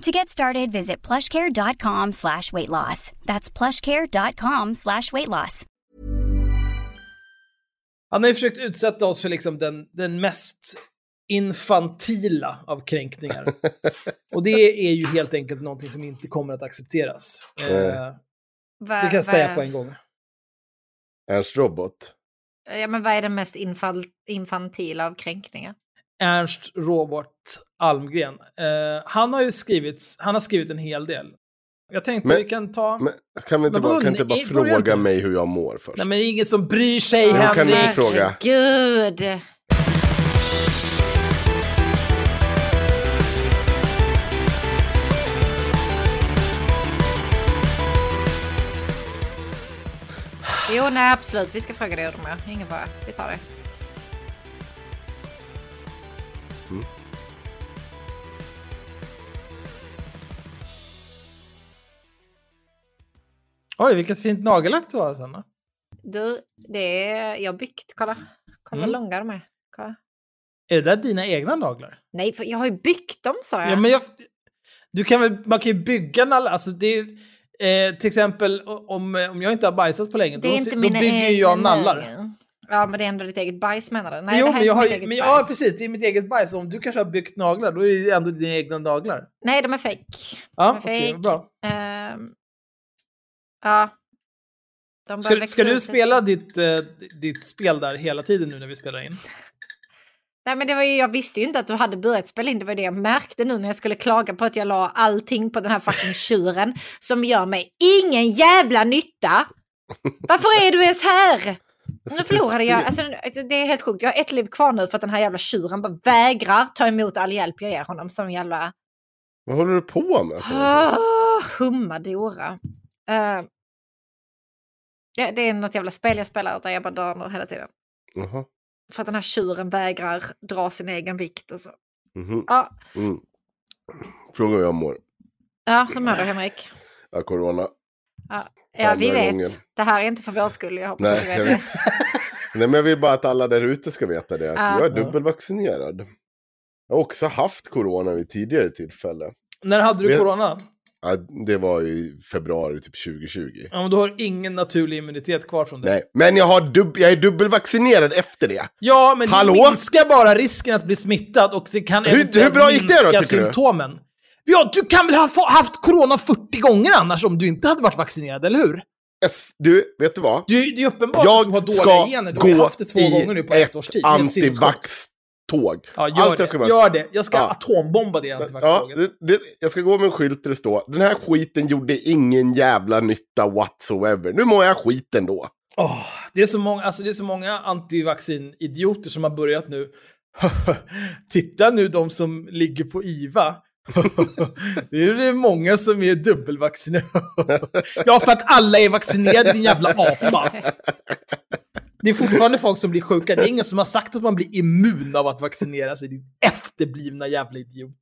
To get started, visit plushcare.com slash weight loss. That's plushcare.com slash weight loss. Han har ju försökt utsätta oss för liksom den, den mest infantila av kränkningar. Och det är ju helt enkelt någonting som inte kommer att accepteras. Eh, det kan jag säga på en gång. Ernst Robot. Ja, men vad är det mest infal, infantila av kränkningar? Ernst Robert Almgren. Eh, han har ju skrivit, han har skrivit en hel del. Jag tänkte Men- vi kan ta... Men, kan vi inte Men bara, kan inte bara fråga inte. mig hur jag mår först? Nej men det är ingen som bryr sig kan Henrik. du fråga? Gud! Jo, nej absolut. Vi ska fråga det Odomar. Ingen fara. Vi tar det. Oj, vilket fint nagellack du har Sanna. Du, det är... Jag har byggt. Kolla. Kolla Mm. långa de är. Kolla. Är det där dina egna naglar? Nej, för jag har ju byggt dem sa jag. Ja, men jag, du kan väl, man kan ju bygga naglar, alltså det är eh, till exempel om, om jag inte har bajsat på länge, är då, inte då bygger ju jag nallar. Ja, men det är ändå ditt eget bajs menar du? Nej, jo, det här men är jag inte har mitt eget men, ja bajs. precis, det är mitt eget bajs. Om du kanske har byggt naglar, då är det ändå dina egna naglar. Nej, de är fake. Ja, de är okej, fake. bra. Ehm, ja. De Ska, ska du spela ditt, eh, ditt spel där hela tiden nu när vi spelar in? Nej, men det var ju, jag visste ju inte att du hade börjat spela in. Det var det jag märkte nu när jag skulle klaga på att jag la allting på den här fucking tjuren som gör mig ingen jävla nytta. Varför är du ens här? Nu förlorade jag. Alltså, det är helt sjukt. Jag har ett liv kvar nu för att den här jävla tjuren bara vägrar ta emot all hjälp jag ger honom som jävla Vad håller du på med? någonting? Ah, hummadora. Uh, ja, det är något jävla spel jag spelar där jag bara dör hela tiden. Jaha. För att den här tjuren vägrar dra sin egen vikt och så. Mhm. Ja, Mm. Fråga hur jag mår. ja hur mår du Henrik? Ja, corona. Ja, ja vi vet. gången. Det här är inte för vår skull. Jag hoppas Nej, att du vet jag det. vet. Nej, men jag vill bara att alla där ute ska veta det. Att Ja. jag är dubbelvaccinerad. Jag har också haft corona vid tidigare tillfälle. När hade du Vet- corona? Ja, det var i februari typ 2020. Ja, men du har ingen naturlig immunitet kvar från det. Nej, men jag, har dub- jag är dubbelvaccinerad efter det. Ja, men Hallå? det minskar bara risken att bli smittad och det kan Hur- hur bra gick det då, tycker du? symptomen. Ja, du kan väl ha haft corona 40 gånger annars om du inte hade varit vaccinerad, eller hur? Yes, du, vet du vad? Du, det är uppenbart att du har Jag dåliga ska gener. Du har gå haft det två gånger nu på i ett års tid. Helt sinnessjukt. Antivax-tåg. Ja, gör Allt det. jag ska bara- Gör det. Jag ska Ja. atombomba det Ja, antivaxtåget. det, det, jag ska gå med en skylt där det står Den här skiten gjorde ingen jävla nytta whatsoever. Nu mår jag skit ändå. Åh, det, är så många, alltså det är så många antivaccinidioter som har börjat nu. Titta nu de som ligger på IVA. det är det många som är dubbelvaccinerade. ja, för att alla är vaccinerade, din jävla apa. Det är fortfarande folk som blir sjuka. Det är ingen som har sagt att man blir immun av att vaccinera sig, din efterblivna jävla idiot.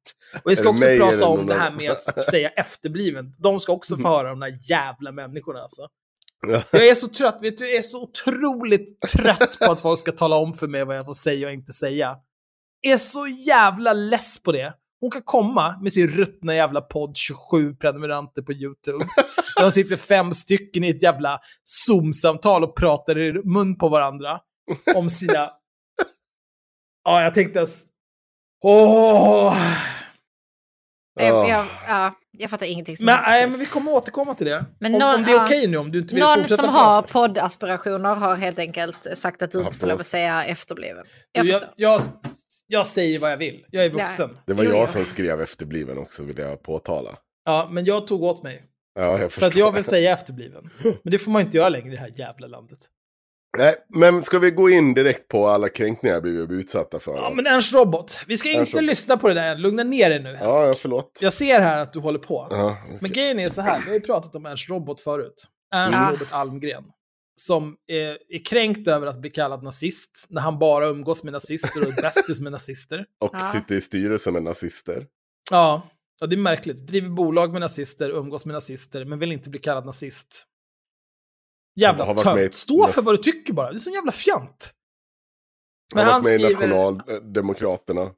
Och vi ska också prata om det här med att säga efterbliven. De ska också få höra de där jävla människorna alltså. Ja. Jag är så trött, vet du, jag är så otroligt trött på att folk ska tala om för mig vad jag får säga och inte säga. Jag är så jävla less på det. Hon kan komma med sin ruttna jävla podd 27 prenumeranter på YouTube. De sitter fem stycken i ett jävla Zoom-samtal och pratar i mun på varandra om sina... Ja, jag tänkte... Åh! Jag, jag, ja, jag fattar ingenting som Men, nej, men vi kommer återkomma till det. Men om, någon- om det är okej nu, om du inte vill Någon fortsätta som prata. har poddaspirationer har helt enkelt sagt att du inte får lov att säga efterbliven. Jag Jag, förstår. jag, jag säger vad jag vill. Jag är vuxen. Det var Jo, jo. jag som skrev efterbliven också, vill jag påtala. Ja, men jag tog åt mig. Ja, jag För att jag vill säga efterbliven. Men det får man inte göra längre i det här jävla landet. Nej, men ska vi gå in direkt på alla kränkningar vi blev utsatta för? Ja, men Ernst Robot. Vi ska Ernst inte Robot. lyssna på det där. Lugna ner dig nu. ja, ja förlåt. Jag ser här att du håller på. Ja, okej. Men grejen är så här, vi har ju pratat om Ernst Robot förut. Ernst Ja. Robert Almgren. Som är, är kränkt över att bli kallad nazist, när han bara umgås med nazister och är bästis med nazister. Och Ja. sitter i styrelsen med nazister. Ja, ja, det är märkligt. Driver bolag med nazister, umgås med nazister, men vill inte bli kallad nazist. Jävla tönt. Stå för vad du tycker bara. Du är sån jävla fjant. Han har varit med i Nationaldemokraterna.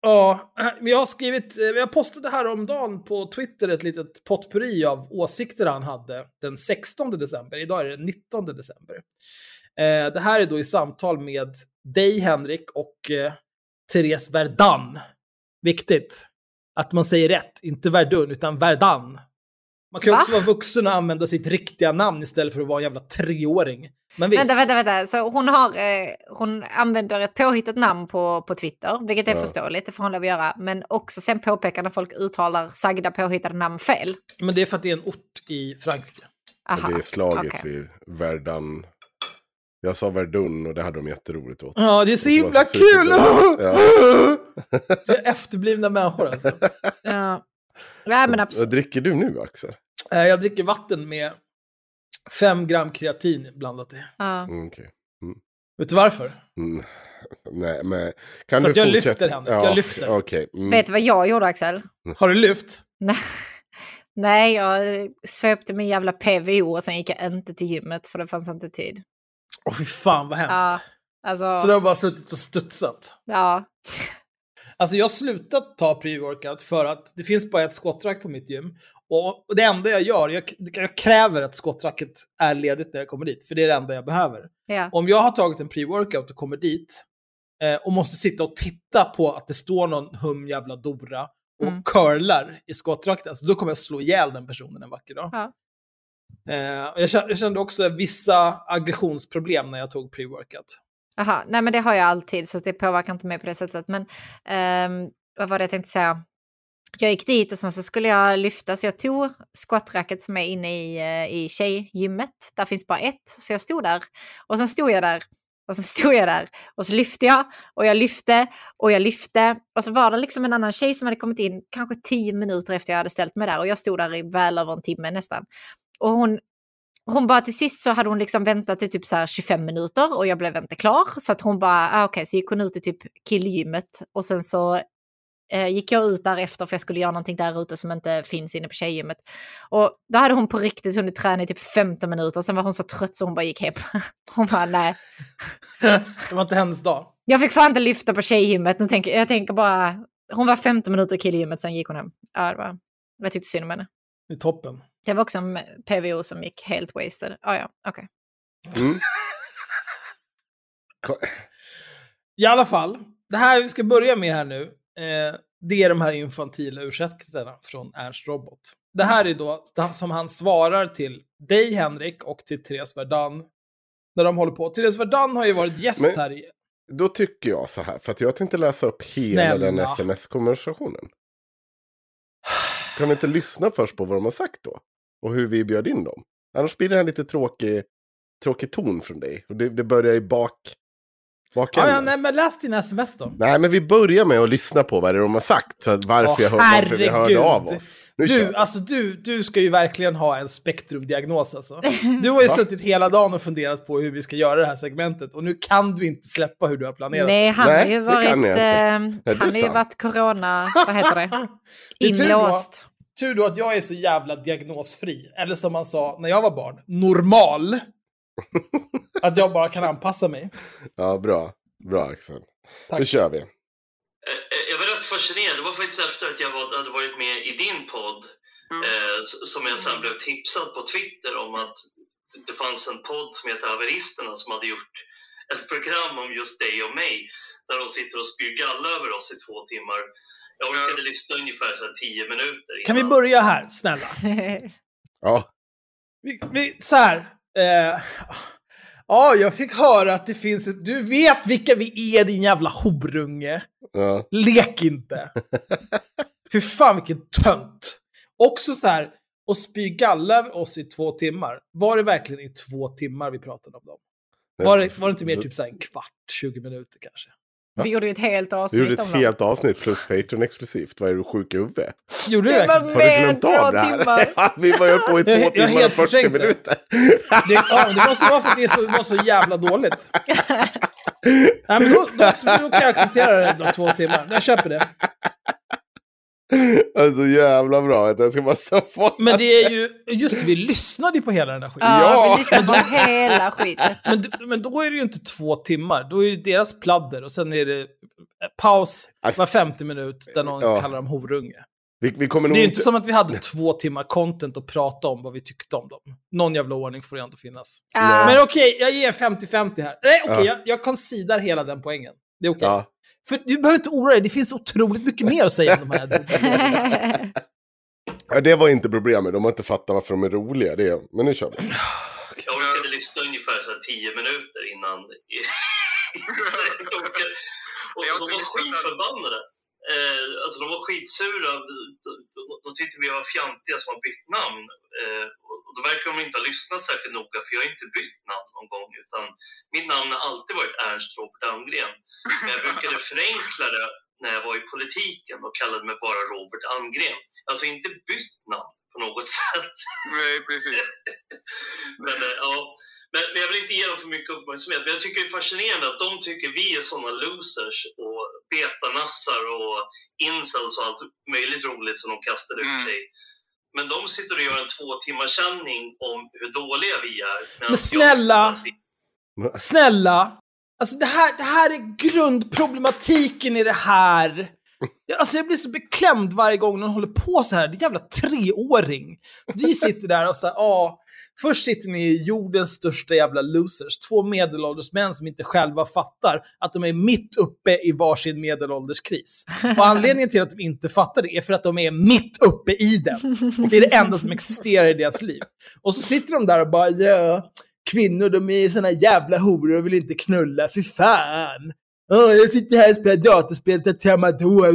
Ja, men jag har skrivit, eh, jag postade här om dagen på Twitter ett litet potpurri av åsikter han hade den 16 december. Idag är det den 19 december. Eh, det här är då i samtal med dig Henrik och eh, Therese Verdun. Viktigt att man säger rätt, inte Verdun utan Verdun. Man kan ju Va? också vara vuxen och använda sitt riktiga namn istället för att vara en jävla treåring. Men visst. Vänta, vänta, vänta. Så hon, har, eh, hon använder ett påhittat namn på, på Twitter, vilket är Ja. förståeligt, det får hon lov att göra. Men också sen påpekar när folk uttalar sagda påhittade namn fel. Men det är för att det är en ort i Frankrike. Aha. Det är slaget okej. vid Verdun. Jag sa Verdun och det hade de jätteroligt åt. Ja, det är så himla så kul! superbra. Så efterblivna människor alltså. Ja. Nej, men Vad absolut. dricker du nu Axel? Eh, Jag dricker vatten med fem gram kreatin blandat i. Ja. Mm, okej. Vet du varför? Mm. Nej, men kan För du att jag fortsätta? lyfter, Henrik. Jag lyfter. Okej. Mm. Vet du vad jag gjorde, Axel? Har du lyft? Nej. Nej, jag svepte min jävla PVO och sen gick jag inte till gymmet för det fanns inte tid. Åh fy fan vad hemskt. Ja, alltså, Så du har bara suttit och studsat. ja. Alltså jag har slutat ta pre-workout för att det finns bara ett skottrack på mitt gym. Och det enda jag gör, jag, jag kräver att skottracket är ledigt när jag kommer dit, för det är det enda jag behöver. ja. Om jag har tagit en pre-workout och kommer dit eh, och måste sitta och titta på att det står någon hum jävla Dora och Mm. curlar i skottrakten, alltså, då kommer jag slå ihjäl den personen en vacker dag. Ja. Eh, jag, kände, jag kände också vissa aggressionsproblem när jag tog pre-workout. Aha, nej men det har jag alltid så det påverkar inte mig på det sättet. Men um, vad var det jag tänkte säga? Jag gick dit och sen så skulle jag lyfta så jag tog squatracket som är inne i, eh, i tjejgymmet. Där finns bara ett, så jag stod där. Och sen stod jag där och så stod jag där och så lyfte jag och jag lyfte och jag lyfte. Och så var det liksom en annan tjej som hade kommit in kanske tio minuter efter jag hade ställt mig där och jag stod där i väl över en timme nästan. Och hon, hon bara till sist så hade hon liksom väntat i typ så här 25 minuter och jag blev inte klar. Så att hon bara, ah, okej, så gick hon ut i typ killgymmet och sen så eh, gick jag ut därefter för jag skulle göra någonting där ute som inte finns inne på tjejgymmet. Och då hade hon på riktigt hunnit träna i typ 15 minuter och sen var hon så trött så hon bara gick hem. Hon bara, nej. det var inte hennes dag. Jag fick fan inte lyfta på tjejgymmet. Nu tänker, jag tänker bara, hon var 15 minuter i killgymmet, sen gick hon hem. Ja, det var, jag tyckte synd om henne. Det är toppen. Det var också en PVO som gick helt wasted. Ah, ja, okej. Mm. I alla fall, det här vi ska börja med här nu, eh, det är de här infantila ursäkterna från Ernst Robot. Det här är då som han svarar till dig Henrik och till Therese Verdun när de håller på. Therese Verdun har ju varit gäst Men- här i... Då tycker jag så här, för att jag tänkte läsa upp hela Snälla. den sms-konversationen. Kan vi inte lyssna först på vad de har sagt då? Och hur vi bjöd in dem? Annars blir det en lite tråkig, tråkig ton från dig. Och det, det börjar i bak... Bakänden. ja, nej, men läs din sms då. Nej, men vi börjar med att lyssna på vad det är de har sagt. Så varför, Åh, jag hör, varför vi hörde av oss. Nu Du, alltså du, du ska ju verkligen ha en spektrumdiagnos alltså. Du har ju Va? suttit hela dagen och funderat på hur vi ska göra det här segmentet och nu kan du inte släppa hur du har planerat. Nej, han Nej, har ju varit, eh, han har ju varit corona, vad heter det, inlåst. Tur då att jag är så jävla diagnosfri. Eller som man sa när jag var barn, normal. att jag bara kan anpassa mig. Ja, bra. Bra Axel. Tack. Nu kör vi. Eh, eh, Jag var rätt fascinerad. Det var faktiskt efter att jag hade varit med i din podd eh, s- som jag sen blev tipsad på Twitter om att det fanns en podd som heter Haveristerna som hade gjort ett program om just dig och mig där de sitter och spyr galla över oss i två timmar. Jag orkade lyssna ungefär så här tio minuter. Kan vi innan. börja här, snälla? Ja, Vi, vi, så här. Eh, ja, jag fick höra att det finns... ett- Du vet vilka vi är, din jävla horunge. ja. Lek inte. Fy fan vilken tönt. Också så här, och spy galla över oss i två timmar. Var det verkligen i två timmar vi pratade om dem? Var det, var det inte mer typ så här en kvart, 20 minuter kanske? Vi gjorde ju ett helt Vi avsnitt gjorde om ett dem. helt avsnitt plus Patreon exklusivt. Vad är du sjuk i huvudet? Gjorde du Det var verkligen? Har du glömt av det här? vi var ju på i Jag- två jag timmar helt och 40 förträngt det. minuter. Det, ja, det måste vara för att det, så, var så jävla dåligt. Nej, men då, då, då kan jag acceptera det, de två timmar. Jag köper det. Alltså jävla bra. Jag ska bara så få... Men det är ju, just vi lyssnade ju på hela den här skiten. Ja, Ja. vi lyssnade på hela skiten. Men, men då är det ju inte två timmar. Då är det deras pladder och sen är det eh, paus var femte minut där någon Ja. kallar dem horunge. Vi, vi Det är ju inte... som att vi hade två timmar content att prata om vad vi tyckte om dem. Någon jävla ordning får det ändå finnas. Ah, Men okej, jag ger 50-50 här. Nej, okej, Ja. jag, jag konsidar hela den poängen. Det är okej. Ja. För du behöver inte oroa dig, det finns otroligt mycket mer att säga om de här. ja, det var inte problemet. De har inte fattat varför de är roliga. Det är... Men nu kör vi. Jag orkade lyssna ungefär så här tio minuter innan. och de var skitförbannade. Eh, alltså de var skitsura. De, tyckte vi var fjantiga som har bytt namn. Eh, och då verkar de inte ha lyssnat särskilt noga för jag har inte bytt namn någon gång. Utan mitt namn har alltid varit Ernst Robert Almgren. Men jag brukade förenkla det när jag var i politiken och kallade mig bara Robert Almgren. Alltså inte bytt namn på något sätt. Nej, precis. Men, eh, ja. Men, men jag vill inte ge dem för mycket uppmärksamhet. Men jag tycker det är fascinerande att de tycker vi är sådana losers och betanassar och incels och allt möjligt roligt som de kastar ut Mm. sig. Men de sitter och gör en två timmars sändning om hur dåliga vi är. Men snälla! vi- Snälla! Alltså det här, det här är grundproblematiken i det här. Jag- Alltså jag blir så beklämd varje gång någon håller på så här. Det är jävla treåring. Vi sitter där och så här, ja. Först sitter ni i jordens största jävla losers. Två medelålders män som inte själva fattar att de är mitt uppe i varsin medelålderskris. Och anledningen till att de inte fattar det är för att de är mitt uppe i den. Det är det enda som existerar i deras liv. Och så sitter de där och bara, ja, kvinnor de är såna jävla horor och vill inte knulla, fy fan. Oh, jag sitter här och spelar dataspel till Tramadol.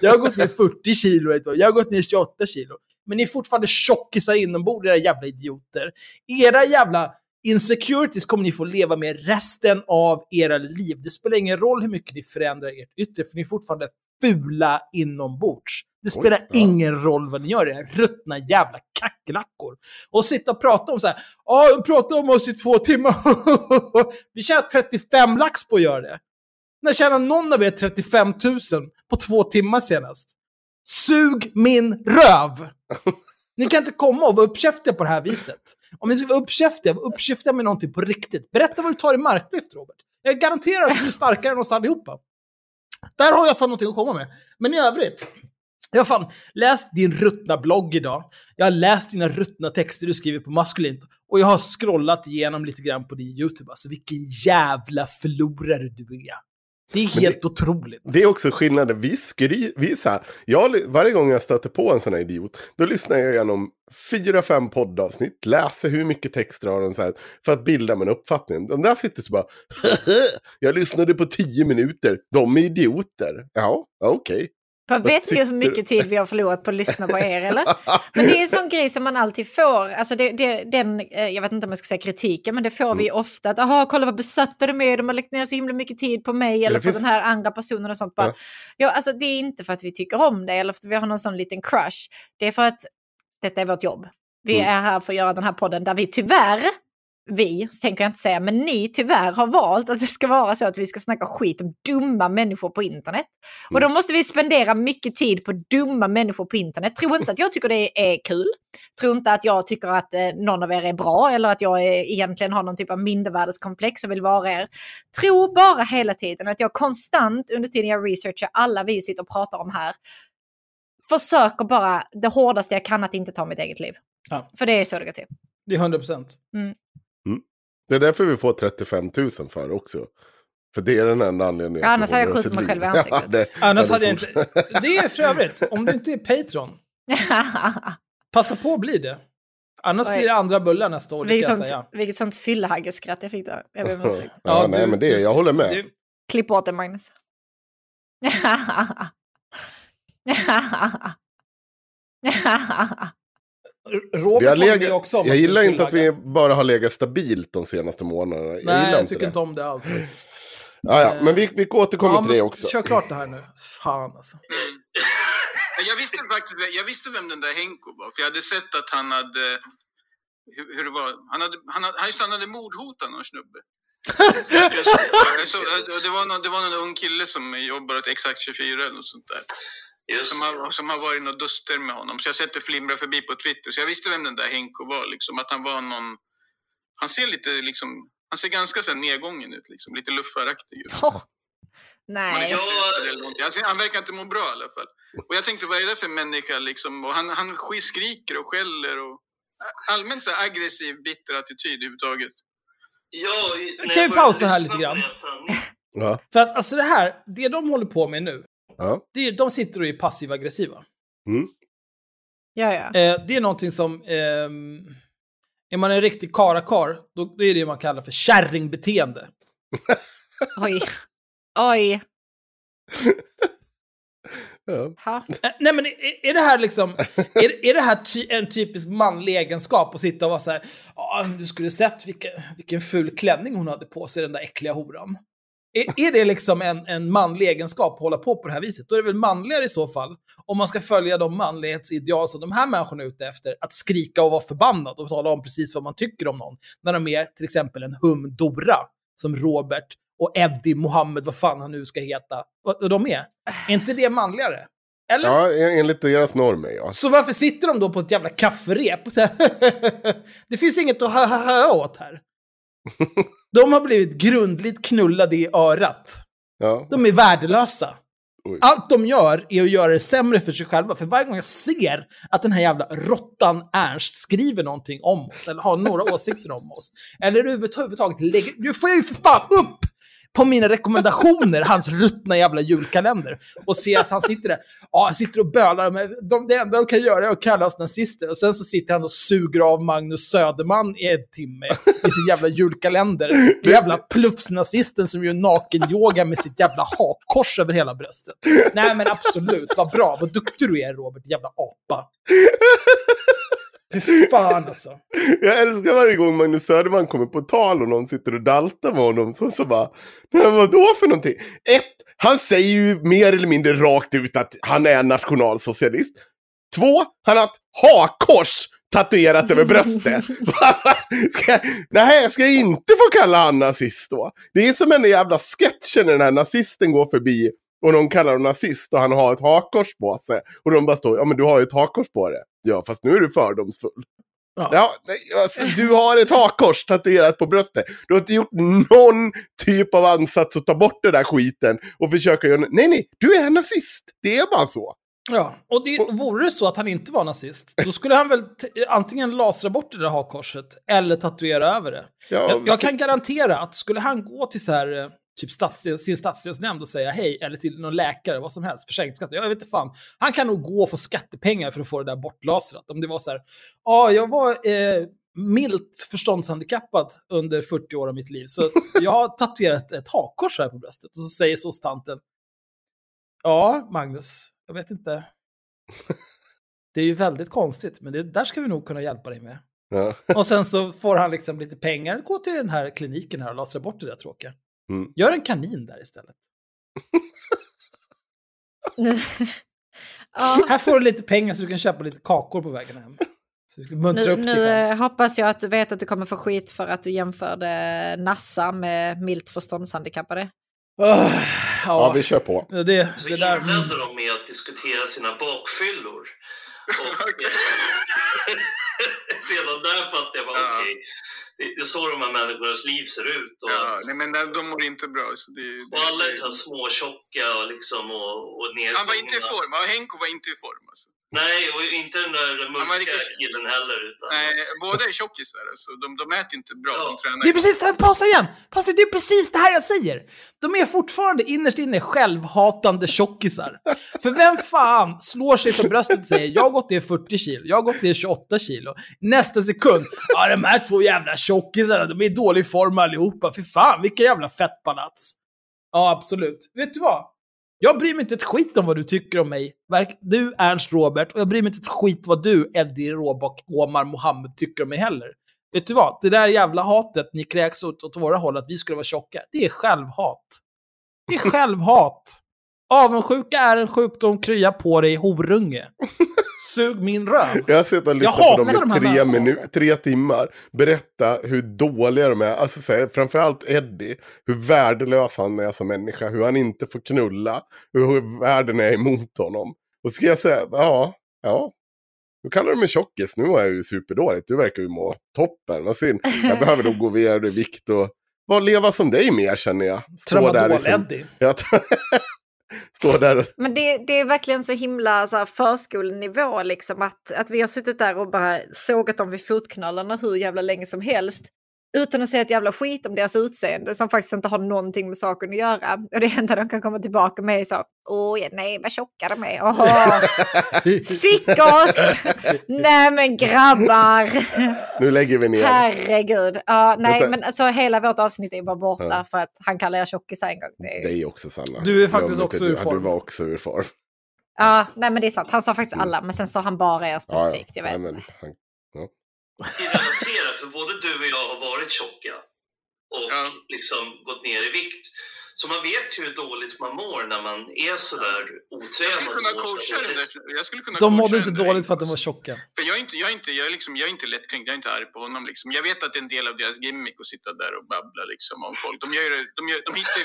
Jag har gått ner 40 kilo ett år, jag har gått ner 28 kilo. Men ni är fortfarande tjockisar inombords, era jävla idioter. Era jävla insecurities kommer ni få leva med resten av era liv. Det spelar ingen roll hur mycket ni förändrar ert yttre, för ni är fortfarande fula inombords. Det spelar ja. ingen roll vad ni gör, era ruttna jävla kackerlackor. Och sitta och prata om så här, ja, de pratar om oss i två timmar. Vi tjänar 35 lax på att göra det. När tjänar någon av er 35 000 på två timmar senast? Sug min röv! Ni kan inte komma och vara uppkäftiga på det här viset. Om ni ska vara uppkäftiga, var uppkäftiga med någonting på riktigt. Berätta vad du tar i marklyft, Robert. Jag garanterar att du är starkare än oss allihopa. Där har jag fan någonting att komma med. Men i övrigt, jag har fan läst din ruttna blogg idag. Jag har läst dina ruttna texter du skriver på maskulint. Och jag har scrollat igenom lite grann på din YouTube. Alltså vilken jävla förlorare du är. Det är helt otroligt. Det är också skillnaden. Vi skri... Vi så här, jag, varje gång jag stöter på en sån här idiot, då lyssnar jag igenom fyra, fem poddavsnitt, läser hur mycket texter har de så här, för att bilda mig en uppfattning. De där sitter så bara, jag lyssnade på tio minuter, de är idioter. Ja, okej. För vet ni hur mycket tid vi har förlorat på att lyssna på er eller? Men det är en sån grej som man alltid får, alltså det, det, den, eh, jag vet inte om jag ska säga kritiken, men det får vi Mm. ofta. Att, Jaha, kolla vad besatta de är, de har lagt ner så himla mycket tid på mig eller på finns- den här andra personen och sånt. Bara. Ja. Ja. alltså, det är inte för att vi tycker om det eller för att vi har någon sån liten crush. Det är för att detta är vårt jobb. Vi Mm. är här för att göra den här podden där vi tyvärr vi, så tänker jag inte säga, men ni tyvärr har valt att det ska vara så att vi ska snacka skit om dumma människor på internet. Och då måste vi spendera mycket tid på dumma människor på internet. Tro inte att jag tycker det är kul. Tro inte att jag tycker att eh, någon av er är bra eller att jag är, egentligen har någon typ av mindervärdeskomplex och vill vara er. Tro bara hela tiden att jag konstant under tiden jag researchar alla vi sitter och pratar om här försöker bara det hårdaste jag kan att inte ta mitt eget liv. Ja. För det är så det går till. Det är 100 procent. Det är därför vi får 35 000 för också. För det är den enda anledningen. Ja, annars hade jag skjutit mig själv i ansiktet. Ja, det- Annars hade jag inte... Det är för övrigt, om det inte är Patreon, passa på att bli det. Annars Oj. blir det andra bullar nästa år, vilket, sånt, säga. vilket sånt fyllehaggeskratt jag fick där. Jag ber om ursäkt. Ja, Ja, nej, du- men det, du- jag håller med. Du, Klipp åt det Magnus. Robert Vi har håller legat, ju också jag gillar inte att vi bara har legat stabilt de senaste månaderna. Jag Nej, gillar jag inte tycker det. inte om det alls faktiskt. Ja, ja, men vi, vi återkommer Ja, till det också. Kör klart det här nu. Fan alltså. Mm. Jag visste faktiskt jag visste vem den där Henko var, för jag hade sett att han hade... Hur, hur det var? Han hade, han hade, han just, han hade mordhotat någon snubbe. Jag såg- och det, var någon, det var någon ung kille som jobbar åt Exakt 24 eller något sånt där. Just Som har, som har varit några duster med honom. Så jag sett det flimra förbi på Twitter. Så jag visste vem den där Henko var. Liksom, att han var någon... Han ser lite liksom... Han ser ganska så här, nedgången ut. Liksom, lite luffaraktig ut. Är Nej. Ja. förkyld eller någonting. Alltså, han verkar inte må bra i alla fall. Och jag tänkte, vad är det för människa liksom? Och han, han sk- skriker och skäller och allmänt så här aggressiv, bitter attityd överhuvudtaget. Ja, Kan jag vi pausa här lite grann? Ja, För att alltså det här, det de håller på med nu, ja. det är, de sitter och är passiv-aggressiva. Ja, ja. Eh, det är någonting som... ehm, är man en riktig karakar, då, då är det det man kallar för kärringbeteende. Oj. Oj. ja. Ha. Eh, nej men är, är det här liksom... Är, är det här ty, en typisk manlig egenskap att sitta och vara så här... "Ja, du skulle sett vilken, vilken ful klänning hon hade på sig, den där äckliga horan. Är, är det liksom en, en manlig egenskap att hålla på på det här viset? Då är det väl manligare i så fall, om man ska följa de manlighetsideal som de här människorna är ute efter, att skrika och vara förbannad och tala om precis vad man tycker om någon. När de är till exempel en hum-Dora, som Robert och Eddie Mohammed, vad fan han nu ska heta. Och, de är. Är inte det manligare? Eller? ja, en- enligt deras normer, ja. Så varför sitter de då på ett jävla kafferep och säger Det finns inget att hö, hö, hö åt här. De har blivit grundligt knullade i örat. ja. De är värdelösa. Oj. Allt de gör är att göra det sämre för sig själva. För varje gång jag ser att den här jävla råttan Ernst skriver någonting om oss, eller har några åsikter om oss, eller överhuvudtaget lägger... Du får ju för fan upp på mina rekommendationer, hans ruttna jävla julkalender, och se att han sitter där, ja, han sitter och bölar, men de, det enda de kan göra är att kalla oss nazister, och sen så sitter han och suger av Magnus Söderman i en timme i sin jävla julkalender. Den jävla plufsnazisten som gör nakenyoga med sitt jävla hakkors över hela bröstet. Nej men absolut, vad bra, vad duktig du är Robert, jävla apa. Fy fan alltså. Jag älskar varje gång Magnus Söderman kommer på tal och någon sitter och daltar med honom. Så, så bara, men vadå för någonting? Ett, han säger ju mer eller mindre rakt ut att han är nationalsocialist. Två, han har ett hakkors tatuerat över bröstet. ska, nej, ska jag inte få kalla han nazist då? Det är som en jävla sketchen när den här nazisten går förbi och någon kallar honom nazist och han har ett hakkors på sig. Och de bara står, ja men du har ju ett hakkors på det. Ja, fast nu är du fördomsfull. Ja. Ja, nej, alltså, du har ett hakkors tatuerat på bröstet. Du har inte gjort någon typ av ansats att ta bort den där skiten och försöka göra... Nej, nej, du är nazist. Det är bara så. Ja, och det, vore det så att han inte var nazist, då skulle han väl antingen lasra bort det där hakkorset eller tatuera över det. Ja, Jag, jag kan garantera att skulle han gå till så här, eh, typ stadsdel, sin stadsdelsnämnd och säga hej, eller till någon läkare, vad som helst, försäkringskassan, jag vet inte fan. Han kan nog gå och få skattepengar för att få det där bortlasrat. Om det var så här, ja, jag var eh, milt förståndshandikappad under 40 år av mitt liv, så jag har tatuerat ett hakkors här på bröstet. Och så säger så tanten, ja, Magnus, jag vet inte. Det är ju väldigt konstigt, men det där ska vi nog kunna hjälpa dig med. ja. Och sen så får han liksom lite pengar, gå till den här kliniken här och lasra bort det där tråkiga. Mm. Gör en kanin där istället. ja. Här får du lite pengar så du kan köpa lite kakor på vägen hem. Nu, upp nu eh, hoppas jag att du vet att du kommer få skit för att du jämförde Nassa med milt förståndshandikappade. Åh, Ja, ja, vi kör på. det, det, Så det där. inledde de med att diskutera sina bakfyllor. Och, Okej. redan där fattade jag bara, Ja. okej, det, det är så de här människornas liv ser ut. Och, Ja, nej, men de mår inte bra. Så det, det, och alla är så här små, tjocka och, liksom, och, och nedgångna. han var inte i form. Henko var inte i form. Alltså. Nej, och inte den där mörka riktigt- killen heller. Utan, Nej, båda är tjockisar. Alltså. De, de äter inte bra. Ja. De tränar Det är precis, det- pausa igen! Pausa, det är precis det här jag säger! De är fortfarande innerst inne självhatande tjockisar. För vem fan slår sig för bröstet och säger jag har gått ner 40 kilo, jag har gått ner 28 kilo. Nästa sekund, ja de här två jävla tjockisarna, de är i dålig form allihopa. För fan, vilka jävla fettpalats. Ja, absolut. Vet du vad? Jag bryr mig inte ett skit om vad du tycker om mig. Du, Ernst Robert, och jag bryr mig inte ett skit vad du, Eddie Råbock, Omar Mohammed, tycker om mig heller. Vet du vad? Det där jävla hatet ni kräks åt, åt våra håll, att vi skulle vara tjocka, det är självhat. Det är självhat. Avundsjuka är en sjukdom, krya på dig, horunge. Sug min röv. Jag har suttit och lyssnat på dem de i tre, människorna, minu- tre timmar. Berätta hur dåliga de är. Alltså så här, framförallt Eddie. Hur värdelös han är som människa. Hur han inte får knulla. Hur världen är emot honom. Och ska jag säga, ja, ja. Nu kallar du mig tjockis. Nu är jag ju superdåligt. Du verkar ju må toppen. Vad synd. Jag behöver nog gå vidare i vikt och bara leva som dig mer känner jag. Tramadol-Eddie. Jag Står där. Men det, det är verkligen så himla så här, förskolenivå liksom att, att vi har suttit där och bara sågat dem vid fotknölarna hur jävla länge som helst. Utan att säga ett jävla skit om deras utseende som faktiskt inte har någonting med saken att göra. Och det enda de kan komma tillbaka med är så, åh ja, nej vad tjocka de är. Åh, fick oss! nej men grabbar! Nu lägger vi ner. Herregud. Ja, nej Vänta. men alltså hela vårt avsnitt är bara borta för att han kallar er tjockisar en gång. Det är... Dig också Sanna. Du är faktiskt också ur du- form. Du var också ur form. Ja, nej men det är sant. Han sa faktiskt alla, men sen sa han bara er Ja, specifikt. Jag vet nej, inte. men, han, Vi relaterar, för både du och jag har varit tjocka och Ja. liksom gått ner i vikt. Så man vet ju hur dåligt man mår när man är sådär otränad. Jag skulle kunna coacha den där. Jag skulle kunna De mådde inte där dåligt för att de var tjocka. För jag är inte, jag är inte, jag är liksom, jag är inte lättkränkt, jag är inte arg på honom. Liksom. Jag vet att det är en del av deras gimmick att sitta där och babbla liksom, om folk. De, gör, det- de, gör, de, hittar,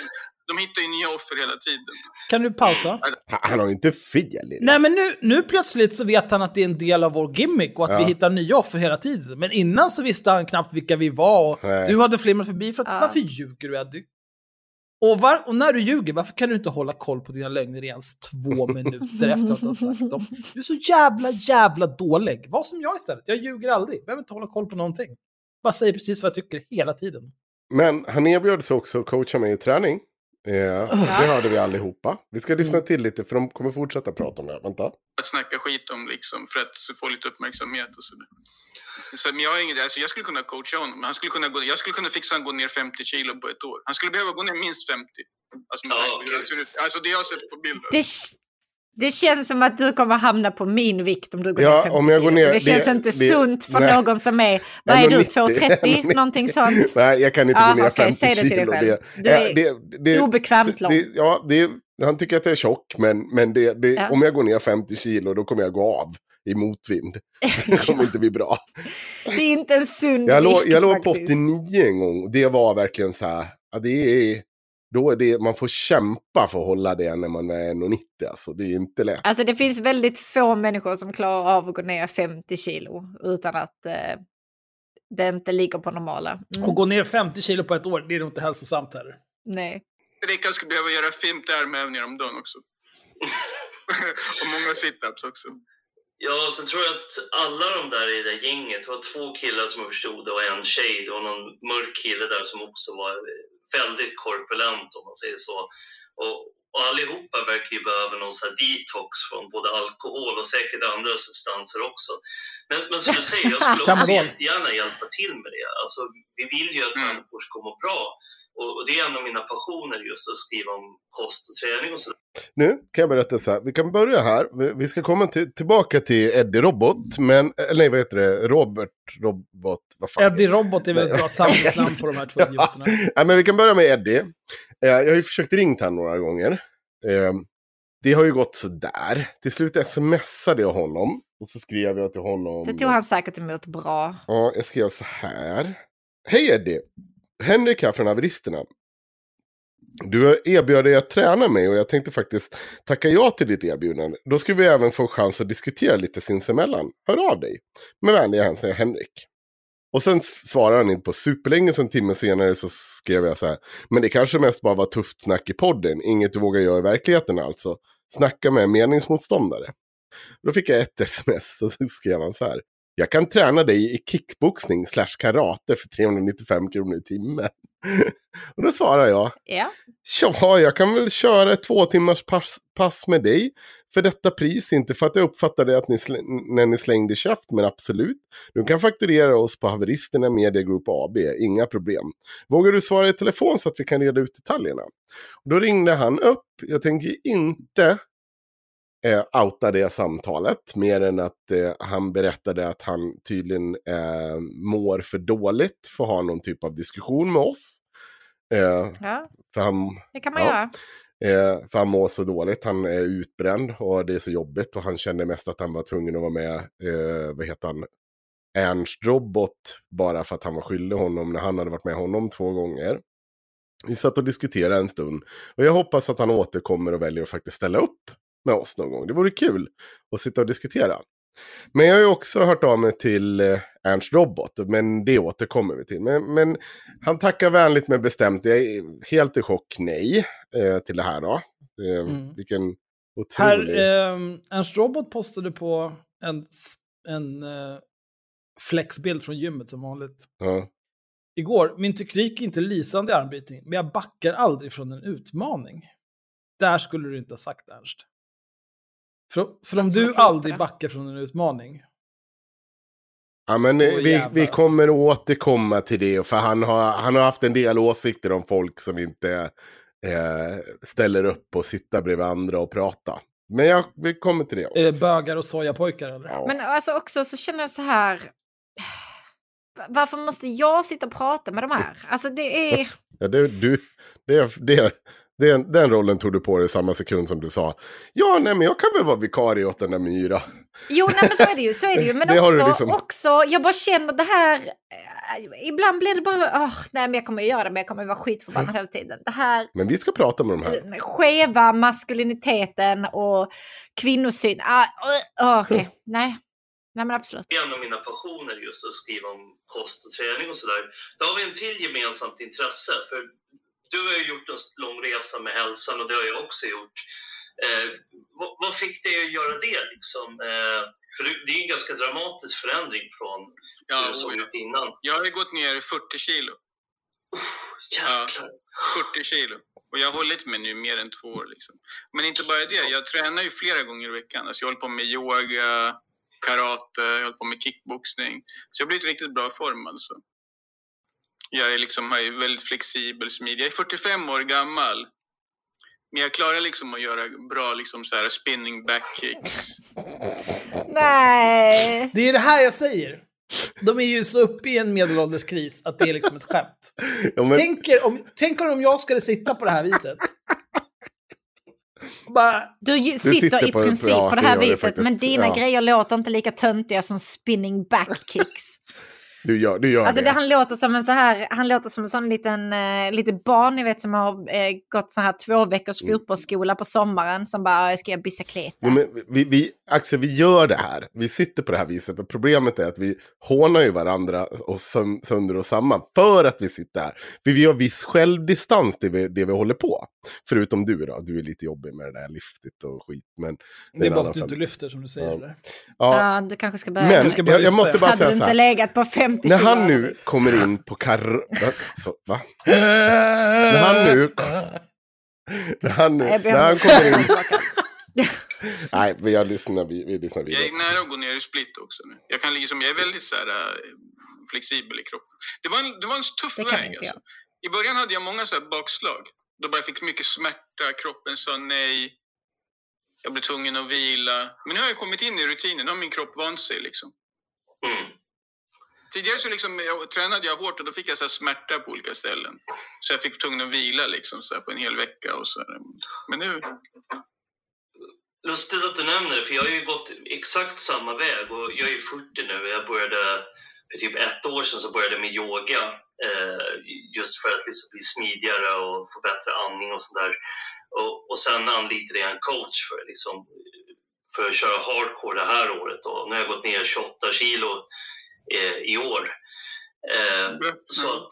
de hittar ju nya offer hela tiden. Kan du pausa? han, han har ju inte fel i det. Nej men nu, nu plötsligt så vet han att det är en del av vår gimmick och att vi Ja. hittar nya offer hela tiden. Men innan så visste han knappt vilka vi var och Nej. du hade flimrat förbi för att Ja. varför ljuger du Eddie? Och, var, och när du ljuger, varför kan du inte hålla koll på dina lögner i ens två minuter efter att du har sagt dem? Du är så jävla, jävla dålig. Var som jag istället. Jag ljuger aldrig. Behöver inte hålla koll på någonting. Bara säger precis vad jag tycker hela tiden. Men han erbjöd sig också att coacha mig i träning. Eh, Det hörde vi allihopa. Vi ska lyssna Mm. till lite för de kommer fortsätta prata om det. Vänta. Att snacka skit om liksom, för att få lite uppmärksamhet och sådär. Så, men jag, har inget, alltså, jag skulle kunna coacha honom. Han skulle kunna gå, jag skulle kunna fixa honom gå ner 50 kilo på ett år. Han skulle behöva gå ner minst 50. Alltså, ut. alltså det jag har sett på bilden. Det, det känns som att du kommer hamna på min vikt om du går Ja, ner 50 om jag går kilo. ner- det känns det- inte det- sunt för nej. någon som är, vad är du, 1,90? 2,30? Någonting sånt. Nej, jag kan inte Ja, gå ner okej, 50 säg det till dig kilo. själv. Det, Du eh, är det, det, Obekvämt lång. ja, det, han tycker att jag är tjock, men, men Ja. om jag går ner 50 kilo då kommer jag gå av i motvind. Det kommer inte bli bra. Det är inte en sund Jag låg, vikt jag låg på faktiskt. 89 en gång. Det var verkligen så här. Ja, det är, då är det, man får kämpa för att hålla det när man är 1,90. Alltså, det är inte lätt. Alltså det finns väldigt få människor som klarar av att gå ner 50 kilo utan att eh, det inte ligger på normala. Mm. Och gå ner 50 kilo på ett år, det är nog inte hälsosamt heller. Nej. Rickard skulle behöva göra 50 armhävningar om dagen också. och många sit-ups också. Ja, och sen tror jag att alla de där i det gänget, det var två killar som jag förstod och en tjej. Det var någon mörk kille där som också var väldigt korpulent om man säger så. Och, och allihopa verkar ju behöva någon sån här detox från både alkohol och säkert andra substanser också. Men, men som du säger, jag skulle också jättegärna hjälpa till med det. Alltså, vi vill ju att Mm. människor ska må bra. Och, och det är en av mina passioner just att skriva om kost och träning och sådär. Nu kan jag berätta så här. Vi kan börja här. Vi, ska komma till, tillbaka till Eddie Robot. Men, eller nej, vad heter det? Robert Robot. Vad fan Eddie Robot är väl ett bra samlingsnamn på de här två idioterna. Ja, men vi kan börja med Eddie. Eh, jag har ju försökt ringt han några gånger. Eh, det har ju gått sådär. Till slut smsade jag honom. Och så skrev jag till honom. Det tog han säkert emot bra. Ja, jag skrev så här. Hej Eddie! Henrik här från Haveristerna. Du erbjöd dig att träna mig och jag tänkte faktiskt tacka ja till ditt erbjudande. Då skulle vi även få chans att diskutera lite sinsemellan. Hör av dig. Med vänliga hälsningar Henrik. Och sen svarade han inte på superlänge, så en timme senare så skrev jag så här. Men det kanske mest bara var tufft snack i podden, inget du vågar göra i verkligheten alltså. Snacka med meningsmotståndare. Då fick jag ett sms och så skrev han så här. Jag kan träna dig i kickboxning slash karate för 395 kronor i timmen. och då svarar jag. Ja. Ja, jag kan väl köra ett två timmars pass, pass med dig för detta pris. Inte för att jag uppfattade att ni när ni slängde käft, men absolut. Du kan fakturera oss på Haveristerna Media Group AB, inga problem. Vågar du svara i telefon så att vi kan reda ut detaljerna? Och då ringde han upp. Jag tänker inte eh, outa det samtalet. Mer än att eh, han berättade att han tydligen eh, mår för dåligt för att ha någon typ av diskussion med oss. Eh, ja, för han, det kan man ja. göra. Eh, för han mår så dåligt, han är utbränd och det är så jobbigt. Och han kände mest att han var tvungen att vara med, eh, vad heter han, Ernst Robot. Bara för att han var skyldig honom när han hade varit med honom två gånger. Vi satt och diskuterade en stund. Och jag hoppas att han återkommer och väljer att faktiskt ställa upp med oss någon gång. Det vore kul att sitta och diskutera. Men jag har ju också hört av mig till eh, Ernst Robot, men det återkommer vi till. Men, men han tackar vänligt men bestämt. Jag är helt i chock nej eh, till det här då. Eh, Mm. Vilken Här, otrolig... eh, Ernst Robot postade på en, en eh, flexbild från gymmet som vanligt. Ja. Igår, min teknik är inte lysande i armbrytning, men jag backar aldrig från en utmaning. Där skulle du inte ha sagt Ernst. För, för om du aldrig det. backar från en utmaning, Ja, men eh, vi, vi alltså. kommer att återkomma till det. För han har, han har haft en del åsikter om folk som inte eh, ställer upp och sitter bredvid andra och prata. Men jag, vi kommer till det. är det bögar och sojapojkar eller? Ja. Men alltså också så känner jag så här. Varför måste jag sitta och prata med de här? Alltså det är... Ja, det, du, det, det, det, den rollen tog du på dig samma sekund som du sa. Ja, nej, men jag kan väl vara vikarie åt den där Myra. Jo, nej, men så är det ju. Så är det ju. Men Det också, liksom- också, jag bara känner det här... eh, Ibland blir det bara... åh, nej, men jag kommer göra det, men jag kommer vara skitförbannad hela tiden. Det här Men vi ska prata med de här. den skeva maskuliniteten och kvinnosyn. Ah, uh, Okej, nej. Nej, men absolut. en av mina passioner just att skriva om kost och träning och sådär. Då har vi en till gemensamt intresse. För du har ju gjort en lång resa med hälsan och det har jag också gjort. Eh, vad, vad fick dig att göra det liksom? Eh, för det är en ganska dramatisk förändring från Ja, det såg ja. ut innan. Jag har ju gått ner 40 kilo. Jäklar. 40 kilo. Och jag har hållit mig nu mer än två år. Liksom. Men inte bara det, jag tränar ju flera gånger i veckan. Alltså jag håller på med yoga, karate, jag håller på med kickboxning. Så jag har blivit riktigt bra form alltså. Jag är liksom jag är väldigt flexibel, smidig. Jag är 45 år gammal. Men jag klarar liksom att göra bra liksom så här spinning back kicks. Nej. Det är det här jag säger. De är ju så uppe i en medelålderskris att det är liksom ett skämt. Ja, men, Tänk er om, tänk er om jag skulle sitta på det här viset. Bara, Du, ju- sitter, sitter i på- princip på det här gör det viset, faktiskt. men dina Ja. grejer låter inte lika töntiga som spinning back kicks. Du gör, du gör Alltså det. det, han låter som en så här, han låter som en sån liten, eh, lite barn ni vet som har eh, gått så här två veckors Mm. fotbollsskola på sommaren som bara, jag ska göra bicicleta. Men vi, vi, Axel, vi gör det här. Vi sitter på det här viset. Men problemet är att vi hånar ju varandra och sönder och samman för att vi sitter här. För vi har viss självdistans det vi, det vi håller på. Förutom du då. Du är lite jobbig med det där lyftet och skit. Men det är en bara för att du inte lyfter som du säger. Ja. Ja, Ja, du kanske ska börja. men Du ska börja jag, jag måste bara hade säga du så inte här. legat på 50 När han hade nu du- kommer in på kar... Så, va? När han nu... När han, nu, när han kommer in... Nej, men jag lyssnar, vi, vi lyssnar Jag vidare. är nära att gå ner i split också nu. Jag, kan liksom, jag är väldigt så här, äh, flexibel i kroppen. Det var en, det var en tuff väg. jag. Alltså. I början hade jag många så här bakslag. Då bara jag fick mycket smärta, kroppen sa nej. Jag blev tvungen att vila. Men nu har jag kommit in i rutinen, nu har min kropp vant sig. Liksom. Mm. Tidigare så liksom, jag, tränade jag hårt och då fick jag så här smärta på olika ställen. Så jag fick tvungen att vila liksom, så här, på en hel vecka. Och så här. Men nu, lustigt att du nämner det, för jag har ju gått exakt samma väg och jag är ju 40 nu. Jag började för typ ett år sedan så började jag med yoga eh, just för att liksom bli smidigare och få bättre andning och sådär. Och, och sen anlitade jag en coach för, liksom, för att köra hardcore det här året. Och nu har jag gått ner 28 kilo eh, i år. Eh, så att,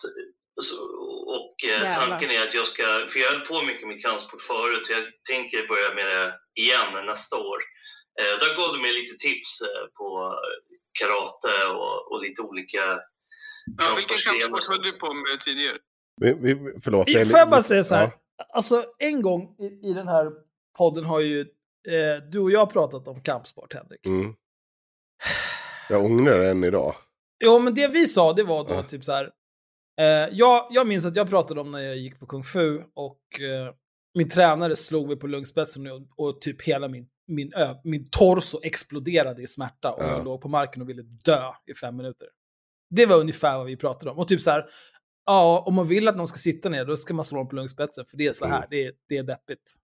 så, och eh, tanken är att jag ska, för jag höll på mycket med kampsport förut, så jag tänker börja med det igen nästa år. Eh, där gav du mig lite tips eh, på karate och, och lite olika Ja, vilken kampsport höll du på med tidigare? Vi, vi, förlåt. Får jag bara säga så här? Ja. Alltså, en gång i, i den här podden har ju eh, du och jag pratat om kampsport, Henrik. Mm. Jag ångrar det än idag. Jo, men det vi sa, det var då Ja. typ så här. Eh, jag, jag minns att jag pratade om när jag gick på kung fu och eh, min tränare slog mig på lungspetsen och, och typ hela min, min, ö, min torso exploderade i smärta och Ja. jag låg på marken och ville dö i fem minuter. Det var ungefär vad vi pratade om. Och typ så här, ja, om man vill att någon ska sitta ner, då ska man slå dem på lungspetsen, för det är så här, Mm. det, är, det är deppigt.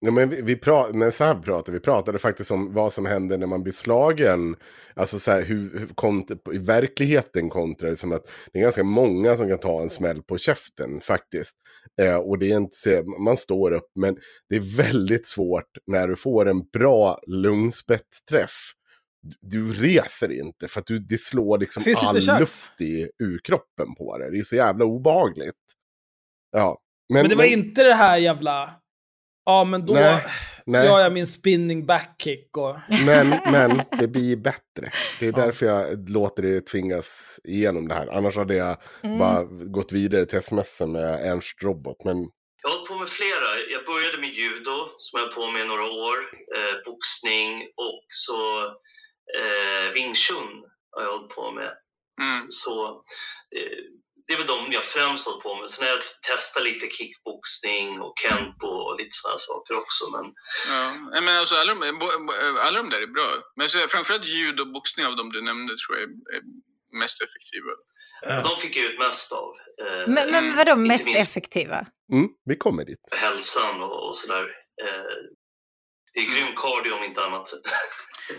Ja, men vi, vi pra- men så här pratade vi. pratade faktiskt om vad som händer när man blir slagen. Alltså så här, hur, hur kont- i verkligheten kontra det som att det är ganska många som kan ta en smäll på käften faktiskt. Eh, och det är inte så, man står upp, men det är väldigt svårt när du får en bra lungspetsträff. Du reser inte för att du, det slår liksom Finns all luft i, ur kroppen på dig. Det är så jävla obehagligt. Ja. Men, det var inte det här jävla, ja men då Nej, nej. gör jag min spinning backkick och... Men, men det blir bättre. Det är därför jag låter det tvingas igenom det här. Annars hade jag Mm. bara gått vidare till sms med Ernst Robot. Men Jag har hållit på med flera. Jag började med judo som jag har på med i några år. Eh, boxning och så eh, Wing Chun har jag hållit på med. Mm. Så eh, det är väl de jag främst hållit på med. Sen har jag testat lite kickboxning och kempo och lite sådana saker också. Men Ja, men alltså alla de, alla de där är bra. Men så, framförallt ljud och boxning av de du nämnde tror jag är, är mest effektiva. de fick jag ut mest av. Eh, Men, men vadå Inte mest minst- effektiva? mm, vi kommer dit. hälsan och, och sådär. Eh, det är grym cardio om inte annat.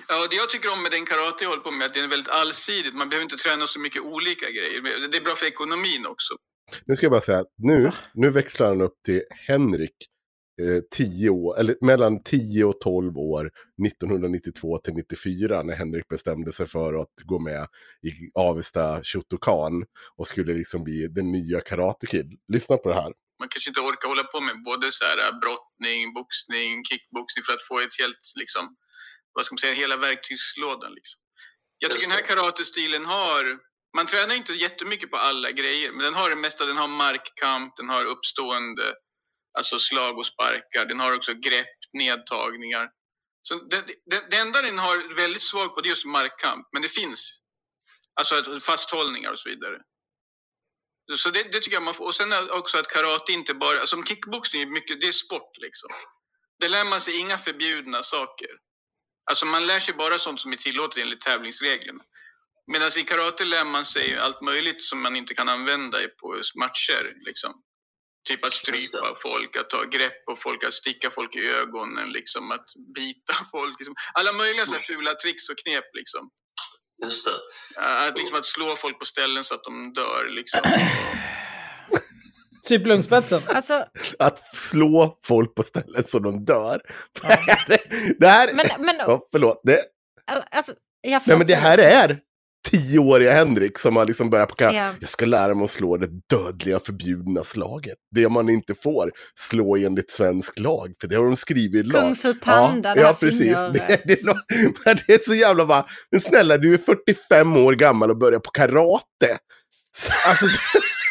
Ja, det jag tycker om med den karate jag håller på med är att det är väldigt allsidigt. Man behöver inte träna så mycket olika grejer. Det är bra för ekonomin också. Nu ska jag bara säga att nu, nu växlar han upp till Henrik. Eh, 10 år, eller mellan 10 och 12 år 1992 till 94 när Henrik bestämde sig för att gå med i Avesta Shotokan och skulle liksom bli den nya Karate Kid. Lyssna på det här. Man kanske inte orkar hålla på med både så här, äh, brottning, boxning, kickboxning för att få ett helt, liksom, vad ska man säga, hela verktygslådan. Liksom. Jag tycker den här karatestilen har, man tränar inte jättemycket på alla grejer, men den har det mesta. Den har markkamp, den har uppstående, alltså slag och sparkar. Den har också grepp, nedtagningar. Så det, det, det enda den har väldigt svag på det är just markkamp, men det finns. Alltså fasthållningar och så vidare. Så det, det tycker jag man får. Och sen också att karate inte bara, som kickboxning är mycket, det är sport liksom. Det lär man sig inga förbjudna saker. Alltså man lär sig bara sånt som är tillåtet enligt tävlingsreglerna. Medan i karate lär man sig allt möjligt som man inte kan använda på matcher. Liksom. Typ att strypa folk, att ta grepp på folk, att sticka folk i ögonen, liksom, att bita folk. Liksom. Alla möjliga så här fula tricks och knep. Liksom. Just det. Att, liksom, att slå folk på ställen så att de dör. Liksom. Typ lungspetsen. Alltså, Att slå folk på ställen så de dör. det här... men, men, Ja, förlåt. Det, alltså, ja, nej, men det här är tioåriga Henrik som har liksom börjat på. Ja. Jag ska lära mig att slå det dödliga förbjudna slaget. Det man inte får slå enligt svensk lag. För det har de skrivit i lag. Kung fu panda, ja, det ja, precis. Det, det, det är så jävla bara, men snälla du är 45 år gammal och börjar på karate. Alltså,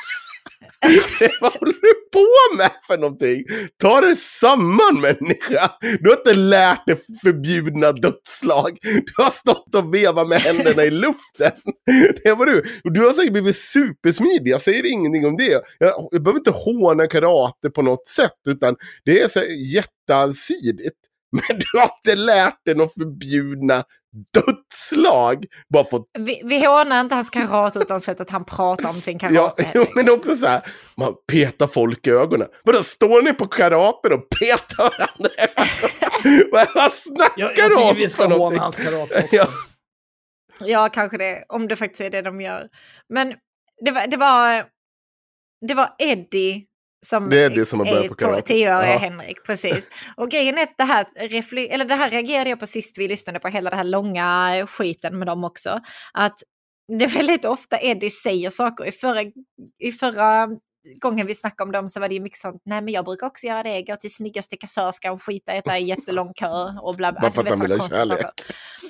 vad håller du på med för någonting? Ta det samman människa. Du har inte lärt dig förbjudna dödslag. Du har stått och vevat med händerna i luften. Det var du. Du har säkert blivit supersmidig. Jag säger ingenting om det. Jag, jag behöver inte håna karate på något sätt. Utan det är så jätteallsidigt. Men du har inte lärt dig några förbjudna dödslag. Bara för Vi, vi hånar inte hans karate utan sättet han pratar om sin karate. Ja, jo, men också så här, man petar folk i ögonen. Vadå, står ni på karaten och petar varandra? Vad snackar Jag, jag du tycker om vi ska håna någonting? hans karate också. Ja. Ja, kanske det. Om det faktiskt är det de gör. Men det var, det var, det var Eddie som, Det är Eddie som har börjat på karate. Tioåriga Ja. Henrik, precis. Och grejen är att det här, eller det här reagerade jag på sist vi lyssnade på hela den här långa skiten med dem också. Att det är väldigt ofta Eddie säger saker. I förra, i förra gången vi snackade om dem så var det ju mycket sånt, nej men jag brukar också göra det, gå till snyggaste kassörskan, skita i att det är jättelång kö och bla bla. Bara för att han vill ha kärlek. saker.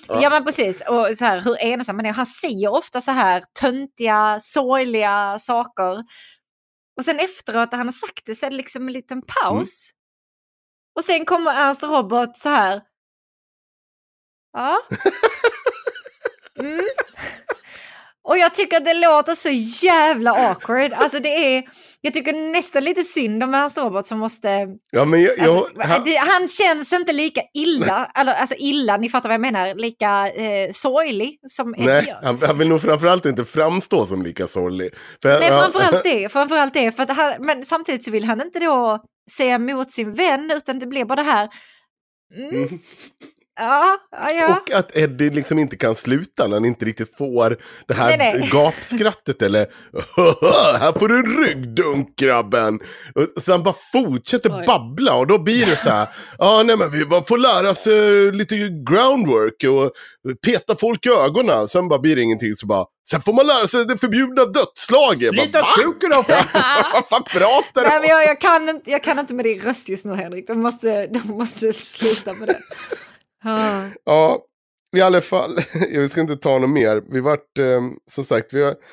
Ja. men precis, och så här, hur ensam man är. Han säger ofta så här töntiga, sorgliga saker. Och sen efteråt när han har sagt det så är det liksom en liten paus. Och sen kommer Ernst Robert så här. Ja. Mm. Och jag tycker att det låter så jävla awkward. Alltså det är, jag tycker nästan lite synd om Ernst Robert som måste Ja, men jag, jag, Alltså, han, det, han känns inte lika illa, eller, alltså illa, ni fattar vad jag menar, lika eh, sorglig som Eddie nej, han, han vill nog framförallt inte framstå som lika sorglig. För, Nej, framförallt det. Framförallt det för han, men samtidigt så vill han inte då säga emot sin vän, utan det blir bara det här... Mm, Mm. Ja, ja. Och att Eddie liksom inte kan sluta när han inte riktigt får det här Nej, nej. gapskrattet eller här får du en ryggdunk grabben. Och så han bara fortsätter Oj. babbla och då blir det så här, ja nej men vi man får lära sig lite groundwork och peta folk i ögonen. Sen bara blir det ingenting så bara, sen får man lära sig det förbjudna dödslaget. Slita "Va?" kuken av! Vad fan pratar du Nej, om? men jag, jag, kan inte, jag kan inte med din röst just nu Henrik, de måste, de måste sluta med det. Ah. Ja, i alla fall. Vi ska inte ta något mer. Vi vart, eh, som sagt, vi har...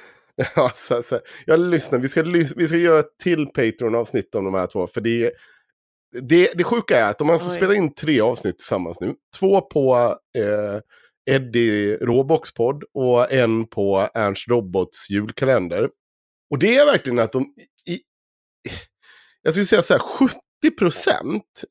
Ja, så, så, jag lyssnar, vi ska, vi ska göra ett till Patreon-avsnitt om de här två. För det, det, det sjuka är att om man ska spela in tre avsnitt tillsammans nu. Två på eh, Eddie Råbox podd och en på Ernst Robots julkalender. Och det är verkligen att de... I, jag skulle säga så här, 70 procent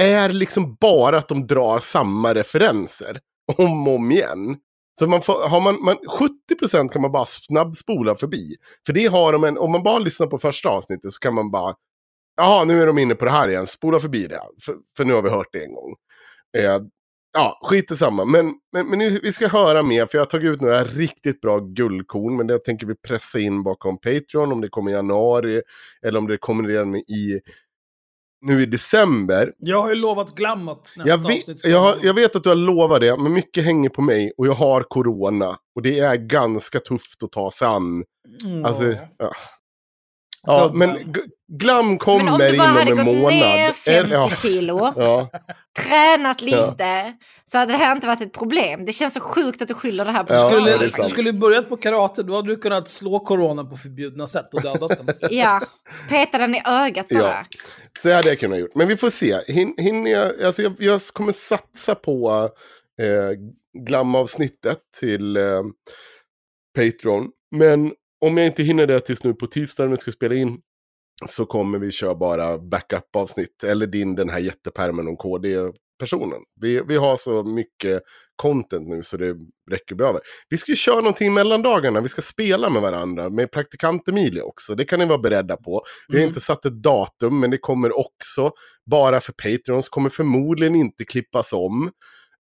är liksom bara att de drar samma referenser om och om igen. Så man får, har man, man, 70% kan man bara snabbspola förbi. För det har de en, om man bara lyssnar på första avsnittet så kan man bara, jaha nu är de inne på det här igen, spola förbi det. För, för nu har vi hört det en gång. Eh, ja, skit i samma. Men, men, men nu, vi ska höra mer, för jag har tagit ut några riktigt bra guldkorn. Men det tänker vi pressa in bakom Patreon, om det kommer i januari eller om det kommer redan i nu i december. Jag har ju lovat glam att nästa Jag vet, avsnitt jag, har, jag vet att du har lovat det, men mycket hänger på mig och jag har corona. Och det är ganska tufft att ta sig an. Mm, Alltså, ja. Ja. Ja, Gubben. men g- glam Men om kommer du bara hade inom en gått månad. ner 50 Eller- ja, kilo, ja, tränat lite, så hade det här inte varit ett problem. Det känns så sjukt att du skyller det här på Ja, Skulle, det du skulle börjat på karate, då hade du kunnat slå corona på förbjudna sätt och dödat den. Ja, peta den i ögat bara. Ja. så hade jag kunnat gjort. Men vi får se. Hin, hinner jag, alltså jag, jag kommer satsa på eh, glamavsnittet till eh, Patreon. Men om jag inte hinner det tills nu på tisdag när vi ska spela in så kommer vi köra bara backup-avsnitt. Eller din den här jättepermen om KD-personen. Vi, vi har så mycket content nu så det räcker vi över. Vi ska ju köra någonting mellan dagarna. Vi ska spela med varandra med praktikant Emilia också. Det kan ni vara beredda på. Vi har Mm. inte satt ett datum men det kommer också bara för Patreons. Kommer förmodligen inte klippas om.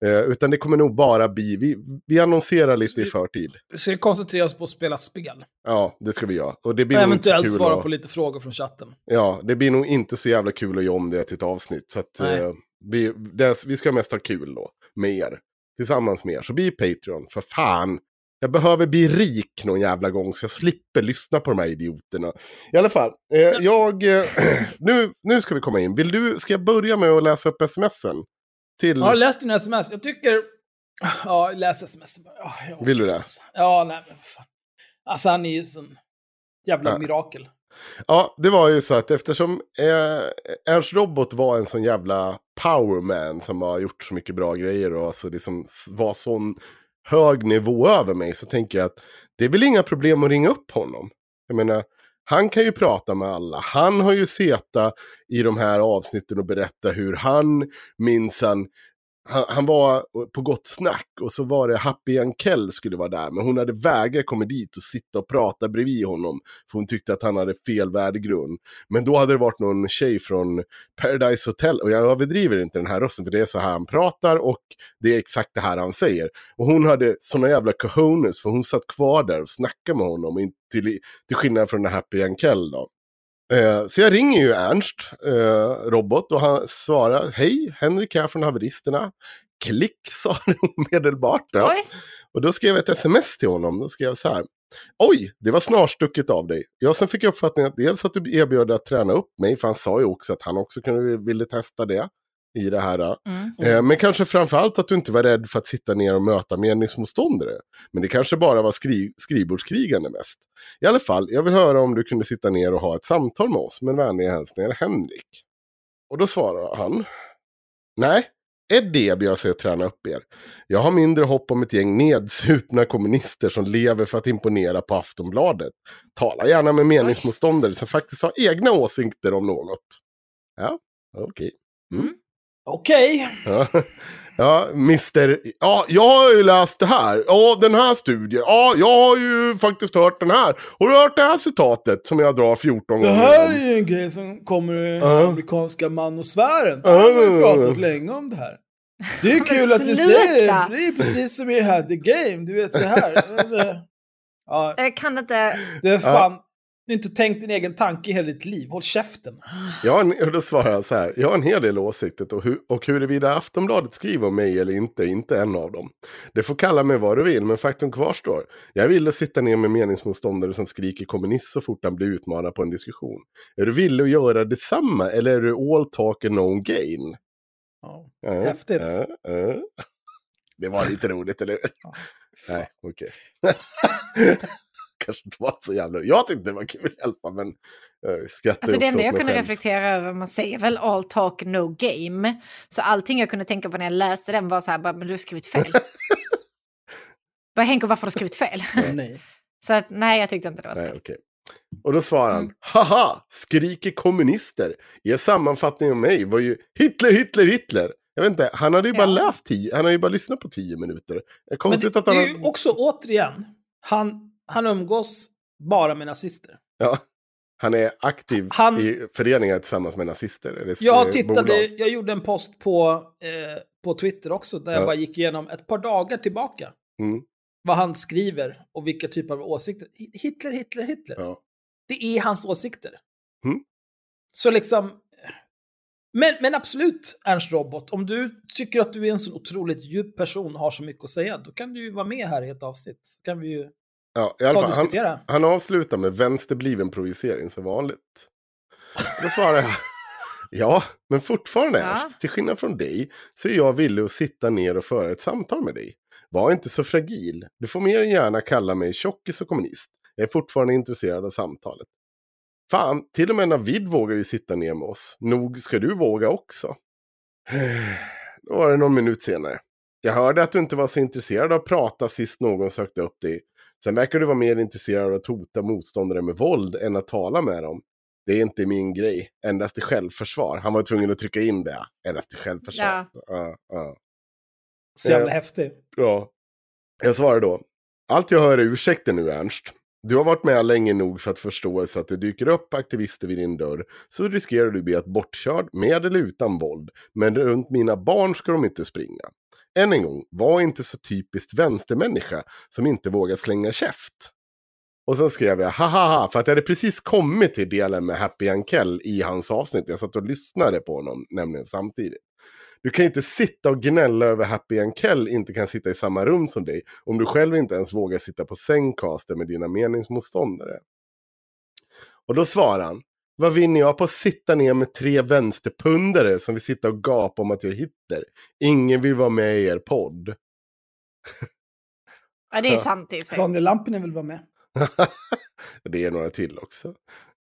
Eh, utan det kommer nog bara bli, vi, vi annonserar lite i vi- förtid. Vi ska koncentrera oss på att spela spel. Ja, det ska vi göra. Och det blir Och eventuellt svara att- på lite frågor från chatten. Ja, det blir nog inte så jävla kul att göra om det till ett avsnitt. Så att, eh, vi, det, vi ska mest ha kul då, med er. Tillsammans med er. Så bli Patreon, för fan. Jag behöver bli rik någon jävla gång så jag slipper lyssna på de här idioterna. I alla fall, eh, jag... Eh, nu, nu ska vi komma in. Vill du, ska jag börja med att läsa upp smsen? Till... Har du läst dina sms? Jag tycker... Ja, läs sms. Ja, jag Vill du det? Ja, nej men fan. Alltså han är ju sån jävla Ja. mirakel. Ja, det var ju så att eftersom eh, Ernst Robot var en sån jävla powerman som har gjort så mycket bra grejer och alltså liksom var sån hög nivå över mig så tänker jag att det är väl inga problem att ringa upp honom. Jag menar, han kan ju prata med alla. Han har ju seta i de här avsnitten och berätta hur han minsann han, han var på gott snack och så var det Happy Ankell skulle vara där. Men hon hade vägrat komma dit och sitta och prata bredvid honom. För hon tyckte att han hade fel värdegrund. Men då hade det varit någon tjej från Paradise Hotel. Och jag överdriver inte den här rösten för det är så här han pratar och det är exakt det här han säger. Och hon hade såna jävla cojones för hon satt kvar där och snackade med honom. Till, till skillnad från den här Happy Ankell då. Eh, så jag ringer ju Ernst, eh, robot, och han svarar Hej, Henrik här från haveristerna. Klick, sa han omedelbart. Ja. Och då skrev jag ett sms till honom. Då skrev jag så här. Oj, det var snarstucket av dig. Jag sen fick jag uppfattningen att dels att du erbjöd att träna upp mig, för han sa ju också att han också kunde, ville testa det i det här. Mm. Eh, men kanske framförallt att du inte var rädd för att sitta ner och möta meningsmotståndare. Men det kanske bara var skri skrivbordskrigande mest. I alla fall, jag vill höra om du kunde sitta ner och ha ett samtal med oss. Med vänliga hälsningar Henrik. Och då svarar han. Nej, Eddie erbjöd sig att träna upp er. Jag har mindre hopp om ett gäng nedsupna kommunister som lever för att imponera på Aftonbladet. Tala gärna med meningsmotståndare som faktiskt har egna åsikter om något. Ja, okej. Mm. Okej. Ja, ja Mr. Ja, jag har ju läst det här. Ja, den här studien. Ja, jag har ju faktiskt hört den här. Har du hört det här citatet som jag drar 14 Det gånger? här om? är ju en grej som kommer ur Ja. den amerikanska manosfären. Jag har ju pratat länge om det här. Det är kul att du säger det, det är precis som i det här The Game, du vet det här. Det- Ja, Jag kan inte... du är fan, du har inte tänkt din egen tanke i hela ditt liv, håll käften. Jag har en, och då svarar jag så här. Jag har en hel del åsikter och, hu, och huruvida Aftonbladet skriver om mig eller inte är inte en av dem. Det får kalla mig vad du vill, men faktum kvarstår. Jag vill sitta ner med meningsmotståndare som skriker kommunist så fort han blir utmanad på en diskussion. Är du villig att göra detsamma eller är du all talk and no gain? Ja. Ja, Häftigt. ja, ja. Det var lite roligt, eller hur? Ja. Nej, okej. Kanske inte var så jävla... Jag tyckte det var kul i alla fall, men jag skrattade Alltså det enda jag kunde själv. reflektera över, man säger väl all talk no game. Så allting jag kunde tänka på när jag läste den var så här, bara, men du har skrivit fel. Bara Henke, varför har du skrivit fel? Nej. Så att nej, jag tyckte inte det var så Nej, kul. okej. Och då svarar han, Mm. haha, skriker kommunister. Er sammanfattning av mig var ju Hitler, Hitler, Hitler. Jag vet inte, han hade ju bara Ja. läst tio, han har ju bara lyssnat på tio minuter. Det är Men konstigt det, att han det är ju också återigen, han, han umgås bara med nazister. Ja, han är aktiv Han- i föreningar tillsammans med nazister. Jag eh, tittade, bolag. jag gjorde en post på, eh, på Twitter också, där jag Ja. bara gick igenom ett par dagar tillbaka. Mm. Vad han skriver och vilka typer av åsikter. Hitler, Hitler, Hitler. Ja. Det är hans åsikter. Mm. Så liksom... Men, men absolut, Ernst Robot, om du tycker att du är en så otroligt djup person och har så mycket att säga, då kan du ju vara med här i ett avsnitt. Så kan vi ju Ja, i alla fall, han, han avslutar med vänsterbliven projicering som vanligt. Då svarar jag, ja, men fortfarande Ja. Ernst, till skillnad från dig så är jag villig att sitta ner och föra ett samtal med dig. Var inte så fragil. Du får mer än gärna kalla mig tjockis och kommunist. Jag är fortfarande intresserad av samtalet. Fan, till och med Navid vågar ju sitta ner med oss. Nog ska du våga också. Då var det någon minut senare. Jag hörde att du inte var så intresserad av att prata sist någon sökte upp dig. Sen verkar du vara mer intresserad av att hota motståndare med våld än att tala med dem. Det är inte min grej. Endast i självförsvar. Han var tvungen att trycka in det. Endast i självförsvar. Ja. Ja, ja. Så jävla Eh, häftig. Ja. Jag svarar då. Allt jag hör är ursäkter nu Ernst. Du har varit med länge nog för att förstå så att det dyker upp aktivister vid din dörr. Så riskerar du bli ett bortkörd med eller utan våld. Men runt mina barn ska de inte springa. Än en gång, var inte så typiskt vänstermänniska som inte vågar slänga käft. Och sen skrev jag haha, för att jag hade precis kommit till delen med Happy Ankel i hans avsnitt. Jag satt och lyssnade på honom nämligen samtidigt. Du kan inte sitta och gnälla över Happy Ankel inte kan sitta i samma rum som dig om du själv inte ens vågar sitta på sängkaster med dina meningsmotståndare. Och då svarar han, vad vinner jag på att sitta ner med tre vänsterpundare som vill sitta och gapa om att jag är Hitler? Ingen vill vara med i er podd. Ja, det är sant i och för sig. Daniel Lampinen vill vara med. det är några till också.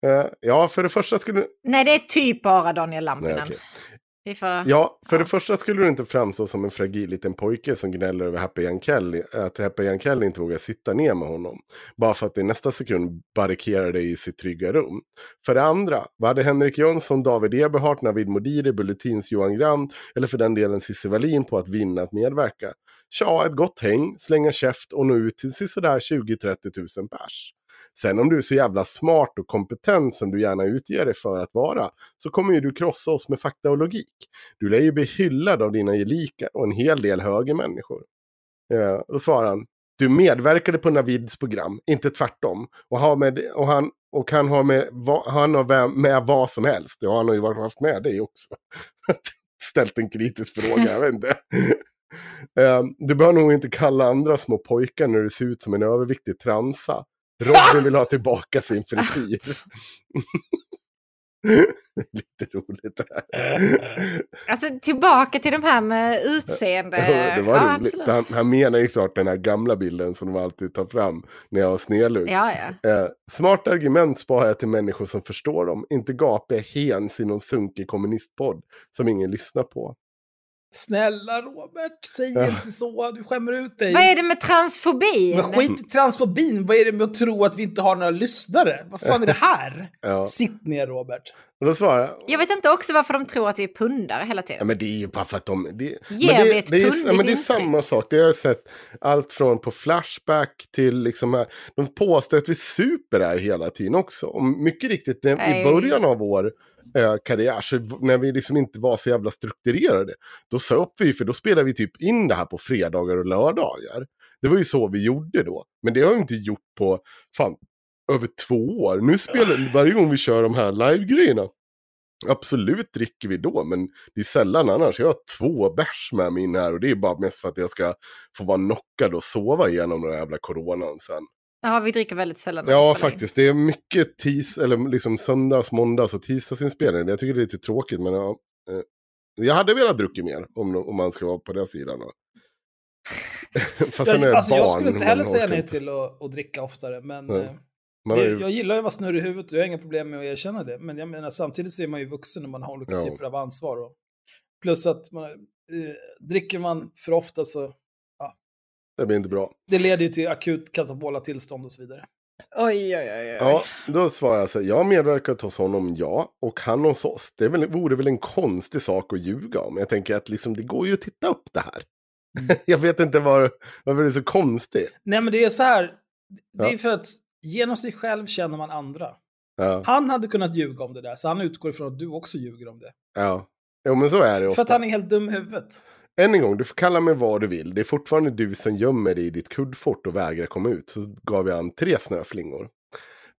Eh, ja, för det första skulle... Nej, det är typ bara Daniel Nej, Lampinen. okej. Vi får... Ja, för det första skulle du inte framstå som en fragil liten pojke som gnäller över Happy Jankell, att Happy Jankell inte vågar sitta ner med honom. Bara för att i nästa sekund barrikerar dig i sitt trygga rum. För det andra, vad hade Henrik Jönsson, David Eberhardt, Navid Modiri, Bulletins Johan Grant eller för den delen Cissi Wallin på att vinna att medverka? Tja, ett gott häng, slänga käft och nå ut till sådär 20-30 000 pers. Sen om du är så jävla smart och kompetent som du gärna utger dig för att vara, så kommer ju du krossa oss med fakta och logik. Du lär ju bli hyllad av dina gelikar och en hel del högermänniskor. Eh, då svarar han, du medverkade på Navids program, inte tvärtom. Och, har med, och, han, och han har med, va, han har med, vad som helst. Ja, han har ju varit- haft med dig också. Ställt en kritisk fråga, jag vet inte. Eh, du bör nog inte kalla andra små pojkar när du ser ut som en överviktig transa. Robin vill ha tillbaka sin frisyr. Lite roligt det här. Alltså tillbaka till de här med utseende. det var ja, roligt. Han, han menar ju klart den här gamla bilden som de alltid tar fram när jag har snedlugg. Ja, ja. Eh, smart argument sparar jag till människor som förstår dem. Inte gapiga hens i någon sunkig kommunistpodd som ingen lyssnar på. Snälla Robert, säg Ja. inte så. Du skämmer ut dig. Vad är det med transfobi? Men skit i transfobin. Vad är det med att tro att vi inte har några lyssnare? Vad fan är det här? Ja. Sitt ner Robert. Och då svarar jag. Jag vet inte också varför de tror att vi är pundare hela Ja, tiden. men det är ju bara för att de... Det, Ger men det, ett det, är, pundigt ja, men det är samma sak. Det har jag sett allt från på Flashback till liksom här. De påstår att vi super här hela tiden också. Och mycket riktigt, när, i början av vår eh, karriär, så när vi liksom inte var så jävla strukturerade, då söp vi, för då spelade vi typ in det här på fredagar och lördagar. Det var ju så vi gjorde då. Men det har vi inte gjort på, fan, över två år. Nu spelar, varje gång vi kör de här live-grejerna, Absolut dricker vi då, men det är sällan annars. Jag har två bärs med mig in här och det är bara mest för att jag ska få vara knockad och sova igenom den här jävla coronan sen. Ja, vi dricker väldigt sällan. när vi Ja, faktiskt. Det är mycket tis, eller liksom söndags, måndags och tisdagsinspelning. Jag tycker det är lite tråkigt, men ja, eh, jag hade velat druckit mer om, om man ska vara på den sidan. Fast sen är Jag, alltså, barn. jag skulle inte heller säga nej till att, att dricka oftare, men eh, ju, jag gillar ju att vara snurrig i huvudet och jag har inga problem med att erkänna det. Men jag menar, samtidigt så är man ju vuxen när man har olika Ja. typer av ansvar. Och, plus att man, eh, dricker man för ofta så det blir inte bra. det leder ju till akut katabola tillstånd och så vidare. Oj, oj, oj. oj. Ja, då svarar jag så här, jag har medverkat hos honom, ja, och han hos oss. Det väl, vore väl en konstig sak att ljuga om. Jag tänker att liksom, det går ju att titta upp det här. jag vet inte var, varför det är så konstigt. Nej, men det är så här. Det är Ja. för att genom sig själv känner man andra. Ja, Han hade kunnat ljuga om det där, så han utgår ifrån att du också ljuger om det. ja. Jo, men så är det För ofta. att han är helt dum i huvudet. Än en gång, du får kalla mig vad du vill. Det är fortfarande du som gömmer dig i ditt kuddfort och vägrar komma ut. Så gav jag han tre snöflingor.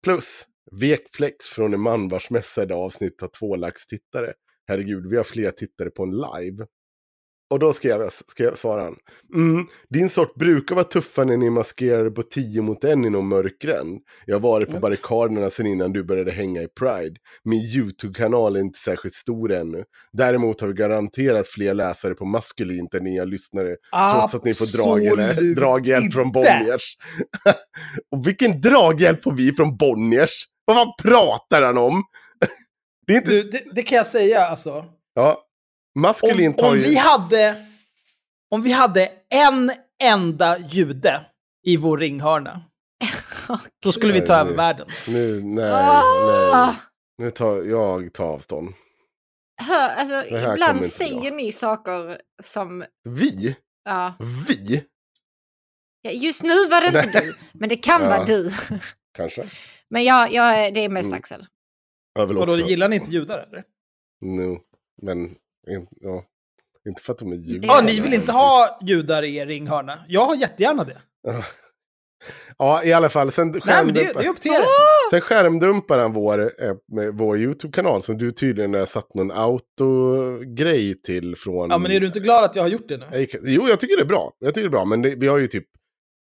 Plus, vekflex från en man vars mässade avsnitt har två lax tittare. Herregud, vi har fler tittare på en live. Och då skrev jag, skrev, svarade han. Mm, din sort brukar vara tuffa när ni maskerade på 10 mot en i någon mörk gränd. Jag har varit på barrikaderna sedan innan du började hänga i Pride. Min YouTube-kanal är inte särskilt stor ännu. Däremot har vi garanterat fler läsare på maskulint än nya lyssnare. Trots att ni får draghjälp, Absolut draghjälp från. Bonniers. och vilken draghjälp får vi från Bonniers? Vad fan pratar han om? det inte... Du, det, det kan jag säga alltså. Ja. Maskulint Om, har om, ju... vi hade, om vi hade en enda jude i vår ringhörna, då skulle vi ta Nej, över världen. Nu, nej, Ah! nej. Nu tar jag tar avstånd. Hör, alltså, ibland säger jag. ni saker som... Vi? Ja. Vi? Ja, Just nu var det inte Nej. du, men det kan Ja. vara du. Kanske. Men ja, ja det är mest Mm. Axel. Jag vill Och då också... gillar ni inte judar eller? No. Men, in- ja. Inte för att de är judar. Ja, ni vill inte ha judar i er ringhörna. Jag har jättegärna det. Ja, i alla fall. Sen Nej, men det, skärmdumpar, det är upp till er. sen skärmdumpar han vår, eh, vår YouTube-kanal som du tydligen har satt någon auto-grej till från... Ja, men är du inte glad att jag har gjort det nu? Jo, jag tycker det är bra. Jag tycker det är bra, men det, vi har ju typ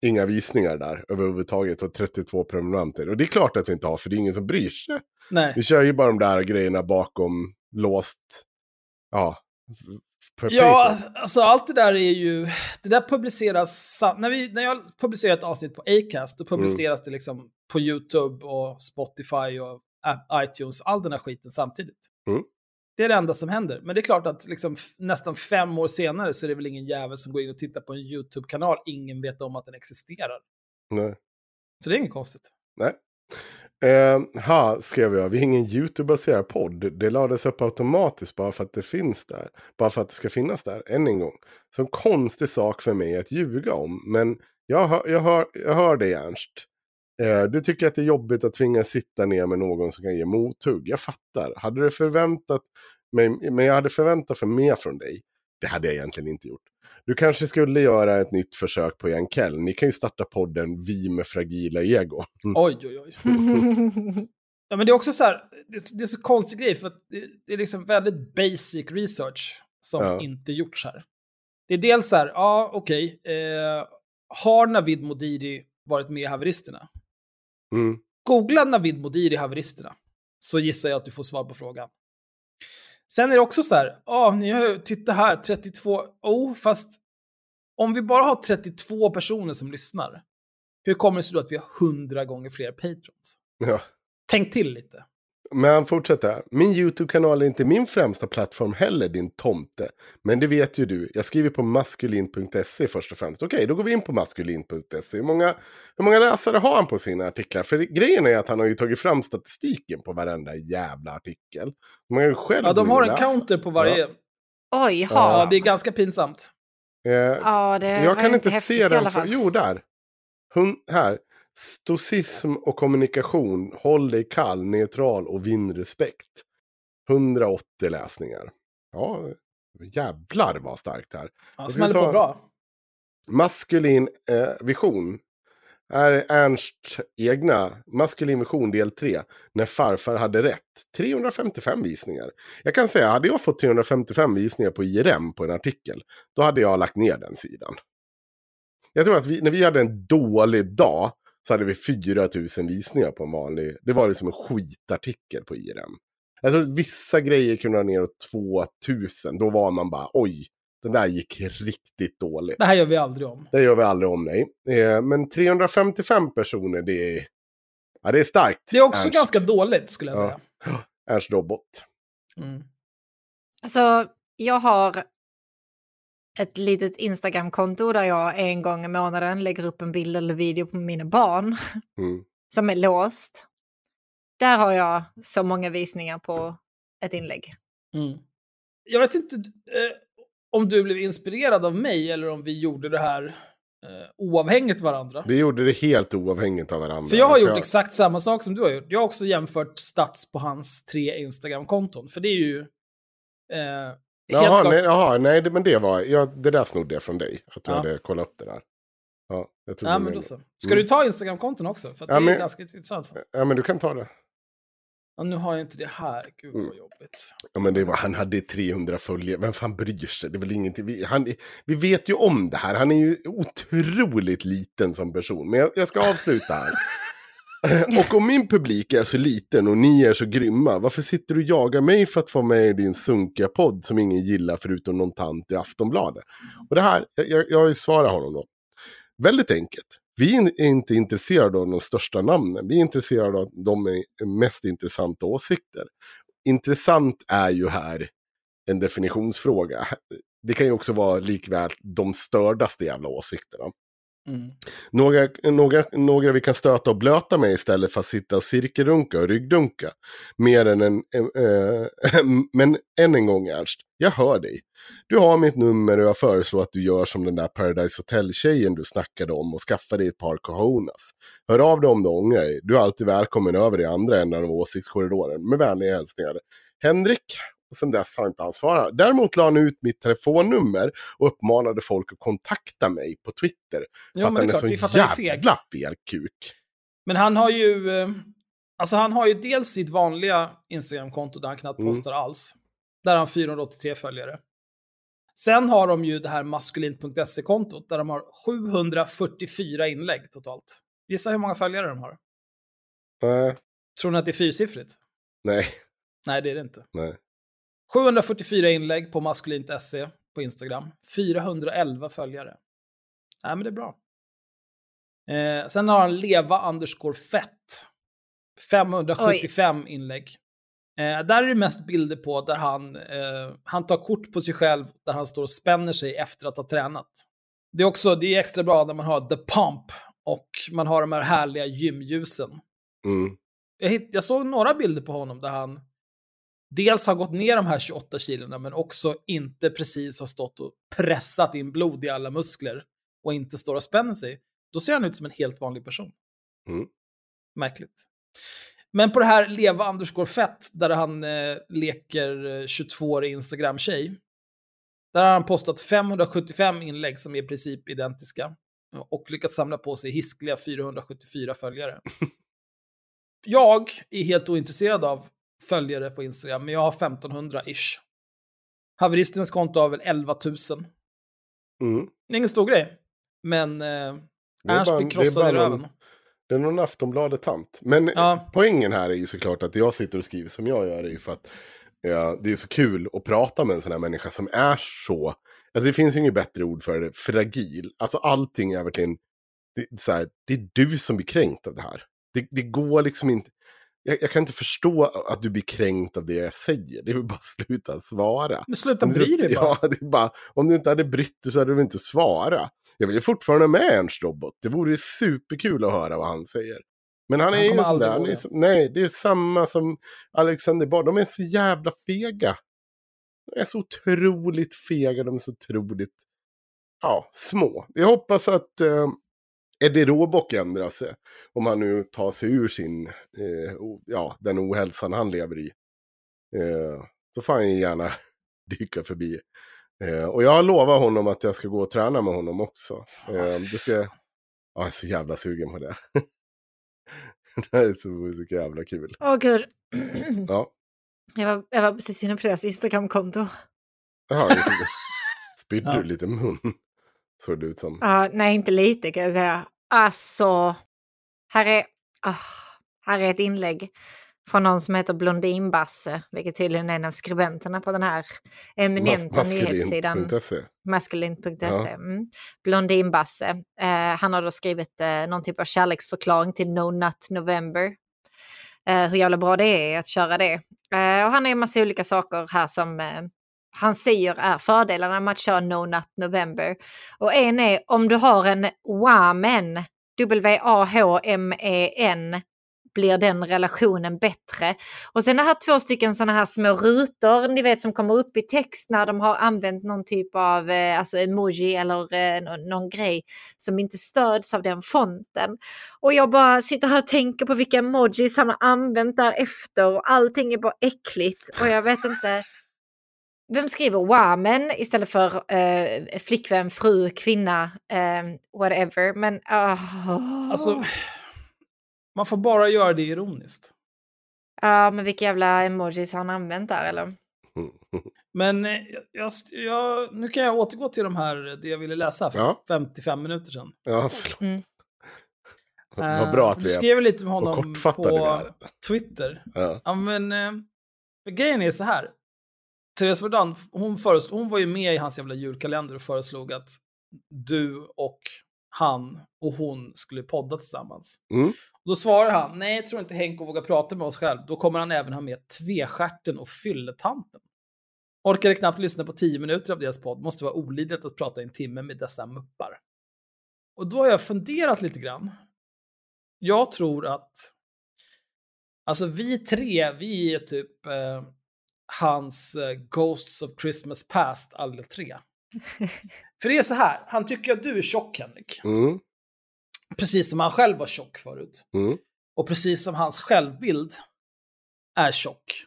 inga visningar där överhuvudtaget och 32 prenumeranter. Och det är klart att vi inte har, för det är ingen som bryr sig. Nej. Vi kör ju bara de där grejerna bakom låst, ja, Ja, alltså, alltså allt det där är ju... Det där publiceras... När, vi, när jag publicerar ett avsnitt på Acast, då publiceras det liksom på YouTube och Spotify och iTunes, all den här skiten samtidigt. Mm. Det är det enda som händer. Men det är klart att liksom, nästan fem år senare så är det väl ingen jävel som går in och tittar på en YouTube-kanal ingen vet om att den existerar. Nej. Så det är inget konstigt. Nej. Eh, ha, skrev jag. Vi är ingen YouTube-baserad podd. Det lades upp automatiskt bara för att det finns där. Bara för att det ska finnas där, än en gång. Så en konstig sak för mig att ljuga om. Men jag hör, jag hör, jag hör dig Ernst. Eh, du tycker att det är jobbigt att tvingas sitta ner med någon som kan ge mothugg. Jag fattar. Hade du förväntat mig, men jag hade förväntat för mer från dig. Det hade jag egentligen inte gjort. Du kanske skulle göra ett nytt försök på Jankell. Ni kan ju starta podden Vi med fragila ego. Oj, oj, oj. Ja, men det är också så här, det, det är så konstig grej för att det, det är liksom väldigt basic research som Ja. inte gjorts här. Det är dels så här, ja okej, eh, har Navid Modiri varit med i haveristerna? Mm. Googla Navid Modiri haveristerna, så gissar jag att du får svar på frågan. Sen är det också så här, ja, ni har titta här, 32, oh, fast om vi bara har 32 personer som lyssnar, hur kommer det sig då att vi har 100 gånger fler patrons? Ja. Tänk till lite. Men han fortsätter här. Min YouTube-kanal är inte min främsta plattform heller, din tomte. Men det vet ju du. Jag skriver på maskulin.se först och främst. Okej, då går vi in på maskulin.se. Hur många, hur många läsare har han på sina artiklar? För grejen är att han har ju tagit fram statistiken på varenda jävla artikel. Man ju själv Ja, de har en läsa. counter på varje. Oj, Ja, ha. det är ganska pinsamt. Eh, Ja, det jag kan inte se den. För, jo, där. Hun, här. Stoicism och kommunikation. Håll dig kall, neutral och vinn respekt. 180 läsningar. Ja, jävlar vad starkt här. Ja, smäller på bra. Maskulin eh, vision. Är Ernst egna. Maskulin vision del 3. När farfar hade rätt. 355 visningar. Jag kan säga, hade jag fått 355 visningar på IRM på en artikel. Då hade jag lagt ner den sidan. Jag tror att vi, när vi hade en dålig dag. Så hade vi 4000 visningar på en vanlig. Det var liksom en skitartikel på IRM. Jag tror att vissa grejer kunde ha neråt 2000. Då var man bara oj. Den där gick riktigt dåligt. Det här gör vi aldrig om. Det gör vi aldrig om dig. Eh, men 355 personer, det är, ja, det är starkt. Det är också Ernst, ganska dåligt skulle jag Ja. säga. Ernst Robot. Mm. Alltså, jag har ett litet Instagram-konto där jag en gång i månaden lägger upp en bild eller video på mina barn Mm. som är låst. Där har jag så många visningar på ett inlägg. Mm. Jag vet inte eh, om du blev inspirerad av mig eller om vi gjorde det här eh, oavhängigt varandra. Vi gjorde det helt oavhängigt av varandra. För jag har gjort jag- exakt samma sak som du har gjort. Jag har också jämfört stats på hans tre Instagram-konton. För det är ju... Eh, Jaha, nej, jaha, nej, men det var, ja, det där snodde jag från dig. Att du Ja. hade kollat upp det där. Ja, jag tog Ja, men då så. Ska Mm. du ta Instagram-konton också? För Ja, det är men- ganska intressant. Ja, men du kan ta det. Ja, nu har jag inte det här. Gud vad Mm. jobbigt. Ja, men det var, han hade 300 följare. Vem fan bryr sig? Det är väl ingenting. Vi, han, vi vet ju om det här. Han är ju otroligt liten som person. Men jag, jag ska avsluta här. och om min publik är så liten och ni är så grymma, varför sitter du och jagar mig för att få med i din sunkiga podd som ingen gillar förutom någon tant i Aftonbladet? Och det här, jag, jag, svarar honom då. Väldigt enkelt. Vi är inte intresserade av de största namnen. Vi är intresserade av de mest intressanta åsikter. Intressant är ju här en definitionsfråga. Det kan ju också vara likväl de stördaste jävla åsikterna. Mm. Några, några, några vi kan stöta och blöta med istället för att sitta och cirkelrunka och ryggdunka. Mer än en... äh, men än en gång Ernst, jag hör dig. Du har mitt nummer och jag föreslår att du gör som den där Paradise Hotel-tjejen du snackade om och skaffar dig ett par cojones. Hör av dig om du ångrar dig. Du är alltid välkommen över i andra änden av åsiktskorridoren. Med vänliga hälsningar. Henrik. Och sen dess har inte han svarat. Däremot la han ut mitt telefonnummer och uppmanade folk att kontakta mig på Twitter. Ja, för men att det är han är klart, så det är för att han är feg. jävla fel kuk. Men han har ju... eh, Alltså han har ju dels sitt vanliga Instagram-konto där han knappt Mm. postar alls. Där har han 483 följare. Sen har de ju det här maskulint.se-kontot där de har 744 inlägg totalt. Gissa hur många följare de har? Nej, Tror ni att det är fyrsiffrigt? nej, Nej, det är det inte. nej. 744 inlägg på maskulint.se på Instagram. 411 följare. Nej, men det är bra. Eh, sen har han leva underscore fett. 575 inlägg. Eh, där är det mest bilder på där han, eh, han tar kort på sig själv där han står och spänner sig efter att ha tränat. Det är också det är extra bra när man har the pump och man har de här härliga gymljusen. Mm. Jag, hitt, jag såg några bilder på honom där han dels har gått ner de här 28 kilona men också inte precis har stått och pressat in blod i alla muskler och inte står och spänner sig. Då ser han ut som en helt vanlig person. Mm. Märkligt. Men på det här leva underscore fett, där han eh, leker 22-årig Instagram-tjej, där har han postat 575 inlägg som är i princip identiska och lyckats samla på sig hiskliga 474 följare. jag är helt ointresserad av följare på Instagram, men jag har 1500-ish. Haveristens konto har väl 11 000. Mm. Det är ingen stor grej, men eh, Ernst blir krossad i röven. Det är någon Aftonbladet-tant. Men Ja. poängen här är ju såklart att jag sitter och skriver som jag gör är ju för att ja, det är så kul att prata med en sån här människa som är så, alltså det finns ju inget bättre ord för det, fragil. Alltså allting är verkligen, det, så här, det är du som blir kränkt av det här. Det, det går liksom inte, jag, jag kan inte förstå att du blir kränkt av det jag säger. Det är väl bara att sluta svara. Men sluta bry dig bara. Ja, det är bara, om du inte hade brytt dig så hade du inte svara. Jag vill ju fortfarande med Ernst Robot. Det vore superkul att höra vad han säger. Men han, Han är ju kommer sån aldrig där, han är så, nej, det är samma som Alexander Bard. De är så jävla fega. De är så otroligt fega, de är så otroligt ja, små. Jag hoppas att eh, Eddie Råbock sig. Om han nu tar sig ur sin, eh, ja, den ohälsan han lever i. Eh, så får han gärna dyka förbi. Eh, och jag lovar honom att jag ska gå och träna med honom också. Eh, det ska. Ja, jag är så jävla sugen på det. det här är så, så jävla kul. Åh gud. Ja, Jag var, jag var precis inne på deras Instagramkonto. jaha. Spydde Ja. du lite mun? Såg det ut som. Ja, nej, inte lite kan jag säga. Alltså, här är, ah, här är ett inlägg från någon som heter Blondinbasse, vilket tydligen är en av skribenterna på den här eminenta nyhetssidan. Maskulint.se. Ja. Mm. Blondinbasse. Eh, han har då skrivit eh, någon typ av kärleksförklaring till No Nut November. Eh, hur jävla bra det är att köra det. Eh, och han har en massa olika saker här som eh, han säger är fördelarna med att köra No Nut November. Och en är om du har en WAMen, W-A-H-M-E-N, blir den relationen bättre. Och sen det här två stycken sådana här små rutor, ni vet som kommer upp i text när de har använt någon typ av eh, alltså emoji eller eh, någon, någon grej som inte stöds av den fonten. Och jag bara sitter här och tänker på vilka emojis han har använt därefter och allting är bara äckligt och jag vet inte. Vem skriver wamen istället för eh, flickvän, fru, kvinna, eh, whatever. Men... Uh, Alltså, man får bara göra det ironiskt. Ja, men vilka jävla emojis har han använt där eller? Men eh, jag, jag, nu kan jag återgå till de här, det jag ville läsa för Ja. 55 minuter sedan. Ja, förlåt. Mm. Vad bra att Du vi är. skrev lite med honom på. Twitter. Ja. Ja, men eh, för grejen är så här. Therese Verdun, hon, föreslog, hon var ju med i hans jävla julkalender och föreslog att du och han och hon skulle podda tillsammans. Mm. Och då svarar han, nej jag tror inte Henko vågar prata med oss själv. Då kommer han även ha med tvestjärten och fylletanten. Orkade knappt lyssna på tio minuter av deras podd. Måste vara olidligt att prata i en timme med dessa muppar. Och då har jag funderat lite grann. Jag tror att Alltså vi tre, vi är typ eh, hans eh, Ghosts of Christmas Past alla tre. För det är så här, han tycker att du är tjock Henrik. Mm. Precis som han själv var tjock förut. Mm. Och precis som hans självbild är tjock.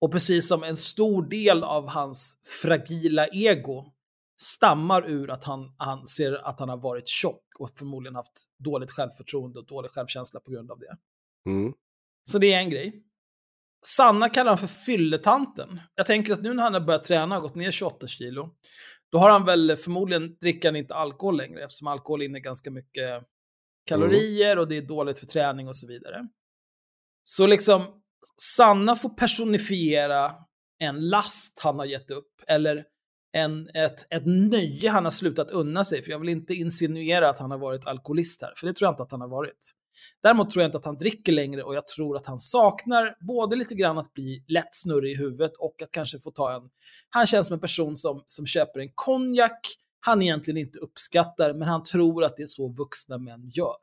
Och precis som en stor del av hans fragila ego stammar ur att han anser att han har varit tjock och förmodligen haft dåligt självförtroende och dålig självkänsla på grund av det. Mm. Så det är en grej. Sanna kallar han för fylletanten. Jag tänker att nu när han har börjat träna och gått ner 28 kilo, då har han väl förmodligen, dricker han inte alkohol längre eftersom alkohol innehåller ganska mycket kalorier och det är dåligt för träning och så vidare. Så liksom, Sanna får personifiera en last han har gett upp, eller en, ett, ett nöje han har slutat unna sig, för jag vill inte insinuera att han har varit alkoholist här, för det tror jag inte att han har varit. Däremot tror jag inte att han dricker längre och jag tror att han saknar både lite grann att bli lätt snurrig i huvudet och att kanske få ta en... Han känns som en person som, som köper en konjak han egentligen inte uppskattar, men han tror att det är så vuxna män gör.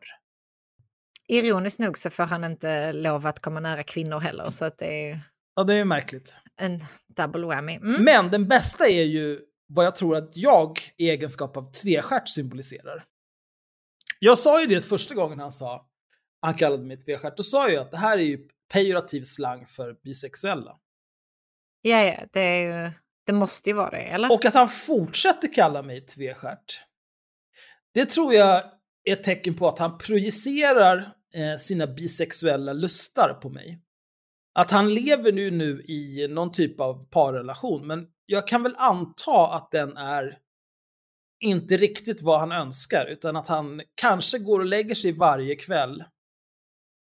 Ironiskt nog så får han inte lov att komma nära kvinnor heller, så att det är Ja, det är märkligt. en double whammy. Mm. Men den bästa är ju vad jag tror att jag i egenskap av tvestjärt symboliserar. Jag sa ju det första gången han sa, han kallade mig tvestjärt, då sa jag att det här är ju pejorativ slang för bisexuella. Ja, ja, det, är, ju- det måste ju vara det, eller? Och att han fortsätter kalla mig tvestjärt, det tror jag är ett tecken på att han projicerar eh, sina bisexuella lustar på mig. Att han lever nu, nu i någon typ av parrelation, men jag kan väl anta att den är inte riktigt vad han önskar, utan att han kanske går och lägger sig varje kväll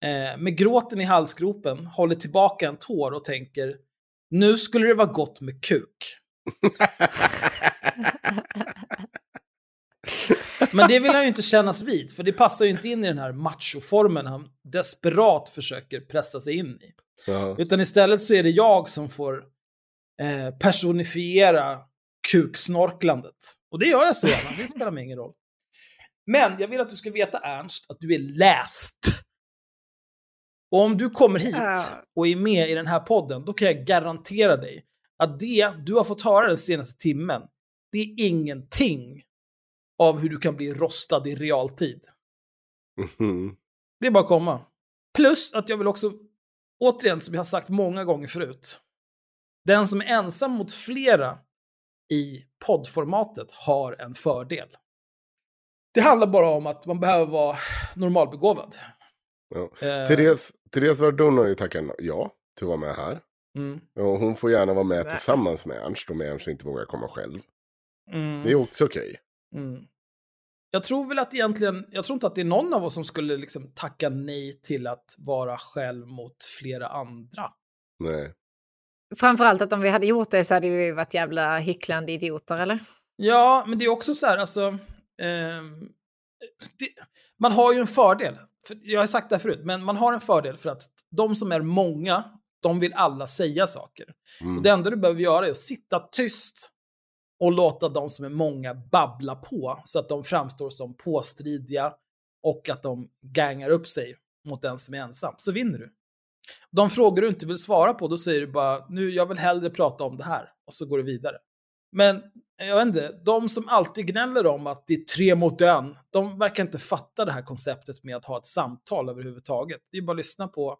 eh, med gråten i halsgropen, håller tillbaka en tår och tänker nu skulle det vara gott med kuk. Men det vill han ju inte kännas vid, för det passar ju inte in i den här machoformen han desperat försöker pressa sig in i. Ja. Utan istället så är det jag som får eh, personifiera kuksnorklandet. Och det gör jag så gärna, det spelar mig ingen roll. Men jag vill att du ska veta, Ernst, att du är läst. Och om du kommer hit och är med i den här podden, då kan jag garantera dig att det du har fått höra den senaste timmen, det är ingenting av hur du kan bli rostad i realtid. Mhm. Det är bara att komma. Plus att jag vill också, återigen som jag har sagt många gånger förut, den som är ensam mot flera i poddformatet har en fördel. Det handlar bara om att man behöver vara normalbegåvad. Ja. Eh, Therese, Therese Verdun har ju tackat ja till att vara med här. Mm, Och hon får gärna vara med Nej. tillsammans med Ernst om Ernst inte vågar komma själv. mm, Det är också okej. mm. Jag tror väl att egentligen, jag tror inte att det är någon av oss som skulle liksom tacka nej till att vara själv mot flera andra. Nej. Framförallt att om vi hade gjort det så hade vi varit jävla hycklande idioter, eller? Ja, men det är också så här, alltså... ehm, det, man har ju en fördel. Jag har sagt det här förut, men man har en fördel för att de som är många, de vill alla säga saker. Mm. Och det enda du behöver göra är att sitta tyst och låta de som är många babbla på så att de framstår som påstridiga och att de gangar upp sig mot den som är ensam. Så vinner du. De frågor du inte vill svara på, då säger du bara nu, jag vill hellre prata om det här och så går du vidare. Men jag vet inte, de som alltid gnäller om att det är tre mot en, de verkar inte fatta det här konceptet med att ha ett samtal överhuvudtaget. Det är bara att lyssna på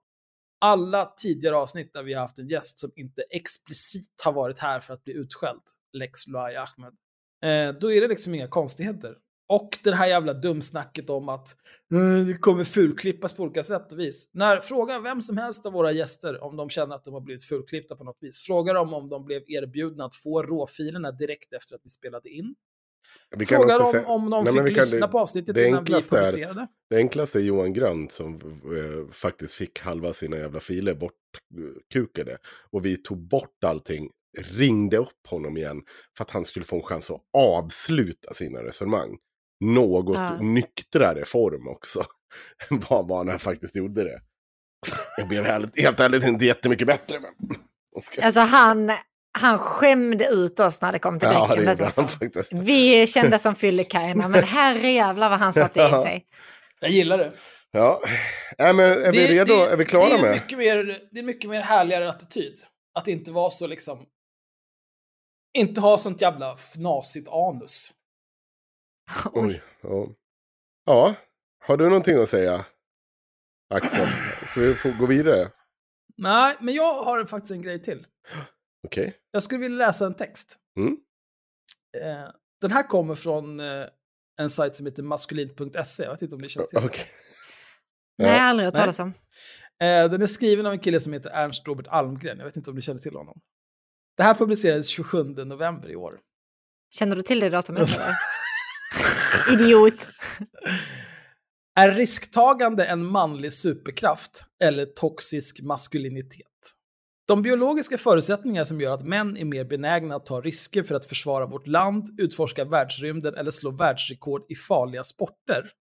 alla tidigare avsnitt där vi har haft en gäst som inte explicit har varit här för att bli utskälld, Lex Luai Ahmed. Eh, då är det liksom inga konstigheter. Och det här jävla dumsnacket om att eh, det kommer fulklippas på olika sätt och vis. När fråga vem som helst av våra gäster om de känner att de har blivit fulklippta på något vis. Fråga dem om de blev erbjudna att få råfilerna direkt efter att vi spelade in. Vi Fråga dem säga- om de Nej, fick lyssna på avsnittet det innan vi enklaste är- publicerade. Det enklaste är Johan Grönt som eh, faktiskt fick halva sina jävla filer bortkukade. Och vi tog bort allting, ringde upp honom igen för att han skulle få en chans att avsluta sina resonemang. Något Ja. nyktrare form också. än vad han faktiskt gjorde det. Jag blev helt, helt ärligt inte jättemycket bättre. Men... Alltså han, han skämde ut oss när det kom till Ja, gjorde alltså. Vi kände som fyllekajerna, men herrejävlar vad han satte i sig. Jag gillar det. Ja, äh, men är vi Det- redo? det- är vi klara det är med? Mycket mer, det är mycket mer härligare attityd. Att inte vara så liksom... Inte ha sånt jävla fnasigt anus. Oj, ja. ja, har du någonting att säga? Axel, ska vi få gå vidare? Nej, men jag har faktiskt en grej till. Okej. Jag skulle vilja läsa en text. Mm. Eh, den här kommer från eh, en sajt som heter maskulint.se. Jag vet inte om ni känner till den. Okej. Nej, aldrig hört talas om. Eh, den är skriven av en kille som heter Ernst Robert Almgren. Jag vet inte om ni känner till honom. Det här publicerades 27 november i år. Känner du till det datumet? Idiot. Är risktagande en manlig superkraft eller toxisk maskulinitet? De biologiska förutsättningar som gör att män är mer benägna att ta risker för att försvara vårt land, utforska världsrymden eller slå världsrekord i farliga sporter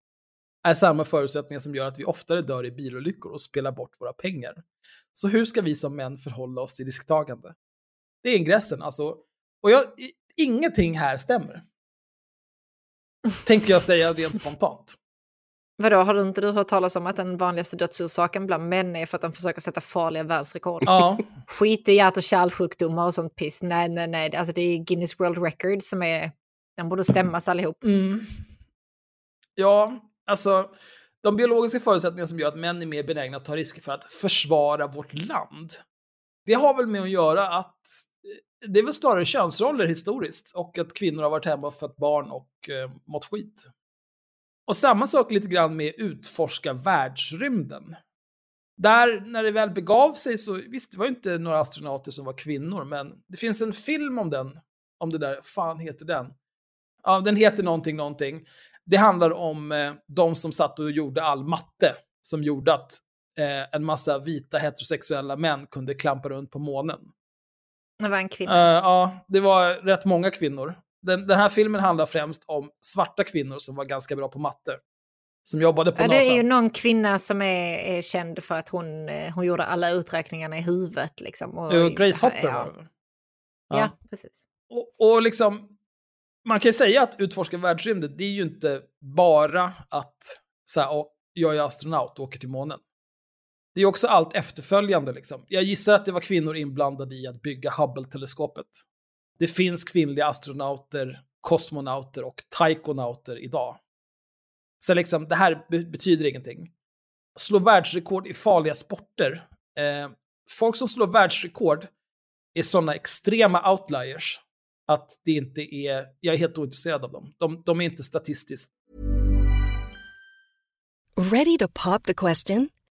är samma förutsättningar som gör att vi oftare dör i bilolyckor och spelar bort våra pengar. Så hur ska vi som män förhålla oss till risktagande? Det är ingressen, alltså. Och jag, ingenting här stämmer. Tänker jag säga rent spontant. Vadå, har du inte du hört talas om att den vanligaste dödsorsaken bland män är för att de försöker sätta farliga världsrekord? Ja, Skit i hjärt och kärlsjukdomar och sånt piss. Nej, nej, nej. Alltså det är Guinness World Record som är... Den borde stämmas allihop. mm. ja, alltså de biologiska förutsättningar som gör att män är mer benägna att ta risker för att försvara vårt land. Det har väl med att göra att det är väl snarare könsroller historiskt och att kvinnor har varit hemma och fött barn och eh, mått skit. Och samma sak lite grann med utforska världsrymden. Där, när det väl begav sig så, visst, det var ju inte några astronauter som var kvinnor, men det finns en film om den, om det där, fan heter den? Ja, den heter någonting, någonting. Det handlar om eh, de som satt och gjorde all matte, som gjorde att eh, en massa vita heterosexuella män kunde klampa runt på månen. Det var en kvinna. Eh, ja, det var rätt många kvinnor. Den, den här filmen handlar främst om svarta kvinnor som var ganska bra på matte. Som jobbade på Ja, NASA. det är ju någon kvinna som är, är känd för att hon, eh, hon gjorde alla uträkningarna i huvudet. Liksom, och, Eh, Grace Hopper ja. var det väl? Ja. precis. Och, och liksom, man kan ju säga att utforska världsrymden, det är ju inte bara att så här, "Åh, jag är astronaut och åker till månen. Det är också allt efterföljande. Liksom. Jag gissar att det var kvinnor inblandade i att bygga Hubble-teleskopet. Det finns kvinnliga astronauter, kosmonauter och taikonauter idag. Så liksom, det här betyder ingenting. Slå världsrekord i farliga sporter. Eh, folk som slår världsrekord är sådana extrema outliers att det inte är, jag är helt ointresserad av dem. De, de är inte statistiskt. Ready to pop the question?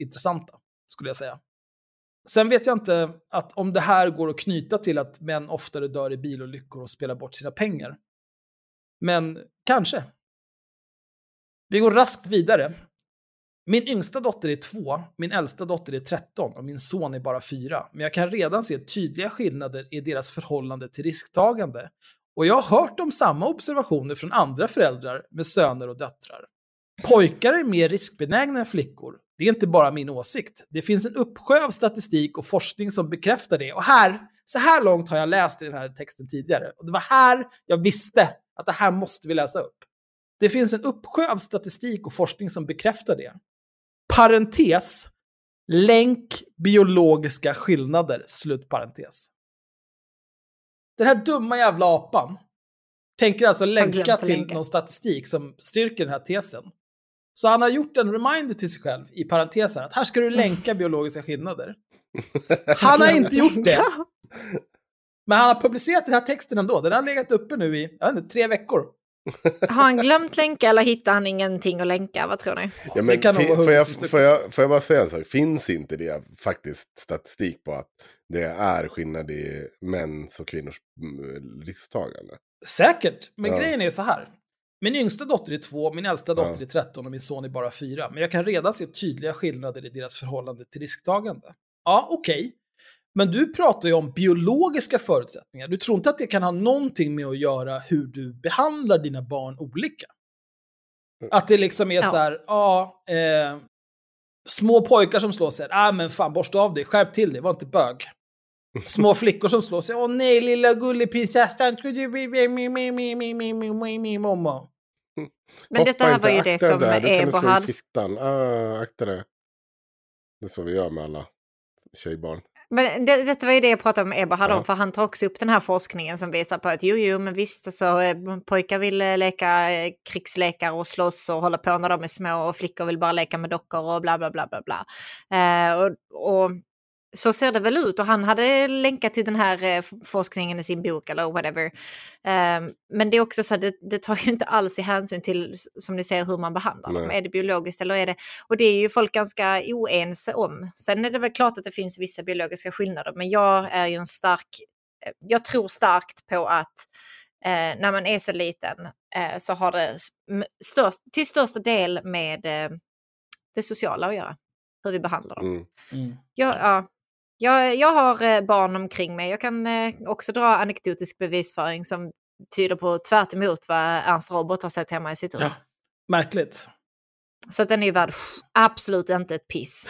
Intressanta, skulle jag säga. Sen vet jag inte att om det här går att knyta till att män oftare dör i bilolyckor och spelar bort sina pengar. Men kanske. Vi går raskt vidare. Min yngsta dotter är två, min äldsta dotter är 13 och min son är bara fyra. Men jag kan redan se tydliga skillnader i deras förhållande till risktagande. Och jag har hört om samma observationer från andra föräldrar med söner och döttrar. Pojkar är mer riskbenägna än flickor. Det är inte bara min åsikt. Det finns en uppsjö av statistik och forskning som bekräftar det. Och här, så här långt har jag läst i den här texten tidigare. Och det var här jag visste att det här måste vi läsa upp. Det finns en uppsjö av statistik och forskning som bekräftar det. Parentes. Länk biologiska skillnader. Slut Den här dumma jävla apan tänker alltså länka till någon statistik som styrker den här tesen. Så han har gjort en reminder till sig själv i parentesen att här ska du länka biologiska skillnader. Han har inte gjort det. Men han har publicerat den här texten ändå. Den har legat uppe nu i, jag vet inte, tre veckor. Har han glömt länka eller hittar han ingenting att länka? Vad tror ni? Ja, men kan nog fi- vara får, jag, får, jag, får jag bara säga en sak? Finns inte det faktiskt statistik på att det är skillnad i mäns och kvinnors mm, risktagande? Säkert, men Ja. grejen är så här. Min yngsta dotter är två, min äldsta dotter Ja. är 13 och min son är bara fyra. Men jag kan redan se tydliga skillnader i deras förhållande till risktagande. Ja, okej. Men du pratar ju om biologiska förutsättningar. Du tror inte att det kan ha någonting med att göra hur du behandlar dina barn olika? Att det liksom är Ja. så här, ja, eh, små pojkar som slår sig, ah men fan borsta av dig, skärp till dig, var inte bög. Små flickor som slår sig. Åh nej, lilla gullig prinsessan. Skulle du bli min? Men detta här var ju det som där. är på hals... Ah, akta det. Det är så vi gör med alla tjejbarn. Men det, detta var ju det jag pratade med Eberhard om, för han tar också upp den här forskningen som visar på att jo, jo, men visst, alltså, eh, pojkar vill eh, leka eh, krigslekar och slåss och hålla på när de är små och flickor vill bara leka med dockor och bla, bla, bla, bla, bla. Eh, och, och så ser det väl ut och han hade länkat till den här eh, forskningen i sin bok eller whatever. Eh, men det är också så att det, det tar ju inte alls i hänsyn till, som ni säger, hur man behandlar dem. Nej. Är det biologiskt eller är det... Och det är ju folk ganska oense om. Sen är det väl klart att det finns vissa biologiska skillnader, men jag är ju en stark... eh, Jag tror starkt på att eh, när man är så liten eh, så har det störst, till största del med eh, det sociala att göra. Hur vi behandlar dem. Mm. Mm. Jag, ja, jag, jag har eh, barn omkring mig. Jag kan eh, också dra anekdotisk bevisföring som tyder på tvärt emot vad Ernst Robert har sett hemma i sitt hus. Ja. Märkligt. Så den är ju värd absolut inte ett piss.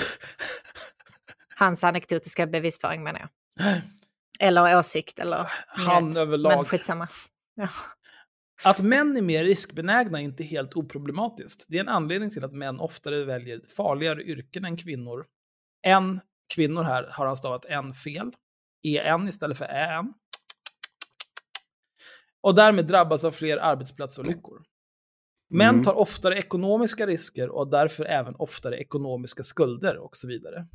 Hans anekdotiska bevisföring menar jag. Eller åsikt eller... Han vet. överlag. Men skitsamma. Ja. Att män är mer riskbenägna är inte helt oproblematiskt. Det är en anledning till att män oftare väljer farligare yrken än kvinnor. En kvinnor här har han stavat en fel. En istället för än. Och därmed drabbas av fler arbetsplatsolyckor. Män Mm. tar oftare ekonomiska risker och därför även oftare ekonomiska skulder och så vidare.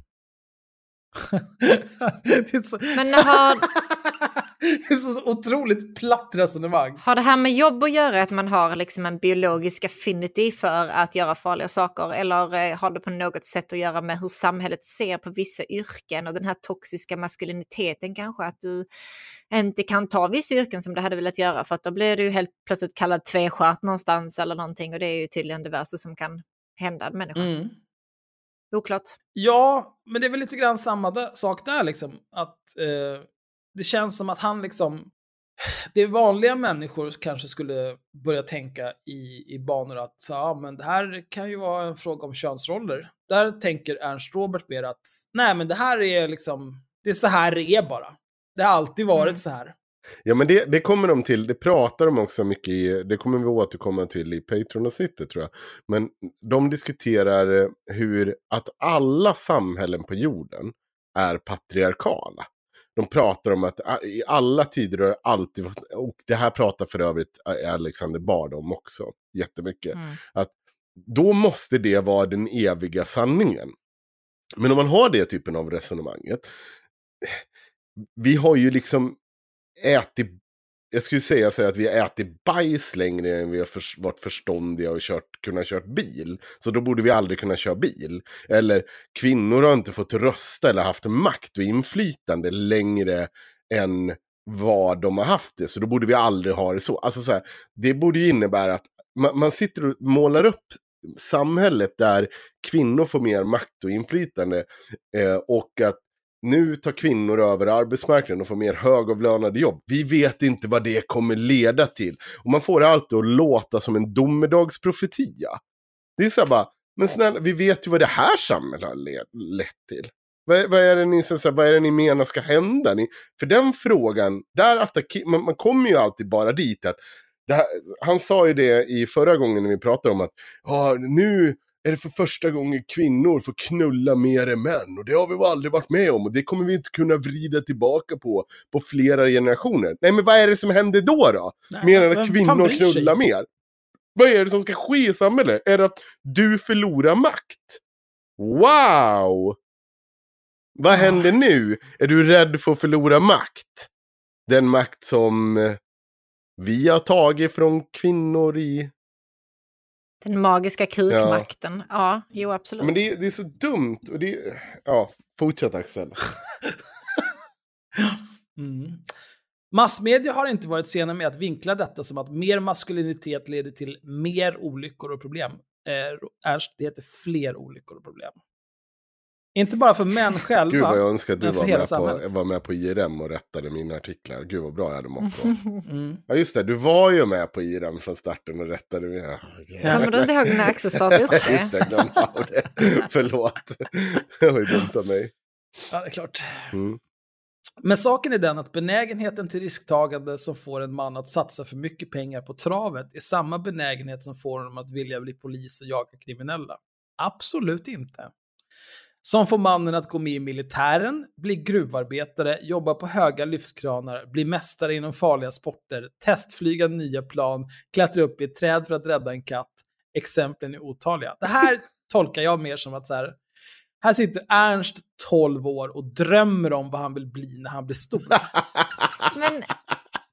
så... Men har, det är så otroligt platt resonemang. har det här med jobb att göra, att man har liksom en biologisk affinity för att göra farliga saker? Eller eh, har det på något sätt att göra med hur samhället ser på vissa yrken och den här toxiska maskuliniteten kanske? Att du inte kan ta vissa yrken som du hade velat göra för att då blir du helt plötsligt kallad tvestjärt någonstans eller någonting och det är ju tydligen det värsta som kan hända en människa. Mm. Oklart. Ja, men det är väl lite grann samma sak där liksom. Att eh, det känns som att han liksom... Det är vanliga människor kanske skulle börja tänka i, i banor att så, ja, men det här kan ju vara en fråga om könsroller. Där tänker Ernst Robert mer att nej, men det här är liksom, det är så här det är bara. Det har alltid varit Mm. så här. Ja men det, det kommer de till, det pratar de också mycket i, det kommer vi återkomma till i Patreon-avsnittet tror jag. Men de diskuterar hur att alla samhällen på jorden är patriarkala. De pratar om att ah, i alla tider har det alltid varit, och det här pratar för övrigt eh, Alexander Bard om också jättemycket. Mm. Då måste det vara den eviga sanningen. Men om man har det typen av resonemanget. Vi har ju liksom ätit, jag skulle säga så här att vi har ätit bajs längre än vi har för, varit förståndiga och kört, kunnat kört bil. Så då borde vi aldrig kunna köra bil. Eller kvinnor har inte fått rösta eller haft makt och inflytande längre än vad de har haft det. Så då borde vi aldrig ha det så. Alltså så här, det borde ju innebära att man, man sitter och målar upp samhället där kvinnor får mer makt och inflytande. Eh, och att nu tar kvinnor över arbetsmarknaden och får mer högavlönade jobb. Vi vet inte vad det kommer leda till. Och man får det alltid att låta som en domedagsprofetia. Det är så här bara, men snälla, vi vet ju vad det här samhället har lett till. Vad, vad, är det ni, så, så, här, vad är det ni menar ska hända? Ni, för den frågan, där man, man kommer ju alltid bara dit att det här, han sa ju det i förra gången när vi pratade om att ja, nu är det för första gången kvinnor får knulla mer än män. Och det har vi aldrig varit med om. Och det kommer vi inte kunna vrida tillbaka på på flera generationer. Nej, men vad är det som händer då då? Nej, Mer än att kvinnor knullar mer? Vad är det som ska ske i samhället? Är det att du förlorar makt? Wow! Vad händer nu? Är du rädd för att förlora makt? Den makt som eh, vi har tagit från kvinnor i... Den magiska kukmakten. Ja, jo absolut. Men det, är- det är så dumt. Och det, är- ja, fortsätt Axel. Mm. Massmedia har inte varit sena med att vinkla detta som att mer maskulinitet leder till mer olyckor och problem. Eh, det heter fler olyckor och problem. Inte bara för män själva. Gud vad jag önskar att du var med, på, var med på IRM och rättade mina artiklar. Gud vad bra jag hade mått på. Mm. Ja just det, du var ju med på IRM från starten och rättade mina. Kommer du inte ihåg när Axel startade upp Ja, just det? det, jag glömde av det. Förlåt. Det var ju dumt av mig. Ja, det är klart. Mm. Men saken är den att benägenheten till risktagande som får en man att satsa för mycket pengar på travet är samma benägenhet som får honom att vilja bli polis och jaga kriminella. Absolut inte. Som får mannen att gå med i militären, bli gruvarbetare, jobba på höga lyftkranar, bli mästare inom farliga sporter, testflyga nya plan, klättra upp i ett träd för att rädda en katt. Exemplen är otaliga. Det här tolkar jag mer som att så här, här sitter Ernst, 12 år, och drömmer om vad han vill bli när han blir stor. Men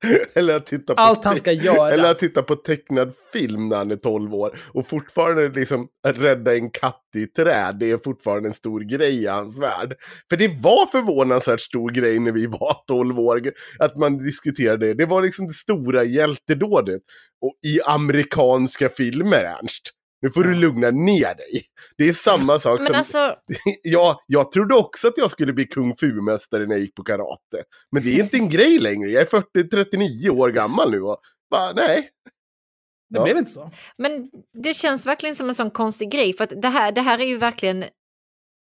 Eller att titta på Allt han ska göra. Eller att titta på tecknad film när han är 12 år. Och fortfarande liksom att rädda en katt i träd. Det är fortfarande en stor grej i hans värld. För det var förvånansvärt stor grej när vi var 12 år. Att man diskuterade det. Det var liksom det stora hjältedådet. Och i amerikanska filmer, Ernst. Nu får du lugna ner dig. Det är samma sak men som... alltså, Ja, jag trodde också att jag skulle bli kung fu-mästare när jag gick på karate. Men det är inte en grej längre. Jag är 40, 39 år gammal nu och bara, nej. Det Ja. blev inte så. men det känns verkligen som en sån konstig grej. För att det här, det här är ju verkligen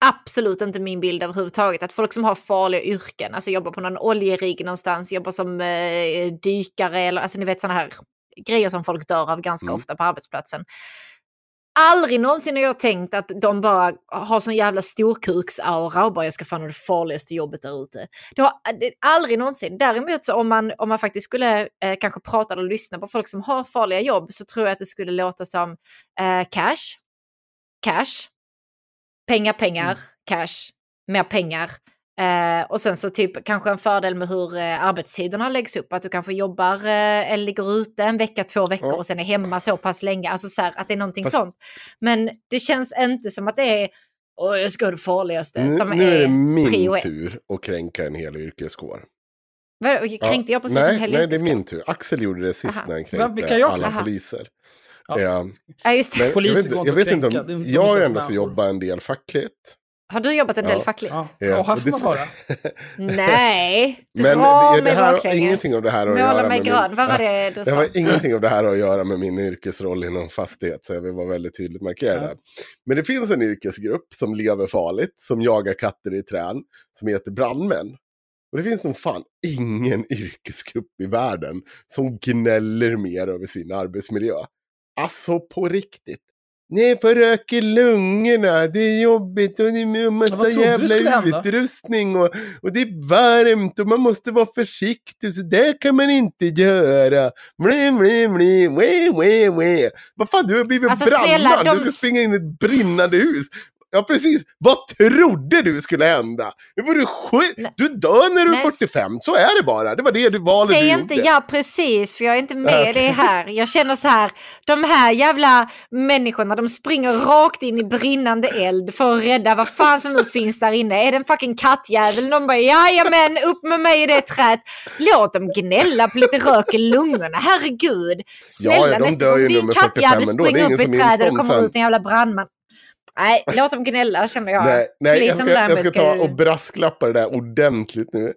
absolut inte min bild överhuvudtaget. Att folk som har farliga yrken, alltså jobbar på någon oljerigg någonstans, jobbar som eh, dykare eller alltså ni vet sådana här grejer som folk dör av ganska Mm. ofta på arbetsplatsen. Aldrig någonsin har jag tänkt att de bara har sån jävla storkuksaura och bara jag ska fan ha det farligaste jobbet där ute. Det har det, aldrig någonsin. Däremot så om man, om man faktiskt skulle eh, kanske prata eller lyssna på folk som har farliga jobb så tror jag att det skulle låta som eh, cash, cash, pengar, pengar, Mm. cash, mer pengar. Eh, och sen så typ kanske en fördel med hur eh, arbetstiderna läggs upp. Att du kanske jobbar eh, eller ligger ute en vecka, två veckor Ja. och sen är hemma så pass länge. Alltså så här, att det är någonting Fast- sånt. Men det känns inte som att det är Åh, jag ska ha det farligaste. Nu, som nu är det min prio tur att kränka en hel yrkeskår. Vadå, Kränkte jag precis nej, som hel Nej, det är yrkeskår? min tur. Axel gjorde det sist Aha. när han kränkte jag alla kränkte? poliser. Ja. Ja. Ja, just det. Men Poliser jag går vet, inte jag att vet inte kränka. om, jag har ändå så jobbat en del fackligt. Har du jobbat en del Ja. fackligt? Ja, Ja, och det får man höra. Nej, Men dra det, det mig här har ingenting av det här att Måla göra mig med grön. min, Vad var det du det sa? har ingenting av det här att göra med min yrkesroll inom fastighet, så jag vill vara väldigt tydligt markera Ja. där. Men det finns en yrkesgrupp som lever farligt, som jagar katter i trän, som heter brandmän. Och det finns nog fan ingen yrkesgrupp i världen som gnäller mer över sin arbetsmiljö. Alltså på riktigt. Nej, för rök i lungorna, det är jobbigt och det är massa jävla utrustning och, och det är varmt och man måste vara försiktig så där kan man inte göra. Mli, mli, mli, wee, wee, wee. Vad fan, du har blivit Alltså, snälla, brandman, de du ska springa in i ett brinnande hus. Ja, precis. Vad trodde du skulle hända? Nu får du skit. Du dör när du är Nej, 45, så är det bara. Det var det du valet Säg du inte gjorde. ja precis, för jag är inte med Okej. det här. Jag känner så här, de här jävla människorna, de springer rakt in i brinnande eld för att rädda vad fan som nu finns där inne. Är det en fucking kattjävel? De bara, jajamän, upp med mig i det träet. Låt dem gnälla på lite rök i lungorna, herregud. Snälla, ja, de nästa gång din nummer 45 kattjävel springer upp i trädet och kommer ut en jävla brandman. Nej, låt dem gnälla känner jag. Nej, nej jag, ska, jag ska ta och brasklappa det där ordentligt nu.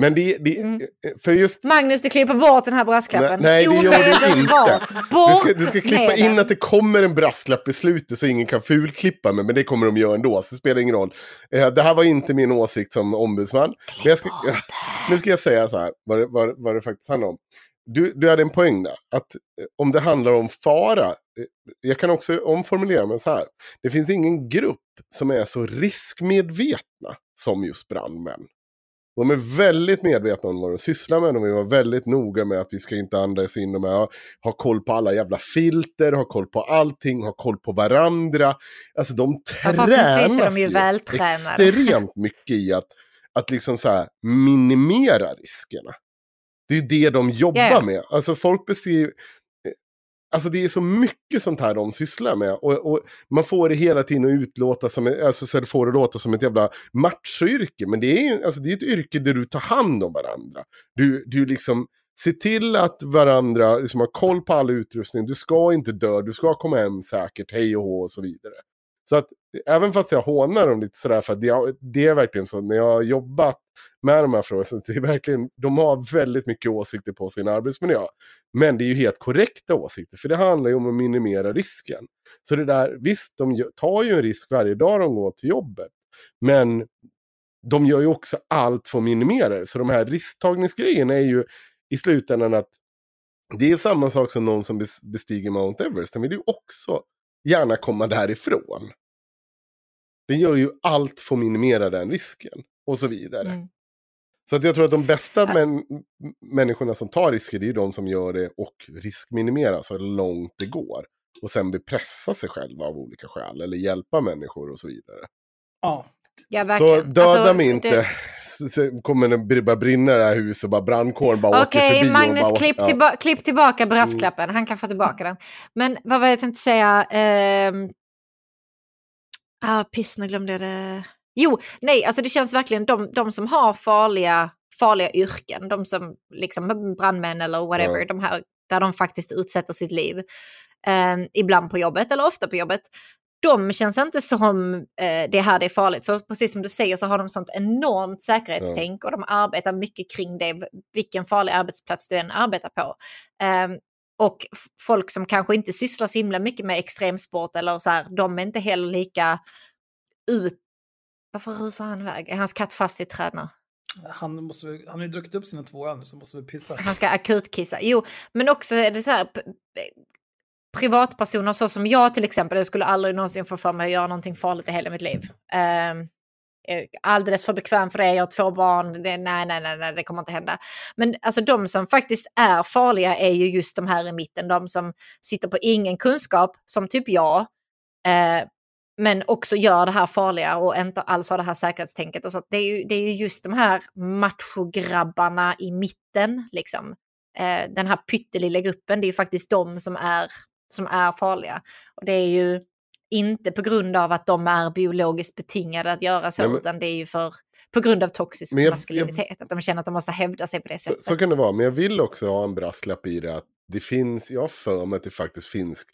Men det, det Mm. för just Magnus, du klipper bort den här brasklappen. Nej, nej, det gör du inte. Omedelbart. Du Bort ska, du ska klippa in att det kommer en brasklapp i slutet så ingen kan fulklippa mig, men det kommer de göra ändå, så det spelar ingen roll. Eh, Det här var inte min åsikt som ombudsman. Men jag ska, nu ska jag säga så här, vad det, vad, vad det faktiskt handlar om. Du, du hade en poäng där, att eh, om det handlar om fara, eh, jag kan också omformulera mig så här. Det finns ingen grupp som är så riskmedvetna som just brandmän. De är väldigt medvetna om vad de sysslar med. De vill vara väldigt noga med att vi ska inte andas in och med ha, koll på alla jävla filter, ha koll på allting, ha koll på varandra. Alltså de Ja, tränas de ju vältränade. extremt mycket i att, att liksom så här minimera riskerna. Det är det de jobbar ja. med. Alltså folk beskriver... Alltså det är så mycket sånt här de sysslar med. Och, och man får det hela tiden att utlåta som, alltså så det får det låta som ett jävla machoyrke. Men det är ju alltså det är ett yrke där du tar hand om varandra. Du, du liksom ser till att varandra liksom har koll på all utrustning. Du ska inte dö, du ska komma hem säkert, hej och hå och så vidare. Så att även fast jag hånar dem lite sådär, för det, det är verkligen så när jag har jobbat med de här frågorna, så det är verkligen, de har väldigt mycket åsikter på sin arbetsmiljö. Men det är ju helt korrekta åsikter, för det handlar ju om att minimera risken. Så det där, visst, de tar ju en risk varje dag de går till jobbet. Men de gör ju också allt för att minimera det. Så de här risktagningsgrejerna är ju i slutändan att det är samma sak som någon som bestiger Mount Everest. Den vill ju också gärna komma därifrån. Den gör ju allt för att minimera den risken. Och så vidare. Mm. Så att jag tror att de bästa män, människorna som tar risker, det är de som gör det och riskminimerar så långt det går. Och sen bepressa sig själva av olika skäl, eller hjälpa människor och så vidare. Ja. Ja, Så döda Alltså, mig det- inte, så så kommer det bara brinna det här huset och bara brandkåren bara åker Okej, förbi. Magnus, och bara, klipp, ja. Mm. tillba- klipp tillbaka brasklappen. Han kan få tillbaka den. Men vad var det jag tänkte säga? Ehm... Ah, piss, nu glömde jag det. Jo, nej, alltså det känns verkligen de, de som har farliga, farliga yrken, de som liksom brandmän eller whatever, Ja. de här där de faktiskt utsätter sitt liv, eh, ibland på jobbet eller ofta på jobbet, de känns inte som eh, det här det är farligt. För precis som du säger så har de sånt enormt säkerhetstänk och de arbetar mycket kring det, vilken farlig arbetsplats du än arbetar på. Ehm, och folk som kanske inte sysslar så himla mycket med extremsport eller så här, de är inte heller lika ut... Varför rusar han iväg? Är hans katt fast i ett träd nu? Han, måste, han har ju druckit upp sina två öl nu så måste väl pissa. Han ska akutkissa. Jo, men också är det så här... Privatpersoner så som jag till exempel, jag skulle aldrig någonsin få för mig att göra någonting farligt i hela mitt liv. Um, alldeles för bekväm för det, jag har två barn, det, nej, nej, nej, nej, det kommer inte hända. Men alltså de som faktiskt är farliga är ju just de här i mitten, de som sitter på ingen kunskap, som typ jag, eh, men också gör det här farliga och inte alls har det här säkerhetstänket. Och så det, är ju, det är ju just de här machograbbarna i mitten, liksom. Eh, den här pyttelilla gruppen, det är ju faktiskt de som är, som är farliga. Och det är ju inte på grund av att de är biologiskt betingade att göra så, Nej, men- utan det är ju för, på grund av toxisk jag- maskulinitet. Att de känner att de måste hävda sig på det Så, sättet. så kan det vara, men jag vill också ha en brasklapp i det att det finns, jag har för mig att det faktiskt finns,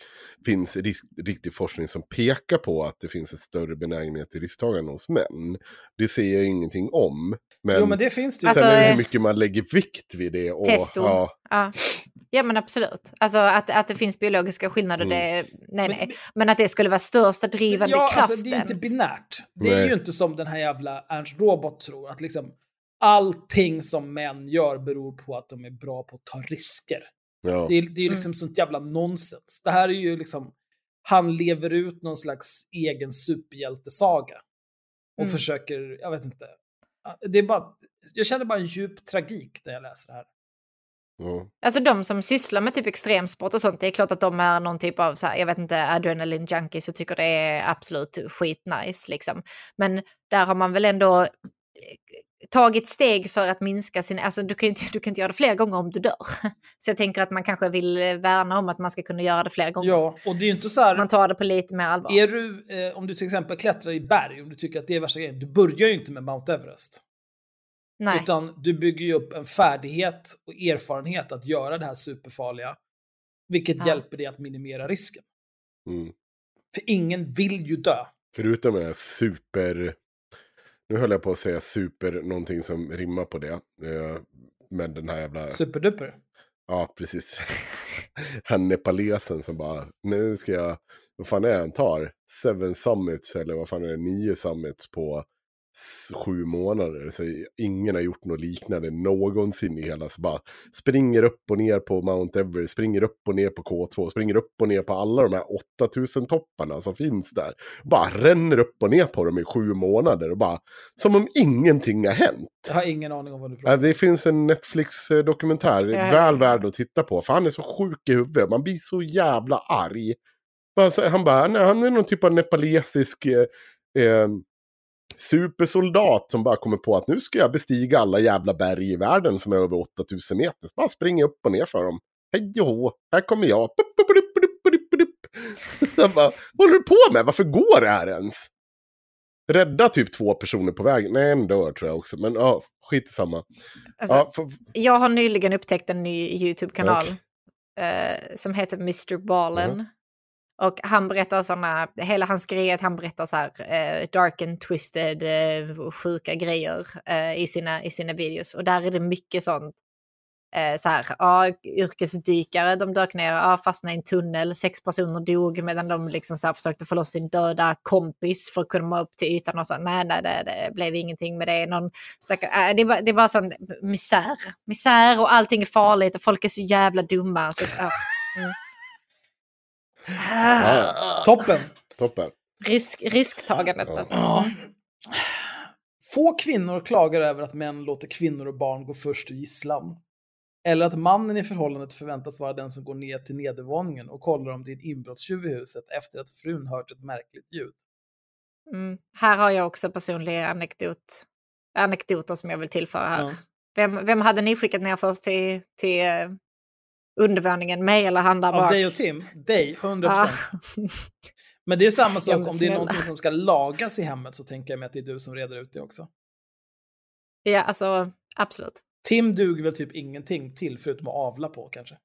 finns risk, riktig forskning som pekar på att det finns en större benägenhet till risktagande hos män. Det ser jag ingenting om. Men, jo men det finns det ju. Alltså, sen är det eh, hur mycket man lägger vikt vid det. Och, Testo. Ja, Ja. Ja, men absolut. Alltså att, att det finns biologiska skillnader, Mm. det, nej, nej. Men att det skulle vara största drivande ja, kraften. Alltså, det är inte binärt. Det är Nej. ju inte som den här jävla Ernst Robot tror, att liksom allting som män gör beror på att de är bra på att ta risker. ja. Det är, det är ju liksom sånt jävla nonsens. Det här är ju liksom, han lever ut någon slags egen superhjältesaga. Och Mm. försöker, jag vet inte. Det är bara, jag känner bara en djup tragik när jag läser det här. Ja. Alltså de som sysslar med typ extremsport och sånt, det är klart att de är någon typ av, så här, jag vet inte, adrenalin junkies och tycker det är absolut skitnice liksom. Men där har man väl ändå eh, tagit steg för att minska sin, alltså du kan ju inte, du kan inte göra det fler gånger om du dör. Så jag tänker att man kanske vill värna om att man ska kunna göra det fler gånger. Ja, och det är ju inte så här, Man tar det på lite mer allvar. är du, eh, om du till exempel klättrar i berg, om du tycker att det är värsta grejen, du börjar ju inte med Mount Everest. Nej. Utan du bygger ju upp en färdighet och erfarenhet att göra det här superfarliga. Vilket Ja. hjälper dig att minimera risken. Mm. För ingen vill ju dö. Förutom den här super... Nu höll jag på att säga super, någonting som rimmar på det. Eh, Men den här jävla... Superduper. Ja, precis. Han nepalesen som bara, nu ska jag, vad fan är det han tar? Seven summits eller vad fan är det, nio summits på sju månader. Så ingen har gjort något liknande någonsin i hela, så bara springer upp och ner på Mount Everest, springer upp och ner på K2, springer upp och ner på alla de här 8000 topparna som finns där. Bara ränner upp och ner på dem i sju månader och bara, som om ingenting har hänt. Jag har ingen aning om vad du pratar Ja, om. det finns en Netflix-dokumentär, Ja. väl värd att titta på. För han är så sjuk i huvudet, man blir så jävla arg. Han bara, nej, han är någon typ av nepalesisk eh, eh, supersoldat som bara kommer på att nu ska jag bestiga alla jävla berg i världen som är över 8000 meter. Så bara springer upp och ner för dem. Hej och här kommer jag. Bara, vad håller du på med? Varför går det här ens? Rädda typ två personer på vägen. Nej, en dör tror jag också. Men ja, skit i samma. Alltså, Ja, för, Jag har nyligen upptäckt en ny YouTube-kanal Okej. eh, som heter Mr. Ballen. Och han berättar sådana, hela hans grej att han berättar så här eh, dark and twisted, eh, sjuka grejer eh, i, sina, i sina videos. Och där är det mycket sånt eh, så här, ja, yrkesdykare, de dök ner, ja, fastnade i en tunnel, sex personer dog medan de liksom så här, försökte få loss sin döda kompis för att komma upp till ytan och så, nej, nej, det, det blev ingenting med det. Någon, stackar, äh, eh, det, är bara, det är bara sån misär, misär och allting är farligt och folk är så jävla dumma. Så, ja. mm. Ja, Toppen. toppen. Risk, risktagandet alltså. Ja. Få kvinnor klagar över att män låter kvinnor och barn gå först ur gisslan. Eller att mannen i förhållandet förväntas vara den som går ner till nedervåningen och kollar om det är en inbrottstjuv i huset efter att frun hört ett märkligt ljud. Mm. Här har jag också personliga anekdot, anekdoter som jag vill tillföra här. Ja. Vem, vem hade ni skickat ner först till, till eh, undervåningen? Mig eller han där Av bak? dig och Tim? Dig, 100%. Ja. Men det är samma sak, om det är någonting som ska lagas i hemmet så tänker jag mig att det är du som reder ut det också. ja, alltså absolut. Tim duger väl typ ingenting till förutom att avla på kanske.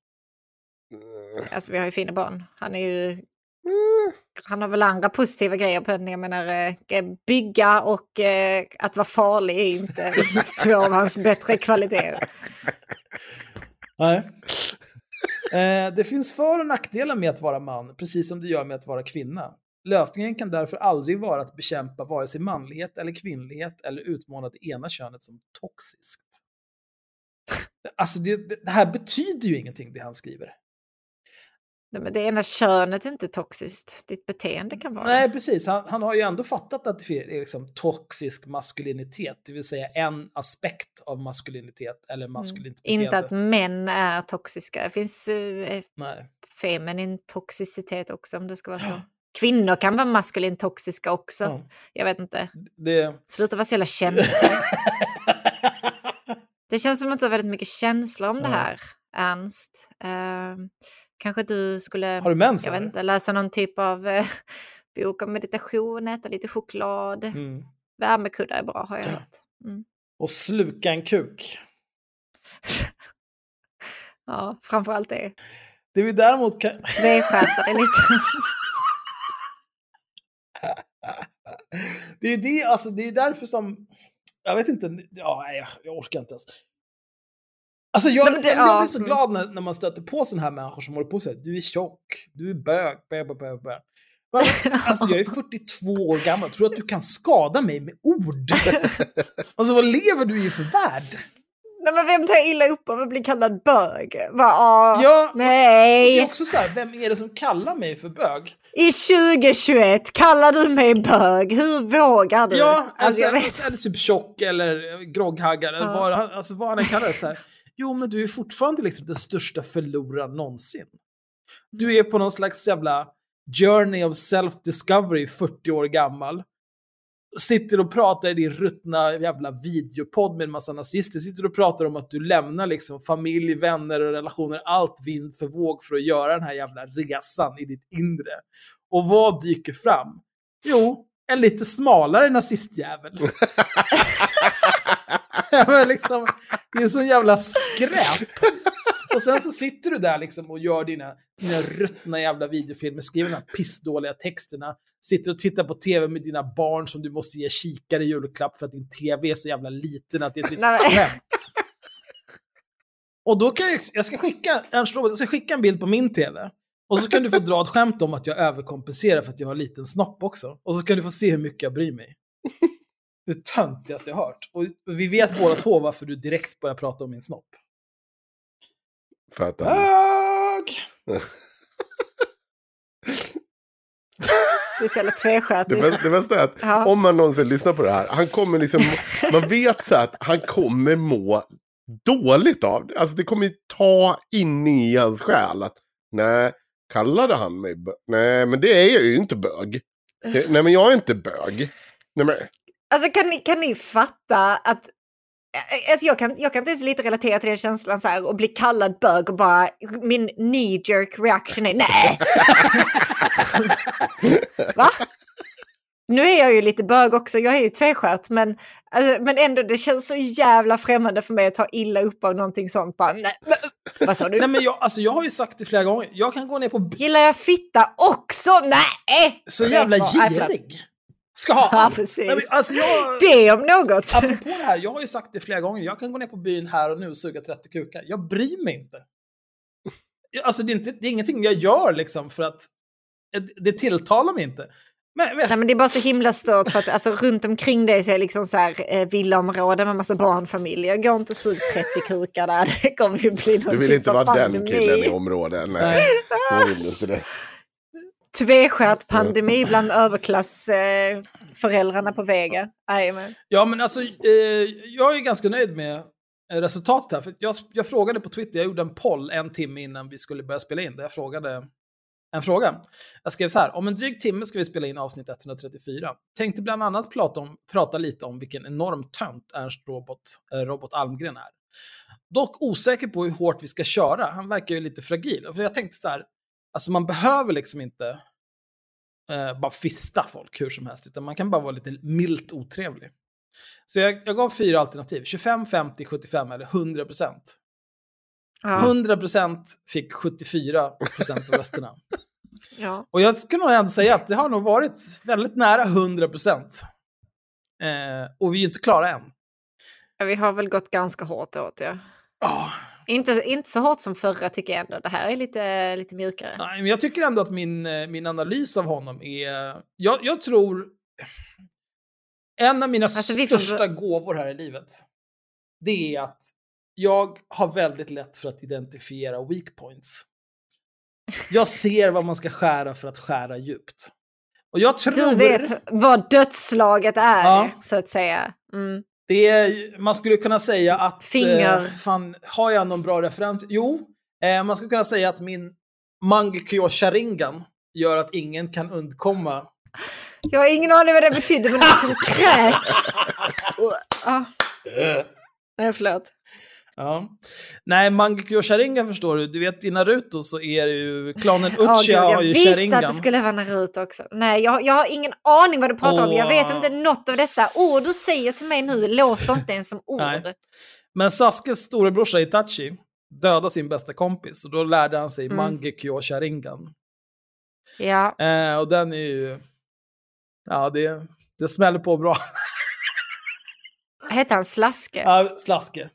Alltså vi har ju fina barn. Han är ju... Mm. Han har väl andra positiva grejer på den. Jag menar, eh, bygga och eh, att vara farlig är inte, inte två av hans bättre kvaliteter. Nej. Eh, det finns för och nackdelar med att vara man, precis som det gör med att vara kvinna. Lösningen kan därför aldrig vara att bekämpa vare sig manlighet eller kvinnlighet eller utmana det ena könet som toxiskt. Alltså det, det det här betyder ju ingenting det han skriver. Men det ena könet är inte toxiskt. Ditt beteende kan vara Nej, precis. Han, han har ju ändå fattat att det är liksom toxisk maskulinitet, det vill säga en aspekt av maskulinitet eller maskulint beteende. Inte att män är toxiska. Det finns uh, Nej. feminin toxicitet också om det ska vara så. Kvinnor kan vara maskulin toxiska också. Ja. Jag vet inte. Det... Sluta vara så jävla känslig. det känns som att du har väldigt mycket känslor om det Ja. här, Ernst. Eh, kanske du skulle Har du mens? jag vet inte, läsa någon typ av eh, bok om meditation, äta lite choklad. Mm. Värmekuddar är bra har jag Ja. hört. Mm. Och sluka en kuk. Ja, framförallt det. Det vi däremot kan... Tvestjärtar är lite... det är ju det, alltså det är därför som... Jag vet inte, ja, jag, jag orkar inte ens. Alltså jag, Nej, det- jag, ja, blir så glad när, när man stöter på sådana här människor som håller på och säger du är tjock, du är bög, bö, bö, bö, bö. Men, Alltså jag är 42 år gammal, tror du att du kan skada mig med ord? Alltså vad lever du i för värld? Nej men vem tar illa upp av att bli kallad bög? Va, Ja, Det är nej! också så här, vem är det som kallar mig för bög? I 2021 kallar du mig bög? Hur vågar du? Ja, alltså, jag vet. alltså, eller typ tjock eller grogghaggare, Ja. alltså, vad han kallar det. Så här. Jo, men du är fortfarande liksom den största förloraren någonsin. Du är på någon slags jävla journey of self-discovery, 40 år gammal. Sitter och pratar i din ruttna jävla videopodd med en massa nazister. Sitter och pratar om att du lämnar liksom familj, vänner och relationer, allt vind för våg för att göra den här jävla resan i ditt inre. Och vad dyker fram? Jo, en lite smalare nazistjävel. men liksom, det är så jävla skräp. Och sen så sitter du där liksom och gör dina, dina ruttna jävla videofilmer, skriver de här pissdåliga texterna, sitter och tittar på tv med dina barn som du måste ge kikare i julklapp för att din tv är så jävla liten att det är ett litet skämt. Och då kan jag, jag ska skicka, Ernst Robert, jag ska skicka en bild på min tv. Och så kan du få dra ett skämt om att jag överkompenserar för att jag har en liten snopp också. Och så kan du få se hur mycket jag bryr mig. Det töntigaste jag hört. Och vi vet båda två varför du direkt börjar prata om min snopp. För att. Bög! Det är så jävla Det, tvestjärtigt. bästa, det bästa är att Ja. om man någonsin lyssnar på det här, han kommer liksom, man vet så att han kommer må dåligt av det. Alltså det kommer ju ta in i hans själ att nej, kallade han mig bög? Nej, men det är jag ju inte bög. Nej, men jag är inte bög. Nej, men, Alltså kan ni, kan ni fatta att... Alltså jag, kan, jag kan inte ens lite relatera till den känslan så här och bli kallad bög och bara min knee jerk reaction är nej. Va? Nu är jag ju lite bög också, jag är ju tvestjärt men, alltså, men ändå det känns så jävla främmande för mig att ta illa upp av någonting sånt. Bara, nej, men, vad sa du? Nej men jag, alltså jag har ju sagt det flera gånger, jag kan gå ner på Gillar jag fitta också? Nej! så jävla girig. Ska ha Ja, precis. Nej, men Alltså jag, Det om något. apropå det här, jag har ju sagt det flera gånger. Jag kan gå ner på byn här och nu och suga 30 kukar. Jag bryr mig inte. Alltså det är, inte, det är ingenting jag gör liksom för att det tilltalar mig inte. Men, men Nej, men det är bara så himla stört för att alltså, runt omkring dig så är liksom så här eh, villaområden med massa barnfamiljer. Gå inte och sug 30 kukar där, det kommer ju bli någon Du vill typ inte av vara den pandemi. killen i området. Nej, Nej. inte det. Tveskärt pandemi bland överklassföräldrarna eh, på Vega. Jajamän. Ja, men alltså, eh, jag är ganska nöjd med eh, resultatet här. För jag, jag frågade på Twitter, jag gjorde en poll en timme innan vi skulle börja spela in, där jag frågade en fråga. Jag skrev så här, om en dryg timme ska vi spela in avsnitt 134. Tänkte bland annat prata, om, prata lite om vilken enorm tönt Ernst Robot, eh, Robot Almgren är. Dock osäker på hur hårt vi ska köra, han verkar ju lite fragil. För jag tänkte så här, alltså man behöver liksom inte eh, bara fista folk hur som helst, utan man kan bara vara lite milt otrevlig. Så jag, jag gav fyra alternativ, 25, 50, 75 eller 100 procent. Ja. 100 procent fick 74 procent av rösterna. Ja. Och jag skulle nog ändå säga att det har nog varit väldigt nära 100 procent. Eh, och vi är ju inte klara än. Ja, Vi har väl gått ganska hårt åt det. Ja, Inte, inte så hårt som förra tycker jag ändå. Det här är lite, lite mjukare. nej, men jag tycker ändå att min, eh, min analys av honom är... Jag, jag tror... En av mina Alltså, vi får- största gåvor här i livet, det är att jag har väldigt lätt för att identifiera weak points. Jag ser vad man ska skära för att skära djupt. Och jag tror... Du vet vad dödslaget är, Ja. så att säga. Mm. Det är, man skulle kunna säga att... Finger. Eh, fan, har jag någon bra referens? Jo, eh, man skulle kunna säga att min Mangekyo Sharingan gör att ingen kan undkomma. Jag har ingen aning vad det betyder, men det kräk. Ah. Nej, förlåt. Ja. Nej, Mangekyo Sharingan förstår du. Du vet i Naruto så är det ju klanen Uchiha gud, har jag ju visste Sharingan. att det skulle vara Naruto också. Nej, jag, jag har ingen aning vad du pratar om. Jag vet inte något av detta. Ord du säger till mig nu låter inte ens som ord. Nej. Men Saskes storebrorsa Itachi dödade sin bästa kompis och då lärde han sig Mm. Mangekyo Sharingan. Ja. Eh, och den är ju... Ja, det, det smäller på bra. Hette han Slaske? Ja, slaske.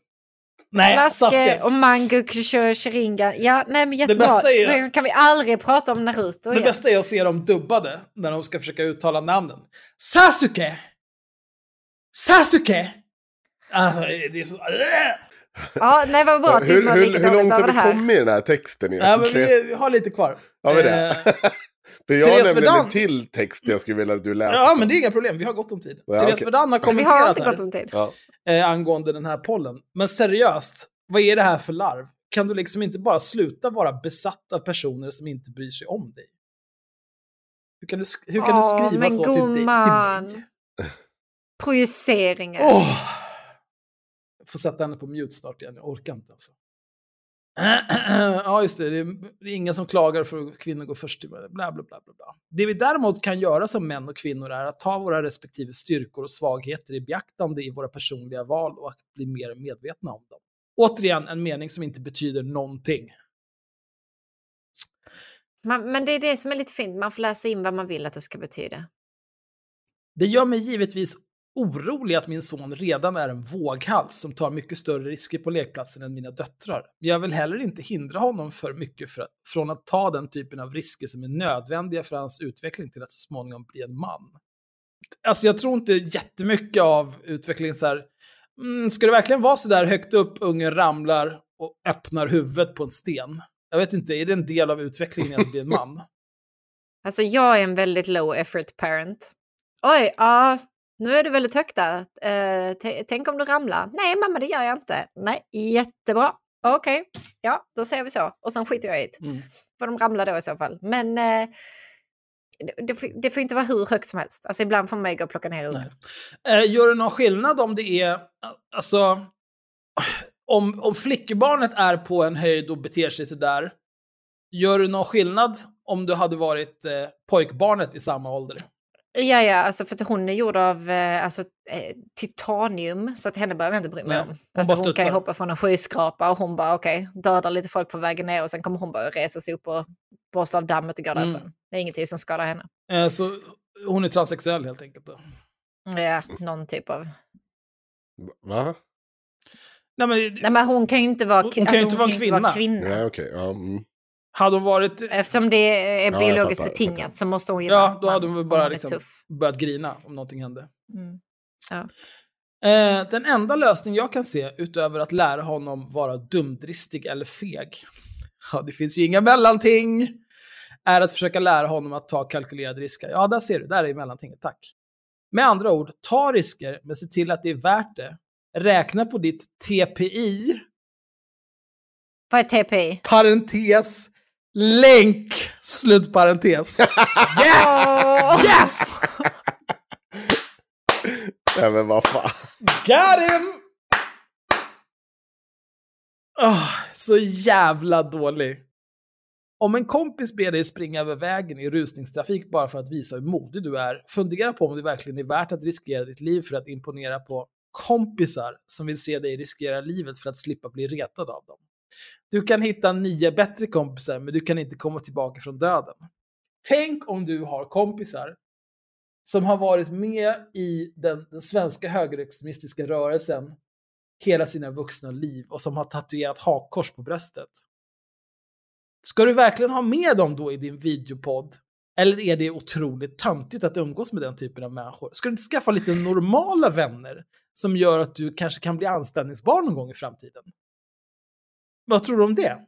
Nej, Slaske Sasuke. och Mango kör Sharingan. Ja, nej men jättebra. bästa är- Men kan vi aldrig prata om Naruto Det igen? bästa är att se dem dubbade när de ska försöka uttala namnen. Sasuke! Sasuke! Ah, det är så... Ja, nej vad bra. hur, Typ man hur, hur dåligt långt har det vi kommit i den här texten Ja, men egentligen? vi, vi har lite kvar. Har vi det? För jag har Therese nämligen Verdun- en till text jag skulle vilja att du läser. ja, men det är inga problem. Vi har gott om tid. Ja, Therese okej. Verdun har Vi har kommenterat inte här. gått om tid. Ja. eh, angående den här pollen. Men seriöst, vad är det här för larv? Kan du liksom inte bara sluta vara besatt av personer som inte bryr sig om dig? Hur kan du, sk- hur kan du Åh, skriva men så till, dig, till gumman. mig? Projiceringar. Åh! Jag får sätta henne på mute snart igen, jag orkar inte alltså. Ja, just det. Det är, ingen som klagar för att kvinnor går först bla, bla, bla, bla, bla. Det vi däremot kan göra som män och kvinnor är att ta våra respektive styrkor och svagheter i beaktande i våra personliga val och att bli mer medvetna om dem. Återigen, en mening som inte betyder någonting. Man, men det är det som är lite fint. Man får läsa in vad man vill att det ska betyda. Det gör mig givetvis orolig att min son redan är en våghals som tar mycket större risker på lekplatsen än mina döttrar. Men jag vill heller inte hindra honom för mycket för, från att ta den typen av risker som är nödvändiga för hans utveckling till att så småningom bli en man. Alltså jag tror inte jättemycket av utvecklingen så här, mm, ska det verkligen vara så där högt upp, ungen ramlar och öppnar huvudet på en sten? Jag vet inte, är det en del av utvecklingen att bli en man? Alltså jag är en väldigt low effort parent. Oj, ja, nu är det väldigt högt där. Eh, tänk om du ramlar? Nej mamma, det gör jag inte. Nej, jättebra. Okej, ja, då säger vi så. Och sen skiter jag i det. Mm. För de ramlar då i så fall. Men eh, det, det, får, det får inte vara hur högt som helst. Alltså ibland får man ju gå och plocka ner ungen. Eh, gör det någon skillnad om det är, alltså, om, om flickbarnet är på en höjd och beter sig sådär, gör det någon skillnad om du hade varit eh, pojkbarnet i samma ålder? Ja, ja, alltså för att hon är gjord av eh, alltså, eh, titanium så att henne behöver jag inte bry mig Nej, om. hon Alltså, bara hon kan ju hoppa från en skyskrapa och hon bara okej, dödar lite folk på vägen ner och sen kommer hon bara resa sig upp och borsta av dammet och gå Mm. därifrån. Det är ingenting som skadar henne. Eh, så hon är transsexuell helt enkelt. Då. Ja, någon typ av... Va? Nej, men, Nej, men hon kan ju inte vara, Hon kan ju inte vara kvinna. Nej. Ja, mm. Hade hon varit... Eftersom det är biologiskt fattar, betingat fattar. så måste hon ju Ja, då hade hon väl bara liksom börjat grina om någonting hände. Mm. Ja. Eh, den enda lösning jag kan se, utöver att lära honom vara dumdristig eller feg, ja, det finns ju inga mellanting, är att försöka lära honom att ta kalkylerade risker. Ja, där ser du, där är mellantinget, tack. Med andra ord, ta risker, men se till att det är värt det. Räkna på ditt TPI, Vad är TPI? parentes, länk, slutparentes. Yes! Yes! Nej, men vad fan. Got him! Ah, så jävla dålig. Om en kompis ber dig springa över vägen i rusningstrafik bara för att visa hur modig du är, fundera på om det verkligen är värt att riskera ditt liv för att imponera på kompisar som vill se dig riskera livet för att slippa bli retad av dem. Du kan hitta nya bättre kompisar, men du kan inte komma tillbaka från döden. Tänk om du har kompisar som har varit med i den, den svenska högerextremistiska rörelsen hela sina vuxna liv och som har tatuerat hakkors på bröstet. Ska du verkligen ha med dem då i din videopodd? Eller är det otroligt töntigt att umgås med den typen av människor? Ska du inte skaffa lite normala vänner som gör att du kanske kan bli anställningsbar någon gång i framtiden? Vad tror du om det?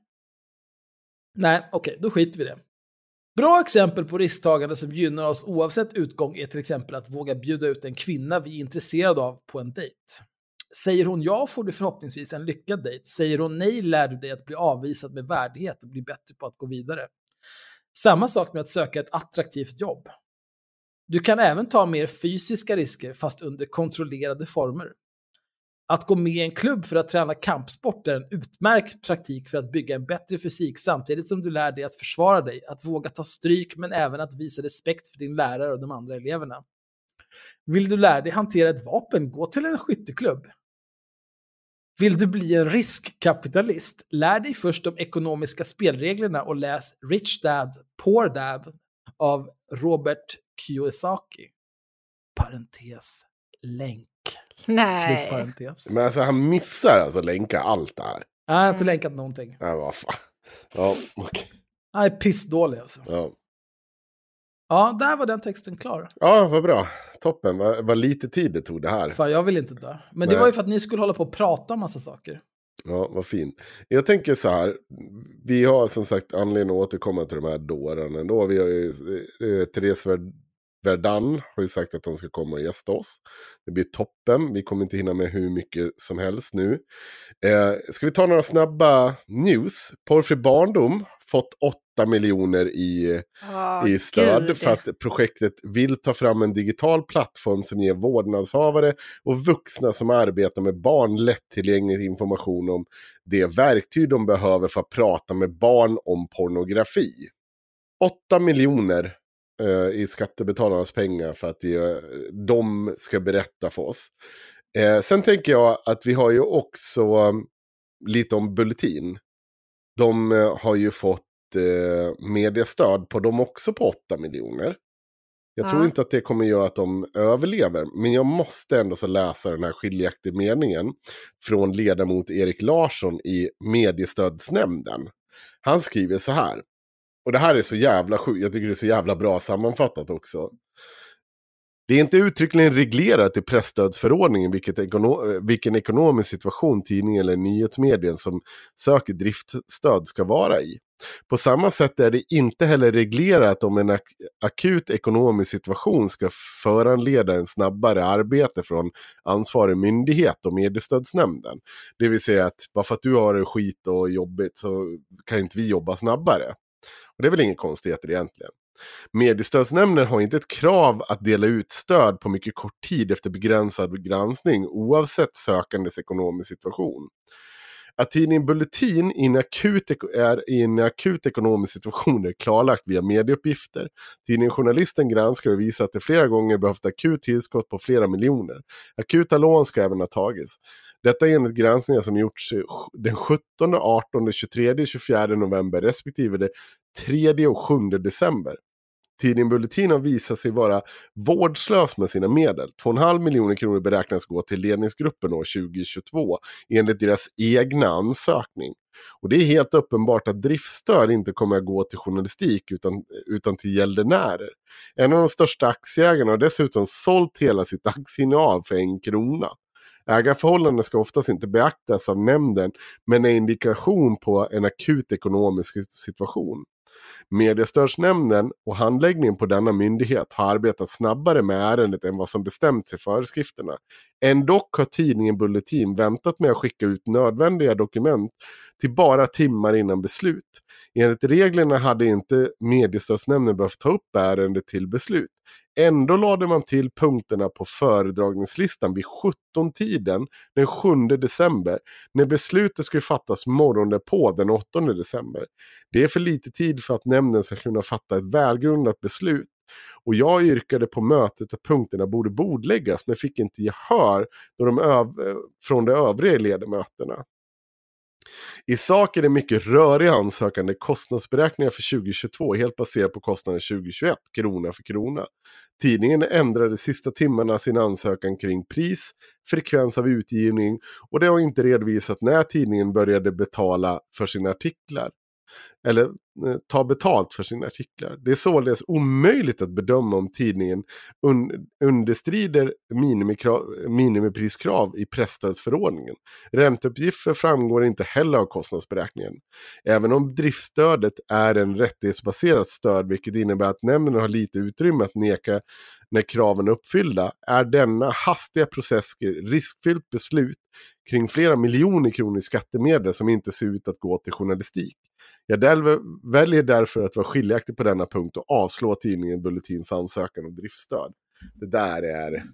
Nej, okej, då skiter vi i det. Bra exempel på risktagande som gynnar oss oavsett utgång är till exempel att våga bjuda ut en kvinna vi är intresserade av på en dejt. Säger hon ja får du förhoppningsvis en lyckad dejt. Säger hon nej lär du dig att bli avvisad med värdighet och bli bättre på att gå vidare. Samma sak med att söka ett attraktivt jobb. Du kan även ta mer fysiska risker fast under kontrollerade former. Att gå med i en klubb för att träna kampsport är en utmärkt praktik för att bygga en bättre fysik samtidigt som du lär dig att försvara dig, att våga ta stryk men även att visa respekt för din lärare och de andra eleverna. Vill du lära dig hantera ett vapen, gå till en skytteklubb. Vill du bli en riskkapitalist, lär dig först de ekonomiska spelreglerna och läs Rich Dad, Poor Dad av Robert Kiyosaki. Parentes, länk. Nej. Men alltså han missar alltså länka allt det här. Jag har inte länkat någonting. Nej, vad fan. Ja, okej. Jag är pissdålig alltså. Ja. Ja, där var den texten klar. ja, vad bra. Toppen. Vad, vad lite tid det tog det här. Fan, jag vill inte dö. Men det Nej. var ju för att ni skulle hålla på och prata om massa saker. Ja, vad fint. Jag tänker så här. Vi har som sagt anledning att återkomma till de här dårarna. Då vi har ju, eh, Therese Ver- Verdun har ju sagt att de ska komma och gästa oss. Det blir toppen. Vi kommer inte hinna med hur mycket som helst nu. Eh, ska vi ta några snabba news? Porrfri barndom fått 8 miljoner i Åh, i stöd gud. för att projektet vill ta fram en digital plattform som ger vårdnadshavare och vuxna som arbetar med barn lättillgänglig information om det verktyg de behöver för att prata med barn om pornografi. 8 miljoner i skattebetalarnas pengar för att det, de ska berätta för oss. Eh, sen tänker jag att vi har ju också um, lite om Bulletin. De eh, har ju fått eh, mediestöd på dem också på 8 miljoner. Jag Ja. tror inte att det kommer göra att de överlever, men jag måste ändå så läsa den här skiljaktiga meningen från ledamot Erik Larsson i mediestödsnämnden. Han skriver så här, och det här är så jävla sjukt, jag tycker det är så jävla bra sammanfattat också. Det är inte uttryckligen reglerat i pressstödsförordningen vilket ekono vilken ekonomisk situation tidningen eller nyhetsmedien som söker driftstöd ska vara i. På samma sätt är det inte heller reglerat om en ak akut ekonomisk situation ska föranleda en snabbare arbete från ansvarig myndighet och mediestödsnämnden. Det vill säga att bara för att du har det skit och jobbigt så kan inte vi jobba snabbare. Och det är väl inga konstigheter egentligen. Mediestödsnämnden har inte ett krav att dela ut stöd på mycket kort tid efter begränsad granskning oavsett sökandes ekonomisk situation. Att tidningen Bulletin i en akut, är i en akut ekonomisk situation är klarlagt via medieuppgifter. Tidningen Journalisten granskar och visar att det flera gånger behövt akut tillskott på flera miljoner. Akuta lån ska även ha tagits. Detta är enligt granskningar som gjorts den 17, 18, 23, 24 november respektive den 3 och 7 december. Tidningen Bulletin har visat sig vara vårdslös med sina medel. 2,5 miljoner kronor beräknas gå till ledningsgruppen år 2022 enligt deras egna ansökning. Och det är helt uppenbart att driftstöd inte kommer att gå till journalistik utan, utan till gäldenärer. En av de största aktieägarna har dessutom sålt hela sitt aktieinnehav för en krona. Ägarförhållanden ska oftast inte beaktas av nämnden men är indikation på en akut ekonomisk situation. Mediestödsnämnden och handläggningen på denna myndighet har arbetat snabbare med ärendet än vad som bestämts i föreskrifterna. Ändock har tidningen Bulletin väntat med att skicka ut nödvändiga dokument till bara timmar innan beslut. Enligt reglerna hade inte mediestödsnämnden behövt ta upp ärendet till beslut. Ändå lade man till punkterna på föredragningslistan vid 17-tiden den 7 december när beslutet skulle fattas morgonen på den 8 december. Det är för lite tid för att nämnden ska kunna fatta ett välgrundat beslut och jag yrkade på mötet att punkterna borde bordläggas men fick inte gehör de från de övriga ledamöterna. I sak är det mycket röriga ansökan där kostnadsberäkningar för 2022 helt baserat på kostnaden 2021, krona för krona. Tidningen ändrade sista timmarna sin ansökan kring pris, frekvens av utgivning och det har inte redovisat när tidningen började betala för sina artiklar. Eller Eh, ta betalt för sina artiklar. Det är således omöjligt att bedöma om tidningen un understrider minimipriskrav i pressstödsförordningen. Ränteuppgifter framgår inte heller av kostnadsberäkningen. Även om driftstödet är en rättighetsbaserat stöd, vilket innebär att nämnden har lite utrymme att neka när kraven är uppfyllda, är denna hastiga process riskfyllt beslut kring flera miljoner kronor i skattemedel som inte ser ut att gå till journalistik. Jag väljer därför att vara skiljaktig på denna punkt och avslå tidningen Bulletins ansökan om driftstöd. Det där är...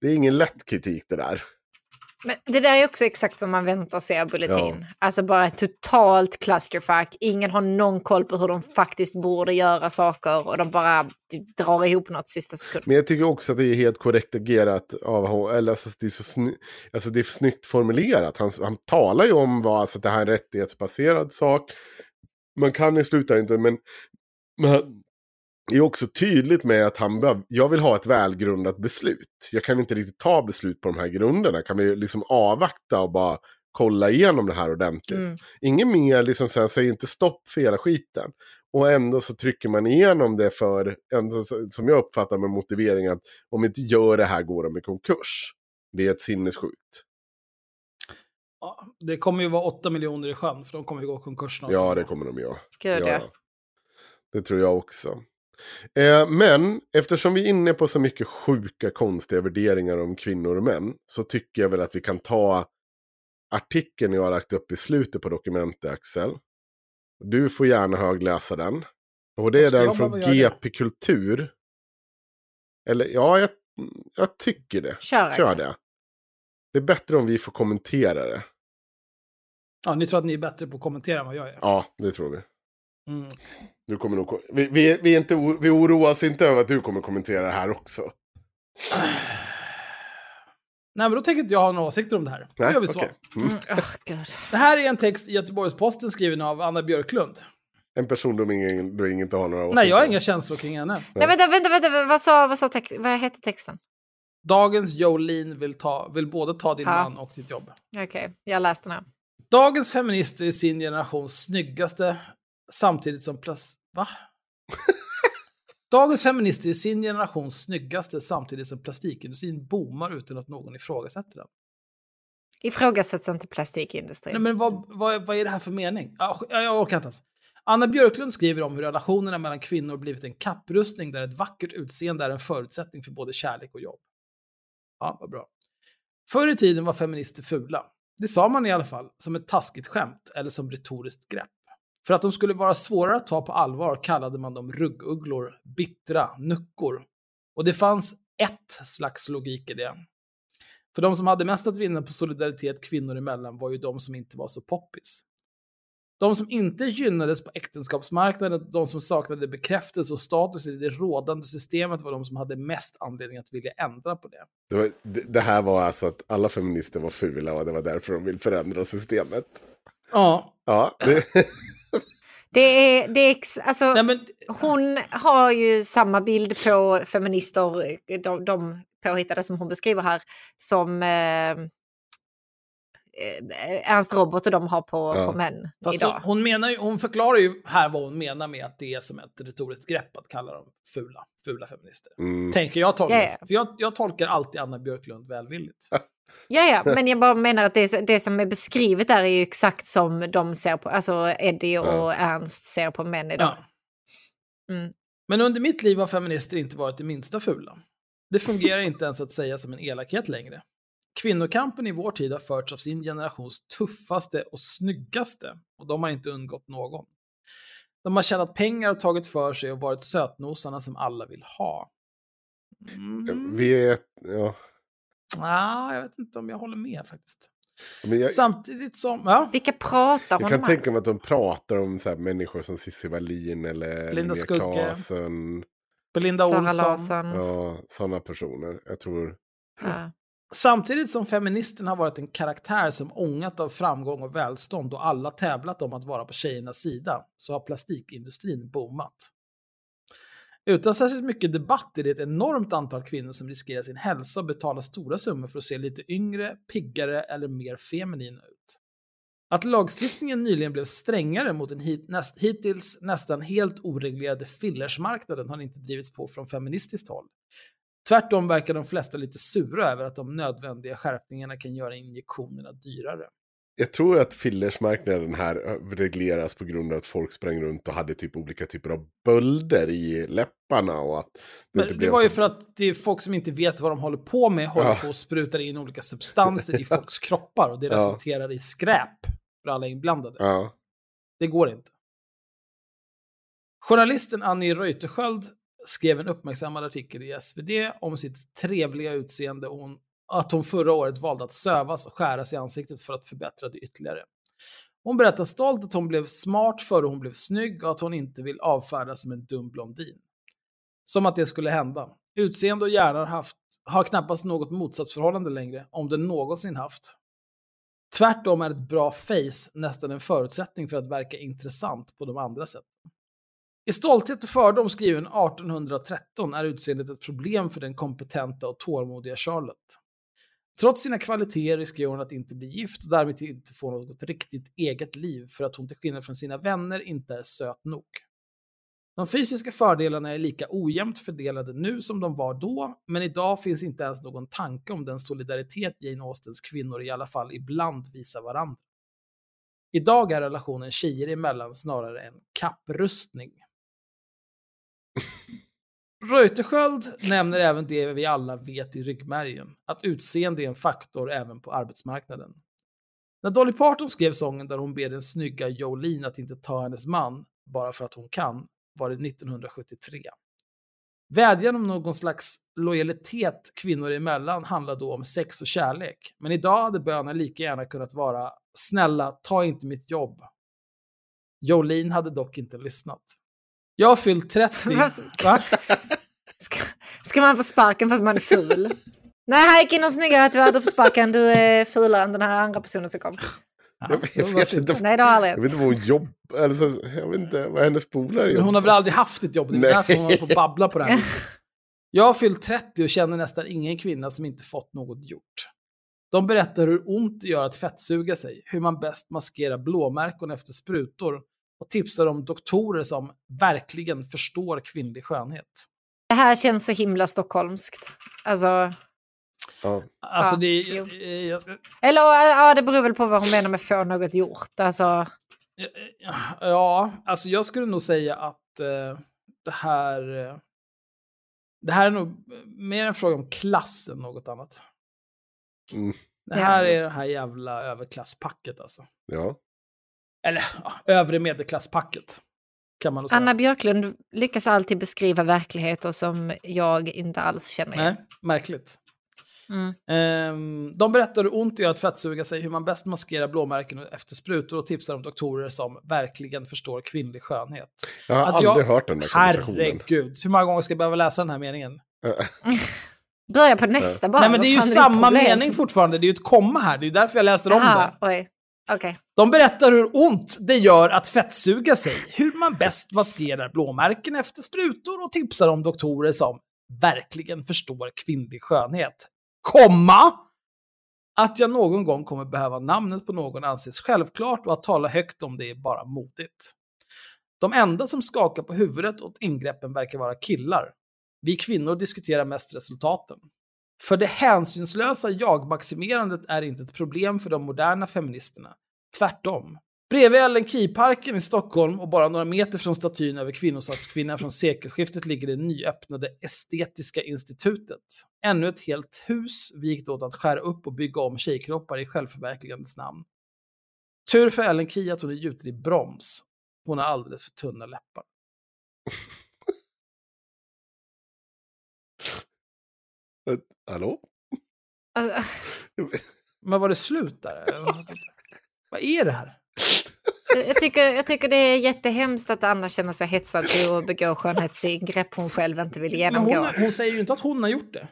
Det är ingen lätt kritik det där. Men det där är också exakt vad man väntar sig av Bulletin. Ja. Alltså bara ett totalt clusterfuck. Ingen har någon koll på hur de faktiskt borde göra saker och de bara drar ihop något sista sekund. Men jag tycker också att det är helt korrekt agerat av honom. Eller alltså, det är så sny- alltså, det är snyggt formulerat. Han, han talar ju om vad alltså, det här är en rättighetsbaserad sak. Man kan i slutändan inte, men, men är också tydligt med att han behöver, jag vill ha ett välgrundat beslut. Jag kan inte riktigt ta beslut på de här grunderna. Kan vi liksom avvakta och bara kolla igenom det här ordentligt. Mm. Ingen mer liksom sen säger inte stopp för hela skiten. Och ändå så trycker man igenom det för, som jag uppfattar med motiveringen att om vi inte gör det här går de i konkurs. Det är ett sinnessjukt. Ja, det kommer ju vara 8 miljoner i sjön, för de kommer ju gå i konkurs någon Ja, det kommer de göra. Gud, ja. Det tror jag också. Eh, men eftersom vi är inne på så mycket sjuka konstiga värderingar om kvinnor och män så tycker jag väl att vi kan ta artikeln jag har lagt upp i slutet på dokumentet Axel. Du får gärna högläsa den. Och det är den från? GP Kultur. Eller ja, jag, jag tycker det. Kör, Kör det. Det är bättre om vi får kommentera det. Ja, ni tror att ni är bättre på att kommentera än vad jag är? Ja, det tror vi. Mm. Du kommer nog, vi, vi, vi, är inte, vi oroar oss inte över att du kommer kommentera det här också. Nej, men då tänker inte jag ha några åsikter om det här. Då Nej, gör vi så. okej. Mm. Mm, åh, Gud. Det här är en text i Göteborgs-Posten skriven av Anna Björklund. En person du ingen, du inte har några åsikter Nej, jag har inga känslor kring henne. Nej, vänta, vänta, vänta, vad sa, vad sa tex- vad hette texten? Dagens Jolene vill, ta, vill både ta din Ja. man och ditt jobb. Okej, jag läste den här. Dagens feminister är sin generations snyggaste samtidigt som plast... Va? Dagens feminister är sin generations snyggaste samtidigt som plastikindustrin boomar utan att någon ifrågasätter den. Ifrågasätts inte plastikindustrin. Nej, men vad, vad, vad är det här för mening? Jag, jag orkar inte ens. Anna Björklund skriver om hur relationerna mellan kvinnor blivit en kapprustning där ett vackert utseende är en förutsättning för både kärlek och jobb. Ja, vad bra. Förr i tiden var feminister fula. Det sa man i alla fall som ett taskigt skämt eller som retoriskt grepp. För att de skulle vara svårare att ta på allvar kallade man dem ruggugglor, bittra, nuckor. Och det fanns ett slags logik i det. För de som hade mest att vinna på solidaritet kvinnor emellan var ju de som inte var så poppis. De som inte gynnades på äktenskapsmarknaden, de som saknade bekräftelse och status i det rådande systemet var de som hade mest anledning att vilja ändra på det. Det, var, det, det här var alltså att alla feminister var fula och det var därför de vill förändra systemet. Ja, Ja, det, Det är, det är ex, alltså, Nej, men, hon har ju samma bild på feminister, de, de påhittade som hon beskriver här, som eh, eh, Ernst Robert och de har på, Ja. på män fast idag. hon, hon, menar ju, hon förklarar ju här vad hon menar med att det är som ett retoriskt grepp att kalla dem fula, fula feminister. Mm. Tänker jag tolka. Ja. För jag, jag tolkar alltid Anna Björklund välvilligt. Ja, ja, men jag bara menar att det, det som är beskrivet där är ju exakt som de ser på, alltså Eddie och Ernst ser på män idag. Ja. Mm. Men under mitt liv har feminister inte varit det minsta fula. Det fungerar inte ens att säga som en elakhet längre. Kvinnokampen i vår tid har förts av sin generations tuffaste och snyggaste, och de har inte undgått någon. De har tjänat pengar och tagit för sig och varit sötnosarna som alla vill ha. Mm. Vi är... Ja. Ah, jag vet inte om jag håller med faktiskt. Men jag, Samtidigt som... Ja, Vilka pratar hon jag kan om? tänka mig att de pratar om så här, människor som Cissi Wallin eller Linda Skugge. Belinda Sara Olsson. Larsson. Ja, sådana personer. Jag tror... Ja. Samtidigt som feministen har varit en karaktär som ångat av framgång och välstånd och alla tävlat om att vara på tjejernas sida, så har plastikindustrin boomat. Utan särskilt mycket debatt är det ett enormt antal kvinnor som riskerar sin hälsa och betalar stora summor för att se lite yngre, piggare eller mer feminina ut. Att lagstiftningen nyligen blev strängare mot den hit, näst, hittills nästan helt oreglerade fillersmarknaden har inte drivits på från feministiskt håll. Tvärtom verkar de flesta lite sura över att de nödvändiga skärpningarna kan göra injektionerna dyrare. Jag tror att fillersmarknaden här regleras på grund av att folk sprang runt och hade typ olika typer av bölder i läpparna och att det det blev var ju så- för att det är folk som inte vet vad de håller på med, håller Ja. på och sprutar in olika substanser i folks kroppar och det Ja. resulterar i skräp för alla inblandade. Ja. Det går inte. Journalisten Annie Reuterskiöld skrev en uppmärksammad artikel i SvD om sitt trevliga utseende och hon, att hon förra året valde att sövas och skäras i ansiktet för att förbättra det ytterligare. Hon berättar stolt att hon blev smart före hon blev snygg och att hon inte vill avfärdas som en dum blondin. Som att det skulle hända. Utseende och hjärna har, haft, har knappast något motsatsförhållande längre, om den någonsin haft. Tvärtom är ett bra face nästan en förutsättning för att verka intressant på de andra sätten. I Stolthet och fördom skriven 1813 är utseendet ett problem för den kompetenta och tålmodiga Charlotte. Trots sina kvaliteter riskerar hon att inte bli gift och därmed inte få något riktigt eget liv för att hon till skillnad från sina vänner inte är söt nog. De fysiska fördelarna är lika ojämnt fördelade nu som de var då, men idag finns inte ens någon tanke om den solidaritet Jane Austens kvinnor i alla fall ibland visar varandra. Idag är relationen tjejer emellan snarare en kapprustning. Reuterskiöld nämner även det vi alla vet i ryggmärgen, att utseende är en faktor även på arbetsmarknaden. När Dolly Parton skrev sången där hon ber den snygga Jolene att inte ta hennes man bara för att hon kan, var det 1973. Vädjan om någon slags lojalitet kvinnor emellan handlar då om sex och kärlek, men idag hade bönen lika gärna kunnat vara “Snälla, ta inte mitt jobb”. Jolene hade dock inte lyssnat. Jag har fyllt 30. Vad så- Va? Ska, man få sparken för att man är ful? Nej, här gick in någon snyggare tyvärr, du får sparken. Du är fulare än den här andra personen som kom. Ja, Jag, det jag, vet inte, Nej, det har aldrig jag vet inte vad hon jobbar... Eller så, jag vet inte vad hennes polare Men jobbar. hon har väl aldrig haft ett jobb, det är Nej. därför hon håller på att babbla på det här. Jag har fyllt 30 och känner nästan ingen kvinna som inte fått något gjort. De berättar hur ont det gör att fettsuga sig, hur man bäst maskerar blåmärken efter sprutor och tipsar om doktorer som verkligen förstår kvinnlig skönhet. Det här känns så himla stockholmskt. Alltså, Ja. Alltså Ja, det jo. är... jag- eller ja, det beror väl på vad hon menar med få något gjort. Alltså, Ja, alltså jag skulle nog säga att eh, det här... eh, Det här är nog mer en fråga om klass än något annat. Mm. Det här Ja. är det här jävla överklasspacket alltså. ja. Eller ja, övre medelklasspacket. Anna Björklund lyckas alltid beskriva verkligheter som jag inte alls känner igen. Nej, märkligt. Mm. Ehm, de berättar hur ont det gör att fettsuga sig, hur man bäst maskerar blåmärken efter sprutor och tipsar om doktorer som verkligen förstår kvinnlig skönhet. Jag har Att aldrig jag- hört den där konversationen. Herregud, hur många gånger ska jag behöva läsa den här meningen? Börja på nästa bara. Nej men det är ju samma mening fortfarande, det är ju ett komma här, det är ju därför jag läser om Aha, det. oj. Okej. De berättar hur ont det gör att fettsuga sig, hur man bäst maskerar blåmärken efter sprutor och tipsar om doktorer som verkligen förstår kvinnlig skönhet. Komma! Att jag någon gång kommer behöva namnet på någon anses självklart och att tala högt om det är bara modigt. De enda som skakar på huvudet åt ingreppen verkar vara killar. Vi kvinnor diskuterar mest resultaten. För det hänsynslösa jag-maximerandet är inte ett problem för de moderna feministerna. Tvärtom. Bredvid Ellen Key-parken i Stockholm och bara några meter från statyn över kvinnosakskvinnan från sekelskiftet ligger det nyöppnade Estetiska institutet. Ännu ett helt hus vikt åt att skära upp och bygga om tjejkroppar i självförverkligandets namn. Tur för Ellen Key att hon är gjuten i broms. Hon har alldeles för tunna läppar. Hallå? Alltså, Men var det slut där? Vad är det här? jag, tycker, jag tycker det är jättehemskt att Anna känner sig hetsad till att begå skönhetsingrepp hon själv inte vill Men genomgå. hon, hon säger ju inte att hon har gjort det.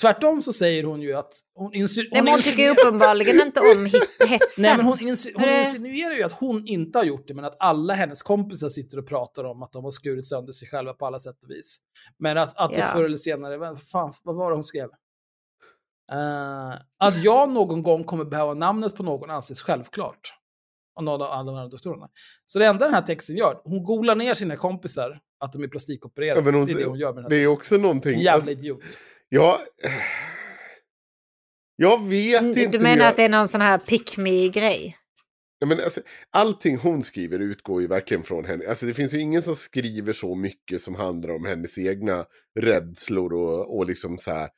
Tvärtom så säger hon ju att hon, insi- Nej, men hon tycker ju uppenbarligen inte om hetsen. Nej, men hon, insi- hon det- insinuerar ju att hon inte har gjort det, men att alla hennes kompisar sitter och pratar om att de har skurit sönder sig själva på alla sätt och vis. Men att, att det Ja. förr eller senare, vad, fan, vad var det hon skrev? Eh, att jag någon gång kommer behöva namnet på någon anses självklart. Av någon av alla de här doktorerna. Så det enda den här texten gör, hon golar ner sina kompisar att de är plastikopererade. Ja, men hon- det är det hon gör med den här Det är texten. också någonting... En jävla alltså, idiot. jag, jag vet inte Du menar jag, att det är någon sån här pick me-grej? Ja, men alltså, allting hon skriver utgår ju verkligen från henne. Alltså, det finns ju ingen som skriver så mycket som handlar om hennes egna rädslor och, och liksom så här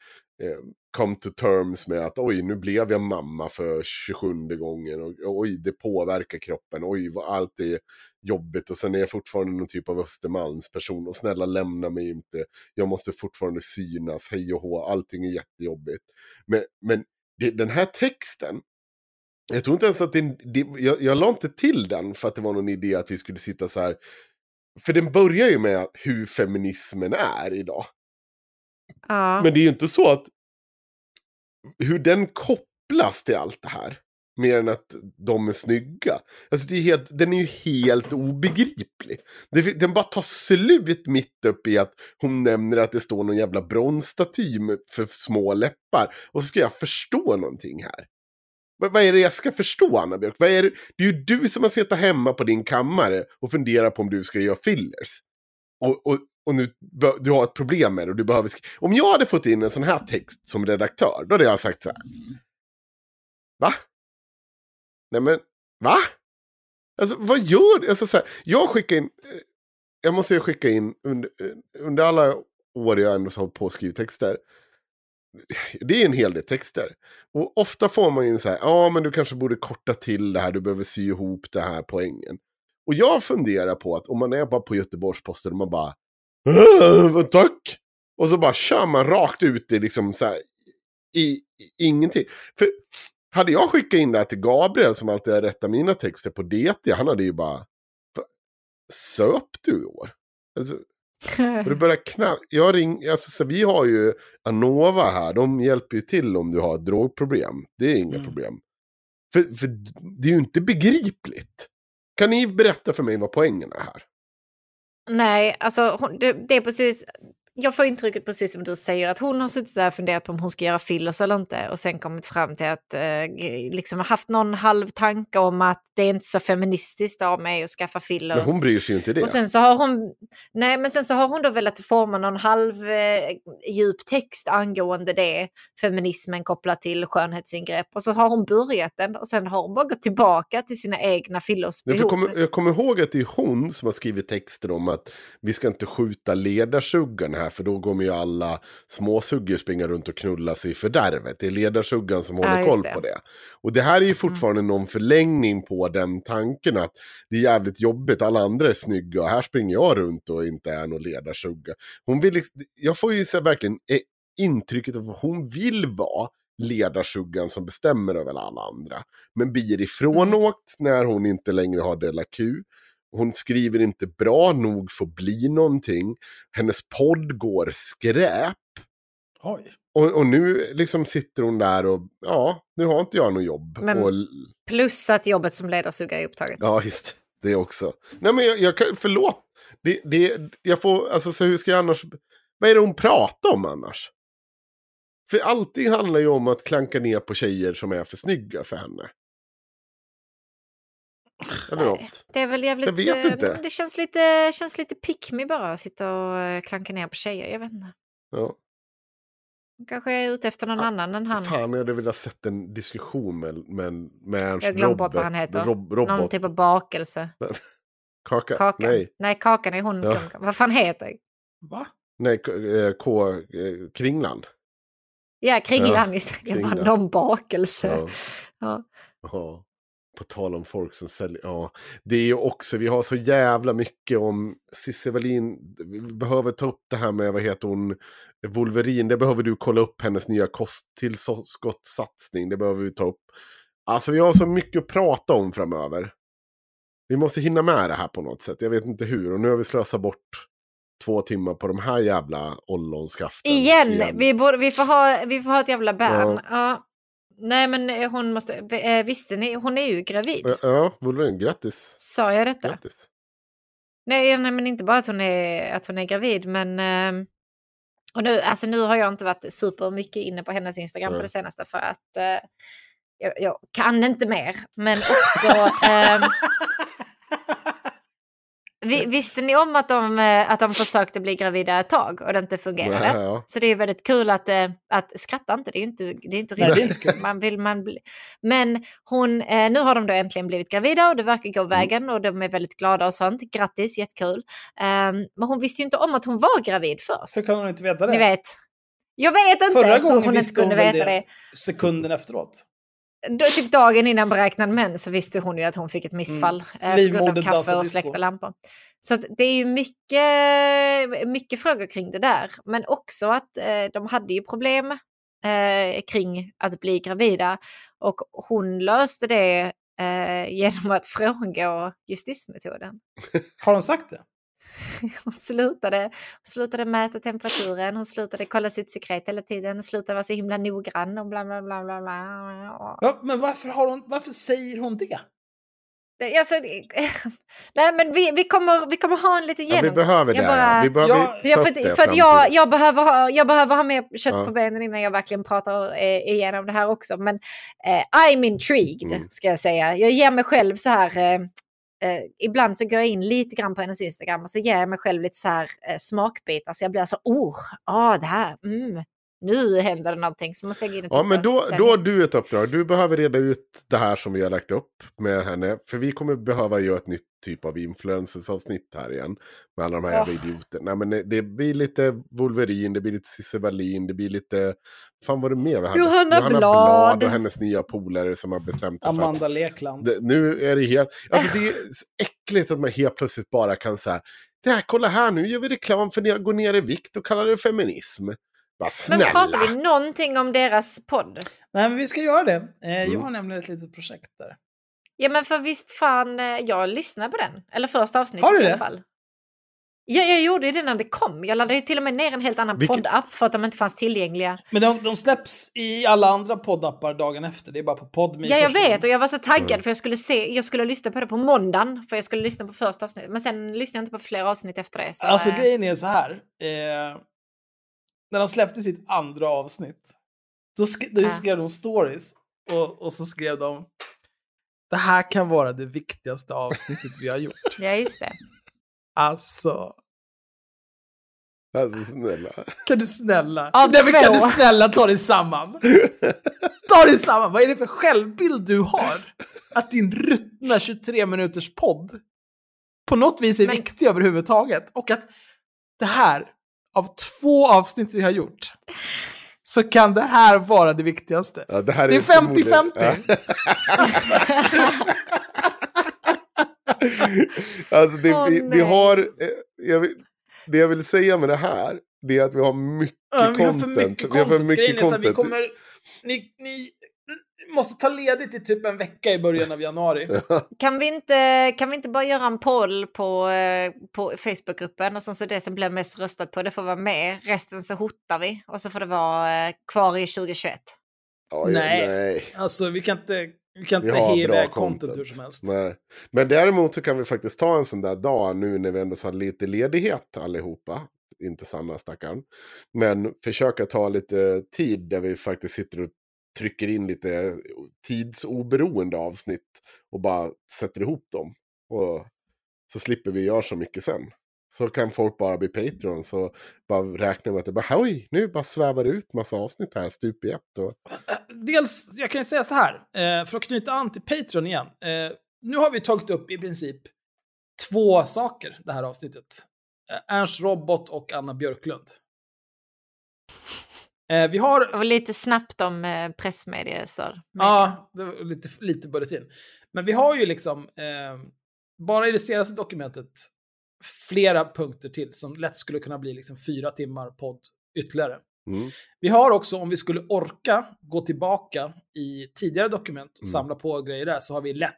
Eh, come to terms med att oj, nu blev jag mamma för 27 gången och oj, det påverkar kroppen, oj, vad allt är jobbigt och sen är jag fortfarande någon typ av Östermalmsperson och snälla lämna mig inte, jag måste fortfarande synas, hej och hå, allting är jättejobbigt. Men, men det, den här texten, jag tror inte ens att det, det jag, jag la inte till den för att det var någon idé att vi skulle sitta så här. För den börjar ju med hur feminismen är idag. Ja. Men det är ju inte så att hur den kopplas till allt det här. Mer än att de är snygga. Alltså det är helt, den är ju helt obegriplig. Den bara tar slut mitt upp i att hon nämner att det står någon jävla bronsstaty för små läppar. Och så ska jag förstå någonting här. Vad, vad är det jag ska förstå, Anna Björk? Vad är det? det är ju du som har suttit hemma på din kammare och funderar på om du ska göra fillers. Och, och, och nu du har ett problem med det och du behöver Om jag hade fått in en sån här text som redaktör, då hade jag sagt så här. Va? Nej men, va? Alltså vad gör du? Alltså, så här, jag skickar in, eh, jag måste ju skicka in under, eh, under alla år jag ändå har hållit på och skrivit texter. Det är en hel del texter. Och ofta får man ju så här, ja men du kanske borde korta till det här, du behöver sy ihop det här poängen. Och jag funderar på att om man är bara på Göteborgs-Posten och man bara tack! Och så bara kör man rakt ut i liksom så här, i, i ingenting. För hade jag skickat in det här till Gabriel som alltid har rättat mina texter på DT, han hade ju bara "Va, Söp du i år? Alltså, och det börjar knall... Jag ring... alltså, så vi har ju Anova här, de hjälper ju till om du har ett drogproblem. Det är inga Mm. problem. För, för det är ju inte begripligt. Kan ni berätta för mig vad poängen är här? Nej, alltså det, det är precis... Jag får intrycket precis som du säger att hon har suttit där och funderat på om hon ska göra fillers eller inte och sen kommit fram till att eh, liksom haft någon halv tanke om att det är inte så feministiskt av mig att skaffa fillers. Men hon bryr sig ju inte det. Och sen så har hon, nej men sen så har hon då velat forma någon halv eh, djup text angående det, feminismen kopplat till skönhetsingrepp. Och så har hon börjat den och sen har hon bara gått tillbaka till sina egna Jag, fillersbehov. får komma, jag kommer ihåg att det är hon som har skrivit texter om att vi ska inte skjuta ledarsuggan här för då kommer ju alla småsuggor springa runt och knulla sig i fördärvet. Det är ledarsuggan som håller Ja, koll det. på det. Och det här är ju fortfarande någon förlängning på den tanken att det är jävligt jobbigt, alla andra är snygga och här springer jag runt och inte är någon ledarsugga. Hon vill, liksom- jag får ju så verkligen eh, intrycket av att hon vill vara ledarsuggan som bestämmer över alla andra. Men blir ifrånåkt när hon inte längre har Della Q. Hon skriver inte bra nog för att bli någonting. Hennes podd går skräp. Oj. Och, och nu liksom sitter hon där och ja, nu har inte jag något jobb. Men- Och, Plus att jobbet som ledarsugare är upptaget. ja, just det också. Nej men jag, jag kan, förlåt. Det, det, jag får, alltså så hur ska jag annars, vad är det hon pratar om annars? För allting handlar ju om att klanka ner på tjejer som är för snygga för henne. Eller Nej, något. Det är väl jävligt... Jag vet eh, inte. Det känns lite, känns lite pick me bara att sitta och eh, klanka ner på tjejer. Jag vet inte. Ja. Kanske är ute efter någon Ah, annan än han. Fan, jag hade velat sett en diskussion med, med, med Ernst Jag glömde bort vad han heter. Rob, robot. Någon typ av bakelse. Kaka? Kakan. Nej, Nej, kakan är hon. Ja. Vad fan heter Va? nej K, eh, K eh, Kringlan. Ja, kringlan Ja, istället. Jag bara, någon bakelse. Ja. Ja. På tal om folk som säljer. Ja, det är ju också, vi har så jävla mycket om Cissi Wallin. Vi behöver ta upp det här med, vad heter hon, Wolverine. Det behöver du kolla upp hennes nya kosttillskottssatsning. Det behöver vi ta upp. Alltså vi har så mycket att prata om framöver. Vi måste hinna med det här på något sätt. Jag vet inte hur. Och nu har vi slösat bort två timmar på de här jävla ollonskaften. Igen! Vi, borde, vi, får ha, vi får ha ett jävla band. Ja. Ja. Nej, men eh, hon måste... eh, Visste ni? Hon är ju gravid. Ja, Wolverine. Grattis. Sa jag detta? Grattis. Nej, nej, men inte bara att hon är, att hon är gravid, men... ehm, och nu, alltså nu har jag inte varit super mycket inne på hennes Instagram på Nej. det senaste för att eh, jag, jag kan inte mer. Men också... ehm, vi, visste ni om att de, eh, att de försökte bli gravida ett tag och det inte fungerade? Nej, ja. Så det är väldigt kul att, eh, att skratta inte, det är inte, det är inte roligt. Man vill, man bli... Men hon, eh, nu har de då äntligen blivit gravida och det verkar gå vägen och de är väldigt glada och sånt. Grattis, jättekul. Um, men hon visste ju inte om att hon var gravid först. Hur kan hon inte veta det? Ni vet. Jag vet inte Förra gången hon visste hon väl veta det, det. sekunden efteråt. Då, typ dagen innan beräknad mens så visste hon ju att hon fick ett missfall eh, på grund av kaffe och släckta lampor. Så att det är ju mycket, mycket frågor kring det där. Men också att eh, de hade ju problem eh, kring att bli gravida. Och hon löste det eh, genom att frångå justismetoden. Har de sagt det? Hon slutade, hon slutade mäta temperaturen, hon slutade kolla sitt sekret hela tiden, hon slutade vara så himla noggrann och bla bla bla bla bla. Ja, men varför, har hon, varför säger hon det? Alltså, nej men vi, vi, kommer, vi kommer ha en liten Ja, vi genomgång. behöver det. Jag bara- ja. Vi behöver Ja, För, för, det för att jag, jag, behöver ha, jag behöver ha mer kött Ja. på benen innan jag verkligen pratar eh, igenom det här också. Men eh, I'm intrigued, Mm. ska jag säga. Jag ger mig själv så här... Eh, eh, ibland så går jag in lite grann på hennes Instagram och så ger jag mig själv lite så här eh, smakbitar. Så jag blir så, oh, ah, det här, mm, nu händer det någonting. Så måste jag gå in och Ja, men då, sen. då har du ett uppdrag. Du behöver reda ut det här som vi har lagt upp med henne. För vi kommer behöva göra ett nytt typ av influencers-avsnitt här igen. Med alla de här Åh. idioterna. Nej, men det- det blir lite Wolverine, det blir lite Cissi Wallin, det blir lite... fan var det mer vi hade? Johanna Blad Blad. och hennes nya polare som har bestämt sig för att Amanda Lekland. det, nu är det helt... Alltså det är så äckligt att man helt plötsligt bara kan säga det här, kolla här, nu gör vi reklam för att gå ner i vikt och kallar det feminism. Men pratar vi någonting om deras podd? Nej, men vi ska göra det. Eh, Jag Mm. har nämligen ett litet projekt där. Ja men för visst fan, eh, jag lyssnade på den. Eller första avsnittet Har du i alla det? fall. Ja, jag gjorde ju det när det kom. Jag laddade till och med ner en helt annan Vilken- poddapp för att de inte fanns tillgängliga. Men de, de släpps i alla andra poddappar dagen efter. Det är bara på Podme. Ja, jag vet och jag var så taggad Mm. för jag skulle se, jag skulle lyssna på det på måndagen. För jag skulle lyssna på första avsnittet. Men sen lyssnade jag inte på fler avsnitt efter det. Så, Alltså eh, grejen är så här. Eh, när de släppte sitt andra avsnitt. Då, sk- då skrev de stories. Och, och så skrev de. Det här kan vara det viktigaste avsnittet vi har gjort. Ja, just det. Alltså. Alltså snälla. Kan du snälla? Av Nej, men kan du snälla ta dig samman? Ta dig samman! Vad är det för självbild du har? Att din ruttna 23 minuters podd på något vis är Men- viktig överhuvudtaget. Och att det här, av två avsnitt vi har gjort, så kan det här vara det viktigaste. Ja, det, här Det är förmodligen- 50-50. alltså det, Åh, vi, vi har, eh, jag vill, det jag vill säga med det här, det är att vi har mycket Ja, vi har content. för mycket Vi har content. för mycket Grejen är så här, vi content. kommer... Ni, ni, måste ta ledigt i typ en vecka i början av januari. Kan vi, inte, kan vi inte bara göra en poll på, eh, på Facebookgruppen och sen så det som blir mest röstat på det får vara med. Resten så hotar vi och så får det vara eh, kvar i 2021. Oj, Nej. nej. Alltså vi kan inte, vi kan inte he bra iväg content content. hur som helst. Nej. Men däremot så kan vi faktiskt ta en sån där dag nu när vi ändå har lite ledighet allihopa. Inte Sanna stackaren. Men försöka ta lite tid där vi faktiskt sitter och trycker in lite eh, tidsoberoende avsnitt. Och bara sätter ihop dem. Och så slipper vi göra så mycket sen. Så kan folk bara bli Patreon. Så bara räkna med att det bara, oj, nu bara svävar det ut massa avsnitt här, stup i ett. Och... Eh, eh, dels, jag kan ju säga så här, för att knyta an till Patreon igen. Nu har vi tagit upp i princip två saker det här avsnittet. Ernst Robot och Anna Björklund. Eh, vi har... Och lite snabbt om eh, pressmediestöd. Ja, det var lite, lite bulletin. Men vi har ju liksom, eh, bara i det senaste dokumentet, flera punkter till som lätt skulle kunna bli liksom fyra timmar podd ytterligare. Mm. Vi har också, om vi skulle orka gå tillbaka i tidigare dokument och Mm. samla på grejer där, så har vi lätt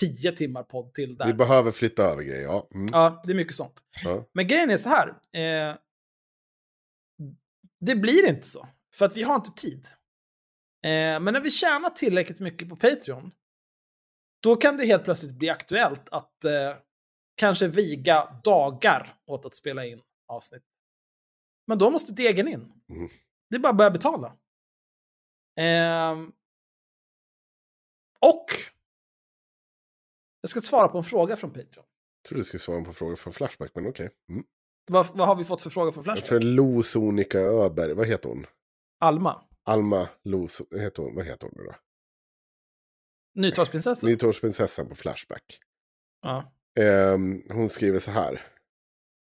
tio timmar podd till där. Vi behöver flytta över grejer, ja. Mm. Ja, det är mycket sånt. ja. Men grejen är så här. Eh, det blir inte så. För att vi har inte tid. Eh, men när vi tjänar tillräckligt mycket på Patreon, då kan det helt plötsligt bli aktuellt att eh, kanske viga dagar åt att spela in avsnitt. Men då måste degen in. Mm. Det är bara att börja betala. Ehm, och jag ska svara på en fråga från Patreon. Jag trodde du skulle svara på frågor från Flashback, men okej. Mm. Vad, vad har vi fått för fråga från Flashback? För Lo Sonika Öberg, vad heter hon? Alma, Alma Lo, heter hon, vad heter hon nu då? Nytalsprinsessan. Nytorgsprinsessan på Flashback. Ja. Ehm, hon skriver så här.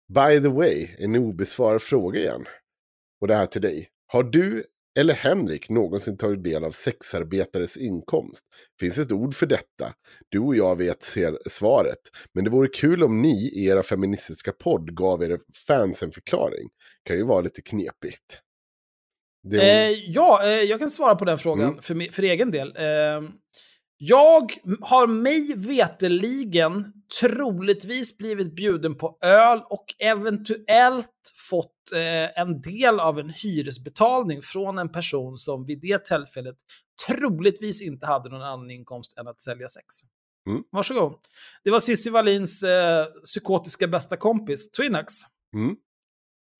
By the way, en obesvarad fråga igen. Och det här till dig. Har du eller Henrik någonsin tagit del av sexarbetares inkomst? Finns ett ord för detta? Du och jag vet ser svaret. Men det vore kul om ni i era feministiska podd gav er fans en förklaring. Kan ju vara lite knepigt. Är Eh, ja, eh, jag kan svara på den frågan Mm. för, för egen del. Eh, jag har mig veteligen troligtvis blivit bjuden på öl och eventuellt fått eh, en del av en hyresbetalning från en person som vid det tillfället troligtvis inte hade någon annan inkomst än att sälja sex. Mm. Varsågod. Det var Cissi Wallins eh, psykotiska bästa kompis, Twinax. Mm.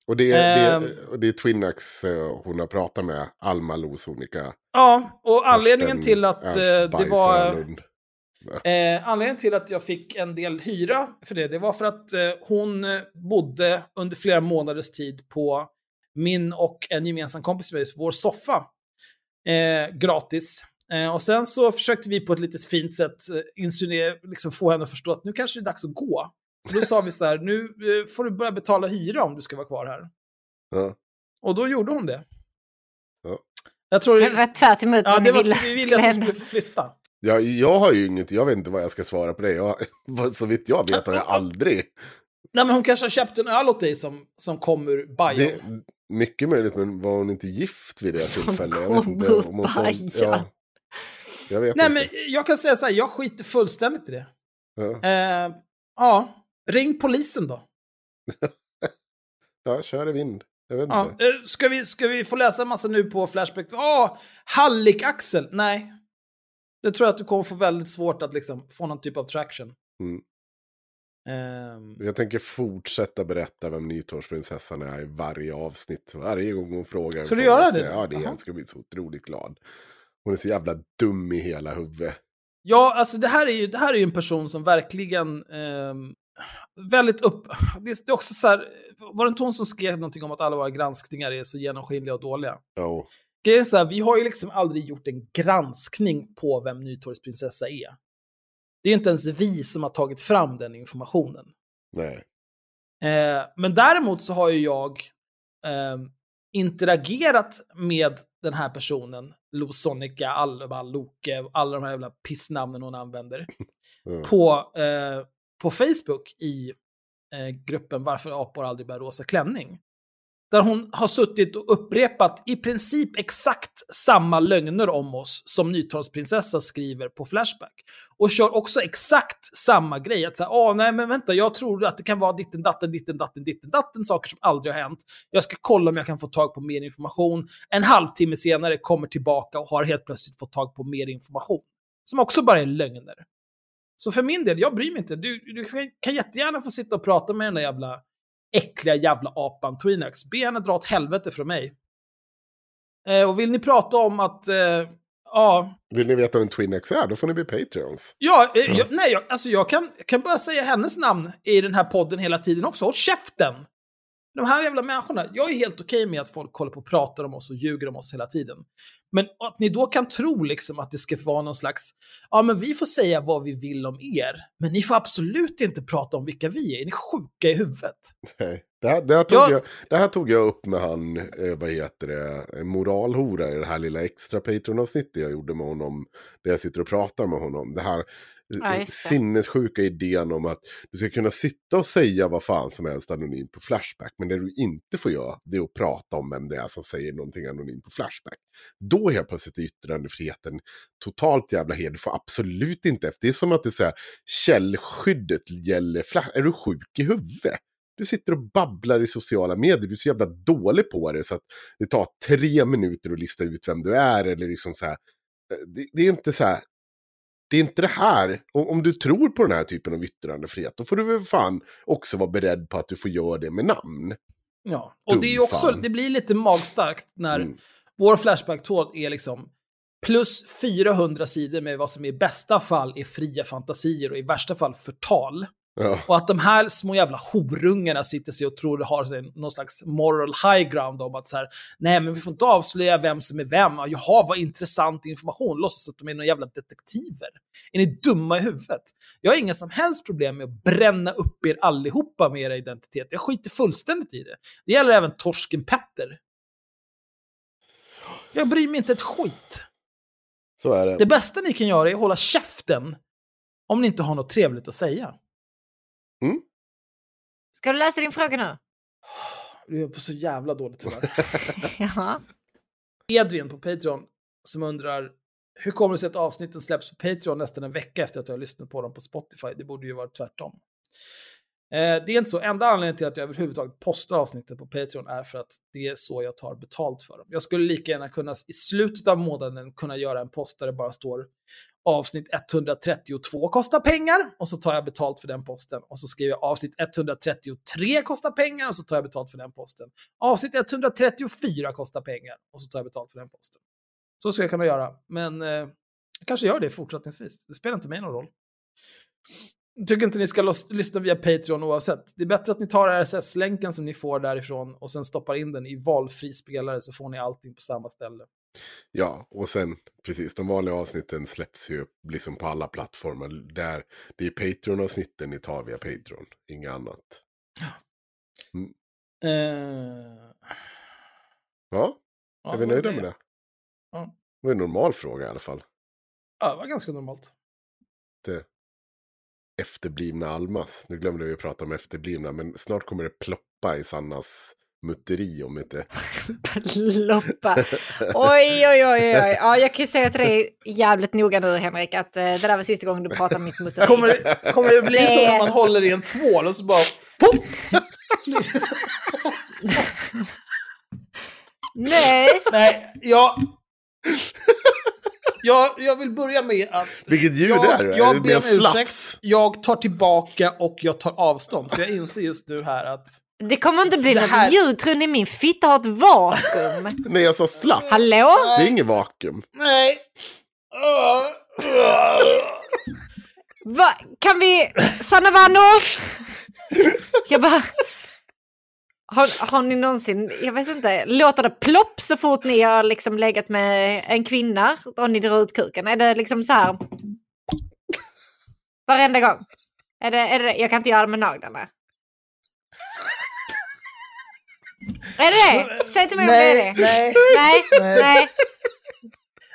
Och det är, Ehm. det, är- det är Twinax eh, hon har pratat med, Alma Lo Sonika. Ja, och anledningen Torsten till att Ernst eh, det Bajs var... Eh, anledningen till att jag fick en del hyra för det, det var för att eh, hon eh, bodde under flera månaders tid på min och en gemensam kompis med vår soffa. Eh, gratis. Och sen så försökte vi på ett lite fint sätt eh, liksom få henne att förstå att nu kanske det är dags att gå. Så då sa vi så här, nu eh, får du börja betala hyra om du ska vara kvar här. Ja. Och då gjorde hon det. Ja. Jag tror... Det var tvärt emot ja, vad det ni ville vi ville att hon skulle flytta. Ja, jag har ju inget, jag vet inte vad jag ska svara på det. Jag, så vitt jag vet har jag aldrig. Nej, men hon kanske har köpt en öl åt dig som, som kom ur Bajon. Det, mycket möjligt, men var hon inte gift vid det Som tillfället? Jag vet kom inte. ur om hon Bajen. ja, jag vet Nej, inte. men jag kan säga så här, jag skiter fullständigt i det. Ja. Eh, ja, ring polisen då. ja, kör i vind. Jag vet Ja. inte. Eh, ska, vi, ska vi få läsa en massa nu på Flashback? Åh, Hallik-Axel! Nej. Det tror jag att du kommer få väldigt svårt att liksom få någon typ av traction. Mm. Ehm, Jag tänker fortsätta berätta vem Nytorgsprinsessan är i varje avsnitt. Varje gång hon frågar. Ska du göra det? Ja, det är, jag ska bli så otroligt glad. Hon är så jävla dum i hela huvudet. Ja, alltså det här är ju, det här är ju en person som verkligen... ehm, väldigt upp... Det är, också så här... Var det inte hon som skrev någonting om att alla våra granskningar är så genomskinliga och dåliga? Ja, Grejen är så här, vi har ju liksom aldrig gjort en granskning på vem Nytorgsprinsessa är. Det är inte ens vi som har tagit fram den informationen. nej. Eh, men däremot så har ju jag ehm, interagerat med den här personen, Losonica, Alba, Loke, alla de här jävla pissnamnen hon använder, Ja. på, eh, på Facebook i eh, gruppen Varför apor aldrig bär rosa klänning. där hon har suttit och upprepat i princip exakt samma lögner om oss som Nytorgsprinsessa skriver på Flashback. Och kör också exakt samma grej. Att säga, åh nej men vänta, jag tror att det kan vara ditten datten, ditten datten, ditten datten, saker som aldrig har hänt. Jag ska kolla om jag kan få tag på mer information. En halvtimme senare kommer tillbaka och har helt plötsligt fått tag på mer information. Som också bara är lögner. Så för min del, jag bryr mig inte. Du, du kan jättegärna få sitta och prata med den där jävla äckliga jävla apan Tweenax. Be henne dra åt helvete från mig. Eh, och vill ni prata om att, eh, ja... Vill ni veta vem Twinx är, då får ni bli Patreons. Ja, eh, jag, nej, jag, alltså jag kan, kan bara säga hennes namn i den här podden hela tiden också. Håll käften! De här jävla människorna, jag är helt okej okay med att folk håller på och pratar om oss och ljuger om oss hela tiden. Men att ni då kan tro liksom att det ska vara någon slags, ja men vi får säga vad vi vill om er, men ni får absolut inte prata om vilka vi är. Är ni sjuka i huvudet? Nej. Det här, det, här tog Jag- jag, det här tog jag upp med han, eh, vad heter det, moralhora i det här lilla extra Patreon-avsnittet jag gjorde med honom. Där jag sitter och pratar med honom. Det här Ja, eh, just det. sinnessjuka idén om att du ska kunna sitta och säga vad fan som helst anonymt på Flashback. Men det du inte får göra, det är att prata om vem det är som säger någonting anonymt på Flashback. Då helt plötsligt är yttrandefriheten totalt jävla hed. Du får absolut inte efter. Det är som att det är så här, källskyddet gäller Flash. Är du sjuk i huvudet? Du sitter och babblar i sociala medier, du är så jävla dålig på det så att det tar tre minuter att lista ut vem du är eller liksom så här. eh, Det, det är inte så här. Det är inte det här. Om, du tror på den här typen av yttrandefrihet, då får du väl fan också vara beredd på att du får göra det med namn. Ja, och det är också, det blir lite magstarkt när Mm. vår Flashback-tråd är liksom plus 400 sidor med vad som i bästa fall är fria fantasier och i värsta fall förtal. Ja. Och att de här små jävla horungarna sitter sig och tror har sig någon slags moral high ground om att så här, nej men vi får inte avslöja vem som är vem. Jaha, vad intressant information. Låtsas att de är några jävla detektiver. Är ni dumma i huvudet? Jag har inga som helst problem med att bränna upp er allihopa med era identiteter. Jag skiter fullständigt i det. Det gäller även torsken Petter. Jag bryr mig inte ett skit. Så är det. Det bästa ni kan göra är att hålla käften om ni inte har något trevligt att säga. Ska du läsa din fråga nu? Du är på så jävla dåligt humör. Ja. Edvin på Patreon som undrar hur kommer det sig att avsnitten släpps på Patreon nästan en vecka efter att jag har lyssnat på dem på Spotify? Det borde ju vara tvärtom. Eh, det är inte så. Enda anledningen till att jag överhuvudtaget postar avsnitten på Patreon är för att det är så jag tar betalt för dem. Jag skulle lika gärna kunna i slutet av månaden kunna göra en post där det bara står avsnitt 132 kostar pengar och så tar jag betalt för den posten. Och så skriver jag avsnitt 133 kostar pengar och så tar jag betalt för den posten. Avsnitt 134 kostar pengar och så tar jag betalt för den posten. Så ska jag kunna göra, men eh, jag kanske gör det fortsättningsvis. Det spelar inte mig någon roll. Jag tycker inte ni ska lyssna via Patreon oavsett. Det är bättre att ni tar RSS-länken som ni får därifrån och sen stoppar in den i valfri spelare så får ni allting på samma ställe. Ja, och sen precis, de vanliga avsnitten släpps ju liksom på alla plattformar. Där, det är Patreon-avsnitten ni tar via Patreon, inget annat. Eh, Ja, ja, är vi nöjda med det? Ja. Det var en normal fråga i alla fall. Ja, det var ganska normalt. Det efterblivna Almas. Nu glömde vi att prata om efterblivna, men snart kommer det ploppa i Sannas mutteri om inte... Ploppa. Oj, oj, oj, oj. Ja, jag kan ju säga till dig jävligt noga nu, Henrik, att eh, det där var sista gången du pratade om mitt mutteri. Kommer det, kommer det bli så när man håller i en tvål och så bara... Pop! Nej, Nej, jag... Jag, jag vill börja med att... Vilket ljud jag, är det? Är Jag det ber om ursäkt. Jag tar tillbaka och jag tar avstånd. För jag inser just nu här att... det kommer inte bli Det något här- ljud. Tror ni min fitta har ett vakuum? Nej, jag sa slafs. Hallå? Det är inget vakuum. Nej. Va? Kan vi... Sanna Vanno? Jag bara... Har, har ni någonsin, jag vet inte, låter det plopp så fort ni har liksom legat med en kvinna och ni drar ut kuken? Är det liksom så här? Varenda gång? Är det, är det, jag kan inte göra det med naglarna. Är det det? Säg till mig om det är Nej, det. nej. Nej, Nej. nej.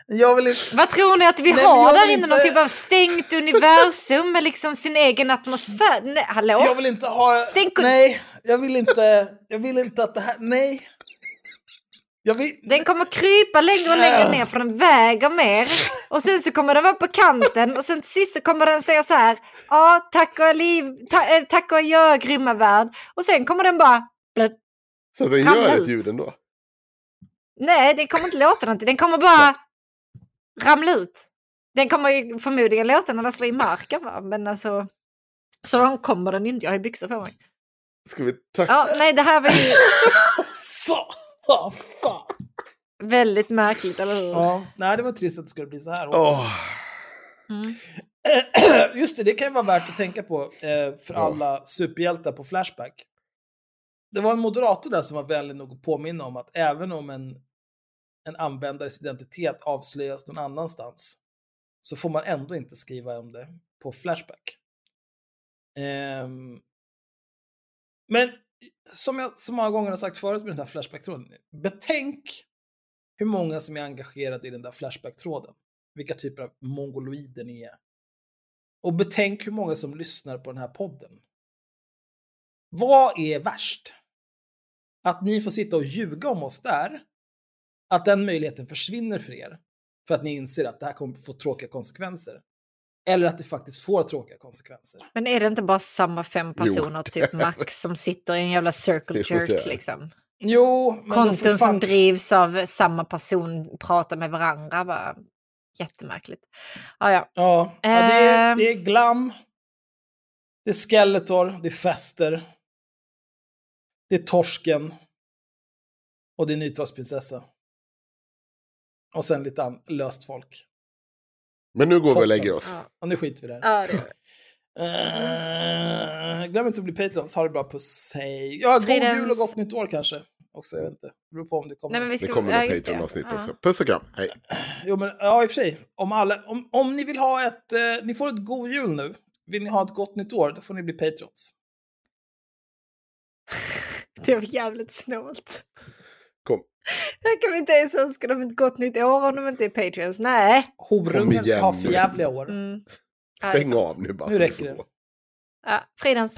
Jag vill inte... Vad tror ni att vi Nej, har där inne? inte- Någon typ av stängt universum med liksom sin egen atmosfär? Nej, hallå? Jag vill inte ha... Den- Nej, jag vill inte, jag vill inte att det här, nej. Vill, Den kommer krypa längre och längre ner för den väger mer. Och sen så kommer den vara på kanten och sen till sist så kommer den säga så här. Ja, tack och, liv, ta, eh, tack och adjö grymma värld. Och sen kommer den bara... Så den Ramla gör ut. ett ljud ändå. Nej, det kommer inte låta någonting. Den kommer bara ramla ut. Den kommer ju förmodligen låta när den slår i marken va. Men alltså... Så långt kommer den inte. Jag har ju byxor på mig. Ska vi tacka? Ja, nej, det här var ju så, fan. väldigt märkligt, eller hur? Ja, nej, det var trist att det skulle bli så här. Åh, Mm. Just det, det kan ju vara värt att tänka på eh, för Ja. alla superhjältar på Flashback. Det var en moderator där som var vänlig nog att påminna om att även om en, en användares identitet avslöjas någon annanstans så får man ändå inte skriva om det på Flashback. Um, men som jag så många gånger har sagt förut med den här Flashback-tråden, betänk hur många som är engagerade i den där Flashback-tråden. Vilka typer av mongoloider ni är. Och betänk hur många som lyssnar på den här podden. Vad är värst? Att ni får sitta och ljuga om oss där, att den möjligheten försvinner för er, för att ni inser att det här kommer få tråkiga konsekvenser. Eller att det faktiskt får tråkiga konsekvenser. Men är det inte bara samma fem Jo. personer, typ max, som sitter i en jävla circle Jo, jerk liksom? Jo, Konton fan- som drivs av samma person pratar med varandra. Bara, jättemärkligt. Ja, ja. Ja, ja det, är, det är glam. Det är Skeletor, det är Fester. Det är Torsken. Och det är Nytorgsprinsessa. Och sen lite löst folk. Men nu går vi och Toppen. lägger oss. Ja. Och nu skiter vi där. Ja, det det. Eh, glöm inte att bli Patreons, ha det bra, puss, hej. Ja, god jul och gott nytt år kanske. Också, jag vet inte. Det beror på om det kommer. Nej, men vi Det ska... kommer ja, det. Patreon-avsnitt Ja. också. Puss och kram, hej. Jo, men ja, i och för sig. Om, alla, om, om ni vill ha ett... Eh, ni får ett god jul nu. Vill ni ha ett gott nytt år, då får ni bli Patrons. Det var jävligt snålt. Kom. Jag kan vi inte ens önska dem ett gott nytt år om de inte är Patreons. Nej. Horungen ska ha jävliga år. Mm. Ja, det är Stäng av nu bara. Nu räcker det. Ja, Fridens.